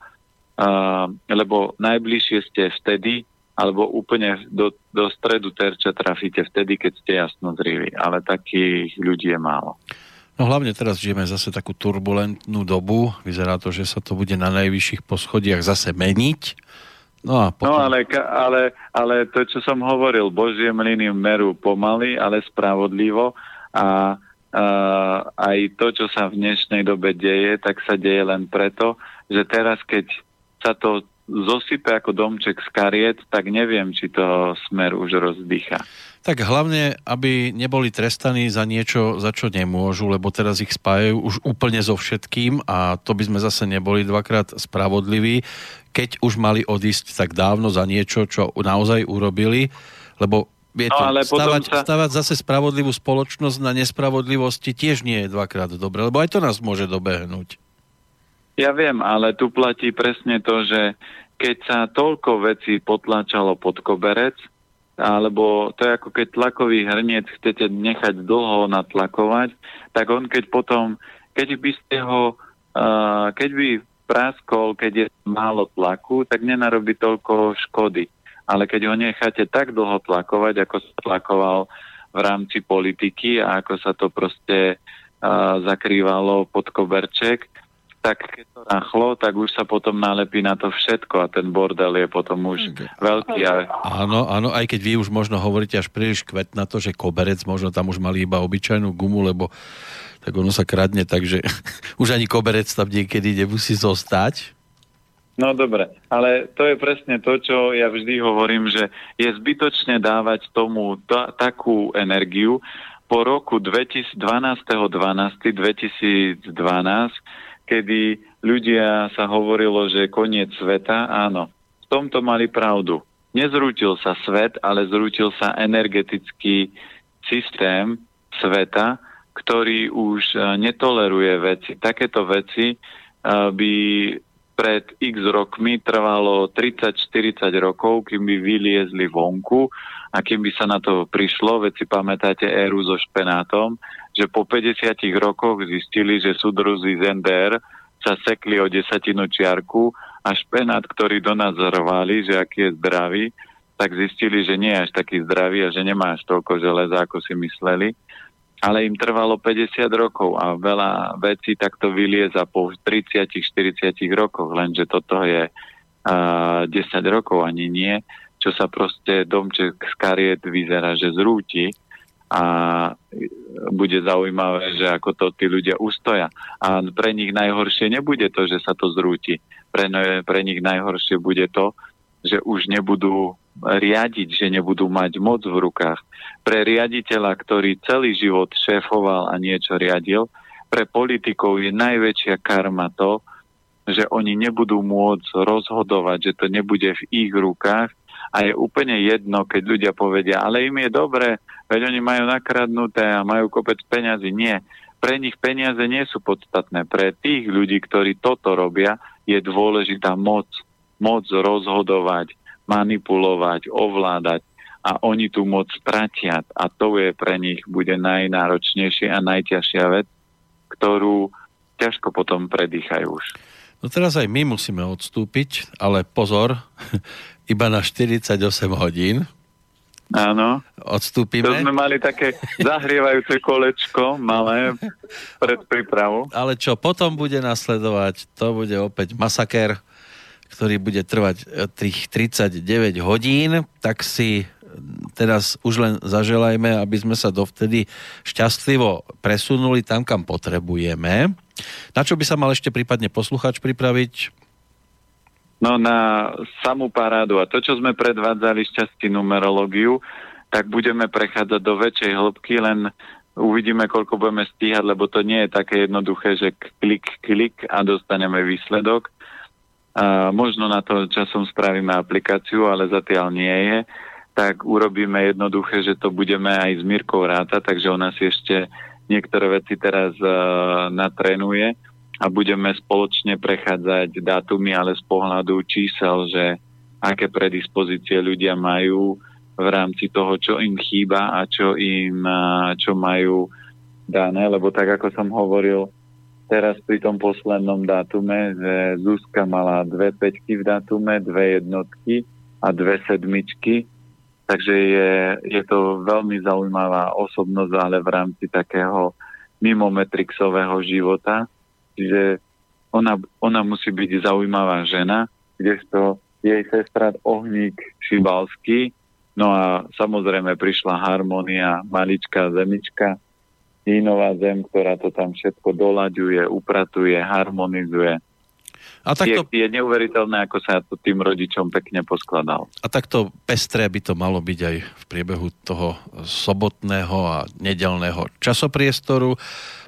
lebo najbližšie ste vtedy, alebo úplne do, do stredu terča trafíte vtedy, keď ste jasno zrili. Ale takých ľudí je málo. No hlavne teraz žijeme zase takú turbulentnú dobu. Vyzerá to, že sa to bude na najvyšších poschodiach zase meniť. No, a potom... no ale, ale, ale to, čo som hovoril, Božie mlyny merú pomaly, ale spravodlivo a uh, aj to, čo sa v dnešnej dobe deje, tak sa deje len preto, že teraz, keď sa to zosype ako domček z kariet, tak neviem, či to smer už rozdýcha. Tak hlavne, aby neboli trestaní za niečo, za čo nemôžu, lebo teraz ich spájajú už úplne so všetkým a to by sme zase neboli dvakrát spravodliví, keď už mali odísť tak dávno za niečo, čo naozaj urobili, lebo Viete, no, ale stavať, sa... stavať zase spravodlivú spoločnosť na nespravodlivosti tiež nie je dvakrát dobre, lebo aj to nás môže dobehnúť. Ja viem, ale tu platí presne to, že keď sa toľko vecí potlačalo pod koberec, alebo to je ako keď tlakový hrniec chcete nechať dlho natlakovať, tak on keď potom, keď by ste ho, uh, keď by praskol, keď je málo tlaku, tak nenarobí toľko škody. Ale keď ho necháte tak dlho tlakovať, ako sa tlakoval v rámci politiky a ako sa to proste uh, zakrývalo pod koberček, tak keď to rachlo, tak už sa potom nalepí na to všetko a ten bordel je potom už okay. veľký. A... Áno, áno, aj keď vy už možno hovoríte až príliš kvet na to, že koberec, možno tam už mali iba obyčajnú gumu, lebo tak ono sa kradne, takže *laughs* už ani koberec tam niekedy nemusí zostať. No dobre, ale to je presne to, čo ja vždy hovorím, že je zbytočne dávať tomu ta, takú energiu. Po roku 2012-12-2012, kedy ľudia sa hovorilo, že koniec sveta, áno, v tomto mali pravdu. Nezrútil sa svet, ale zrútil sa energetický systém sveta, ktorý už eh, netoleruje veci. Takéto veci eh, by pred x rokmi trvalo 30-40 rokov, kým by vyliezli vonku a kým by sa na to prišlo, veď si pamätáte éru so špenátom, že po 50 rokoch zistili, že súdruzi z NDR sa sekli o desatinu čiarku a špenát, ktorý do nás zrvali, že aký je zdravý, tak zistili, že nie je až taký zdravý a že nemá až toľko železa, ako si mysleli. Ale im trvalo 50 rokov a veľa vecí takto vylieza po 30-40 rokoch, lenže toto je uh, 10 rokov ani nie, čo sa proste domček z kariet vyzerá, že zrúti a bude zaujímavé, že ako to tí ľudia ustoja. A pre nich najhoršie nebude to, že sa to zrúti. Pre, pre nich najhoršie bude to, že už nebudú riadiť, že nebudú mať moc v rukách. Pre riaditeľa, ktorý celý život šéfoval a niečo riadil, pre politikov je najväčšia karma to, že oni nebudú môcť rozhodovať, že to nebude v ich rukách a je úplne jedno, keď ľudia povedia, ale im je dobre, veď oni majú nakradnuté a majú kopec peňazí. Nie. Pre nich peniaze nie sú podstatné. Pre tých ľudí, ktorí toto robia, je dôležitá moc. Moc rozhodovať, manipulovať, ovládať a oni tú moc stratia a to je pre nich bude najnáročnejšia a najťažšia vec, ktorú ťažko potom predýchajú už. No teraz aj my musíme odstúpiť, ale pozor, *laughs* iba na 48 hodín. Áno. Odstúpime. To sme mali také zahrievajúce kolečko malé pred prípravou. Ale čo potom bude nasledovať, to bude opäť masaker, ktorý bude trvať eh, tých 39 hodín, tak si teraz už len zaželajme, aby sme sa dovtedy šťastlivo presunuli tam, kam potrebujeme. Na čo by sa mal ešte prípadne posluchač pripraviť? No na samú parádu. A to, čo sme predvádzali šťastí numerológiu, tak budeme prechádzať do väčšej hĺbky, len uvidíme, koľko budeme stíhať, lebo to nie je také jednoduché, že klik, klik a dostaneme výsledok. A možno na to časom spravíme aplikáciu, ale zatiaľ nie je. Tak urobíme jednoduché, že to budeme aj s Mirkou ráta, takže ona si ešte niektoré veci teraz uh, natrenuje a budeme spoločne prechádzať dátumy, ale z pohľadu čísel, že aké predispozície ľudia majú v rámci toho, čo im chýba a čo im, čo majú dané, lebo tak ako som hovoril teraz pri tom poslednom dátume, že Zuzka mala dve peťky v dátume, dve jednotky a dve sedmičky, Takže je, je to veľmi zaujímavá osobnosť, ale v rámci takého mimometrixového života. Čiže ona, ona musí byť zaujímavá žena, kdežto jej sestra Ohník Šibalský, no a samozrejme prišla harmonia, maličká zemička, inová zem, ktorá to tam všetko dolaďuje, upratuje, harmonizuje. A takto... je, je neuveriteľné, ako sa to tým rodičom pekne poskladal. A takto pestré by to malo byť aj v priebehu toho sobotného a nedelného časopriestoru.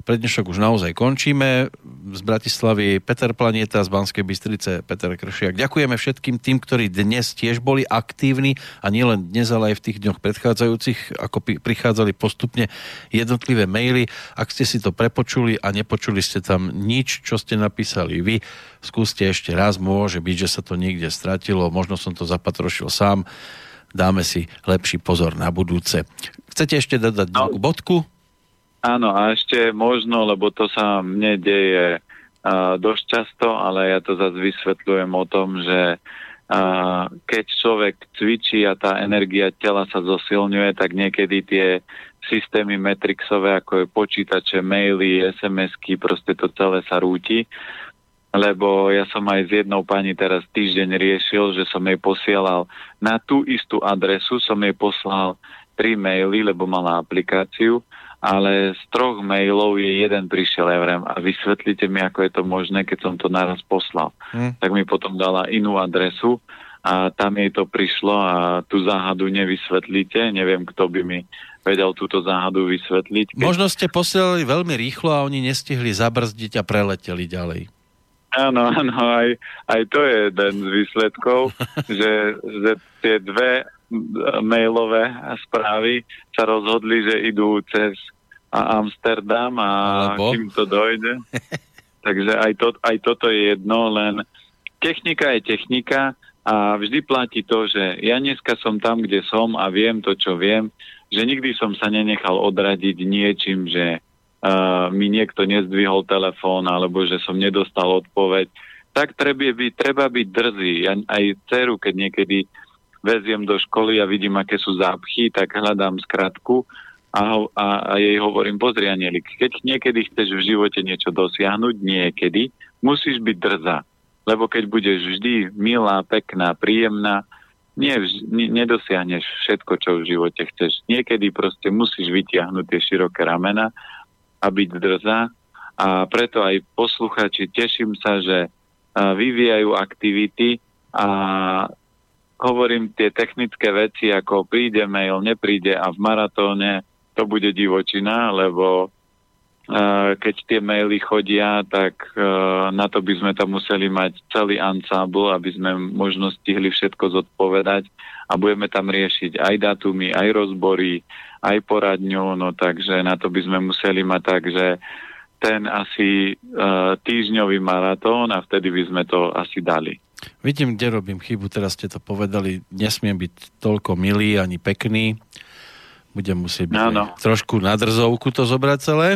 Pre dnešok už naozaj končíme. Z Bratislavy Peter Planieta, z Banskej Bystrice Peter Kršiak. Ďakujeme všetkým tým, ktorí dnes tiež boli aktívni a nielen dnes, ale aj v tých dňoch predchádzajúcich, ako prichádzali postupne jednotlivé maily. Ak ste si to prepočuli a nepočuli ste tam nič, čo ste napísali vy, skúste ešte raz, môže byť, že sa to niekde stratilo, možno som to zapatrošil sám, dáme si lepší pozor na budúce. Chcete ešte dodať no. bodku? Áno, a ešte možno, lebo to sa mne deje uh, dosť často, ale ja to zase vysvetľujem o tom, že uh, keď človek cvičí a tá energia tela sa zosilňuje, tak niekedy tie systémy metrixové, ako je počítače, maily, SMS-ky, proste to celé sa rúti lebo ja som aj s jednou pani teraz týždeň riešil, že som jej posielal na tú istú adresu, som jej poslal tri maily, lebo mala aplikáciu, ale z troch mailov je jeden prišiel, ja vrem, a vysvetlite mi, ako je to možné, keď som to naraz poslal. Hmm. Tak mi potom dala inú adresu a tam jej to prišlo a tú záhadu nevysvetlíte, neviem, kto by mi vedel túto záhadu vysvetliť. Keď... Možno ste posielali veľmi rýchlo a oni nestihli zabrzdiť a preleteli ďalej. Áno, áno, aj, aj to je jeden z výsledkov, *laughs* že, že tie dve mailové správy sa rozhodli, že idú cez Amsterdam a Alebo? kým to dojde. *laughs* Takže aj, to, aj toto je jedno, len technika je technika a vždy platí to, že ja dneska som tam, kde som a viem to, čo viem, že nikdy som sa nenechal odradiť niečím, že mi niekto nezdvihol telefón alebo že som nedostal odpoveď, tak treba byť, treba byť drzý. Ja aj dceru, keď niekedy veziem do školy a vidím, aké sú zápchy, tak hľadám skratku a, a, a jej hovorím, pozri Anielik, keď niekedy chceš v živote niečo dosiahnuť, niekedy, musíš byť drzá. Lebo keď budeš vždy milá, pekná, príjemná, nie, nedosiahneš všetko, čo v živote chceš. Niekedy proste musíš vytiahnuť tie široké ramena a byť drzá. A preto aj posluchači, teším sa, že vyvíjajú aktivity a hovorím tie technické veci, ako príde mail, nepríde a v maratóne to bude divočina, lebo keď tie maily chodia, tak na to by sme tam museli mať celý ansábl, aby sme možno stihli všetko zodpovedať a budeme tam riešiť aj datumy, aj rozbory, aj poradňu, no takže na to by sme museli mať tak, že ten asi uh, týždňový maratón a vtedy by sme to asi dali. Vidím, kde robím chybu, teraz ste to povedali, nesmiem byť toľko milý ani pekný, budem musieť byť no, trošku na drzovku to zobrať celé.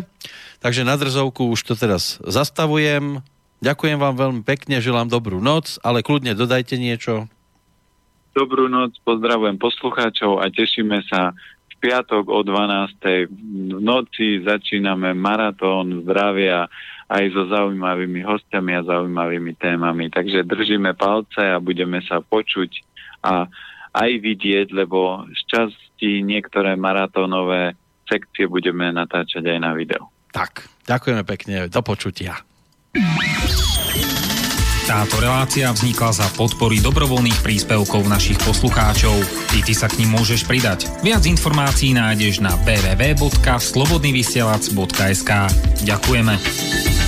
Takže na drzovku už to teraz zastavujem. Ďakujem vám veľmi pekne, želám dobrú noc, ale kľudne dodajte niečo. Dobrú noc, pozdravujem poslucháčov a tešíme sa v piatok o 12. v noci začíname maratón zdravia aj so zaujímavými hostiami a zaujímavými témami. Takže držíme palce a budeme sa počuť a aj vidieť, lebo z časti niektoré maratónové sekcie budeme natáčať aj na video. Tak, ďakujeme pekne, do počutia. Táto relácia vznikla za podpory dobrovoľných príspevkov našich poslucháčov. I ty sa k ním môžeš pridať. Viac informácií nájdeš na www.slobodnyvysielac.sk Ďakujeme.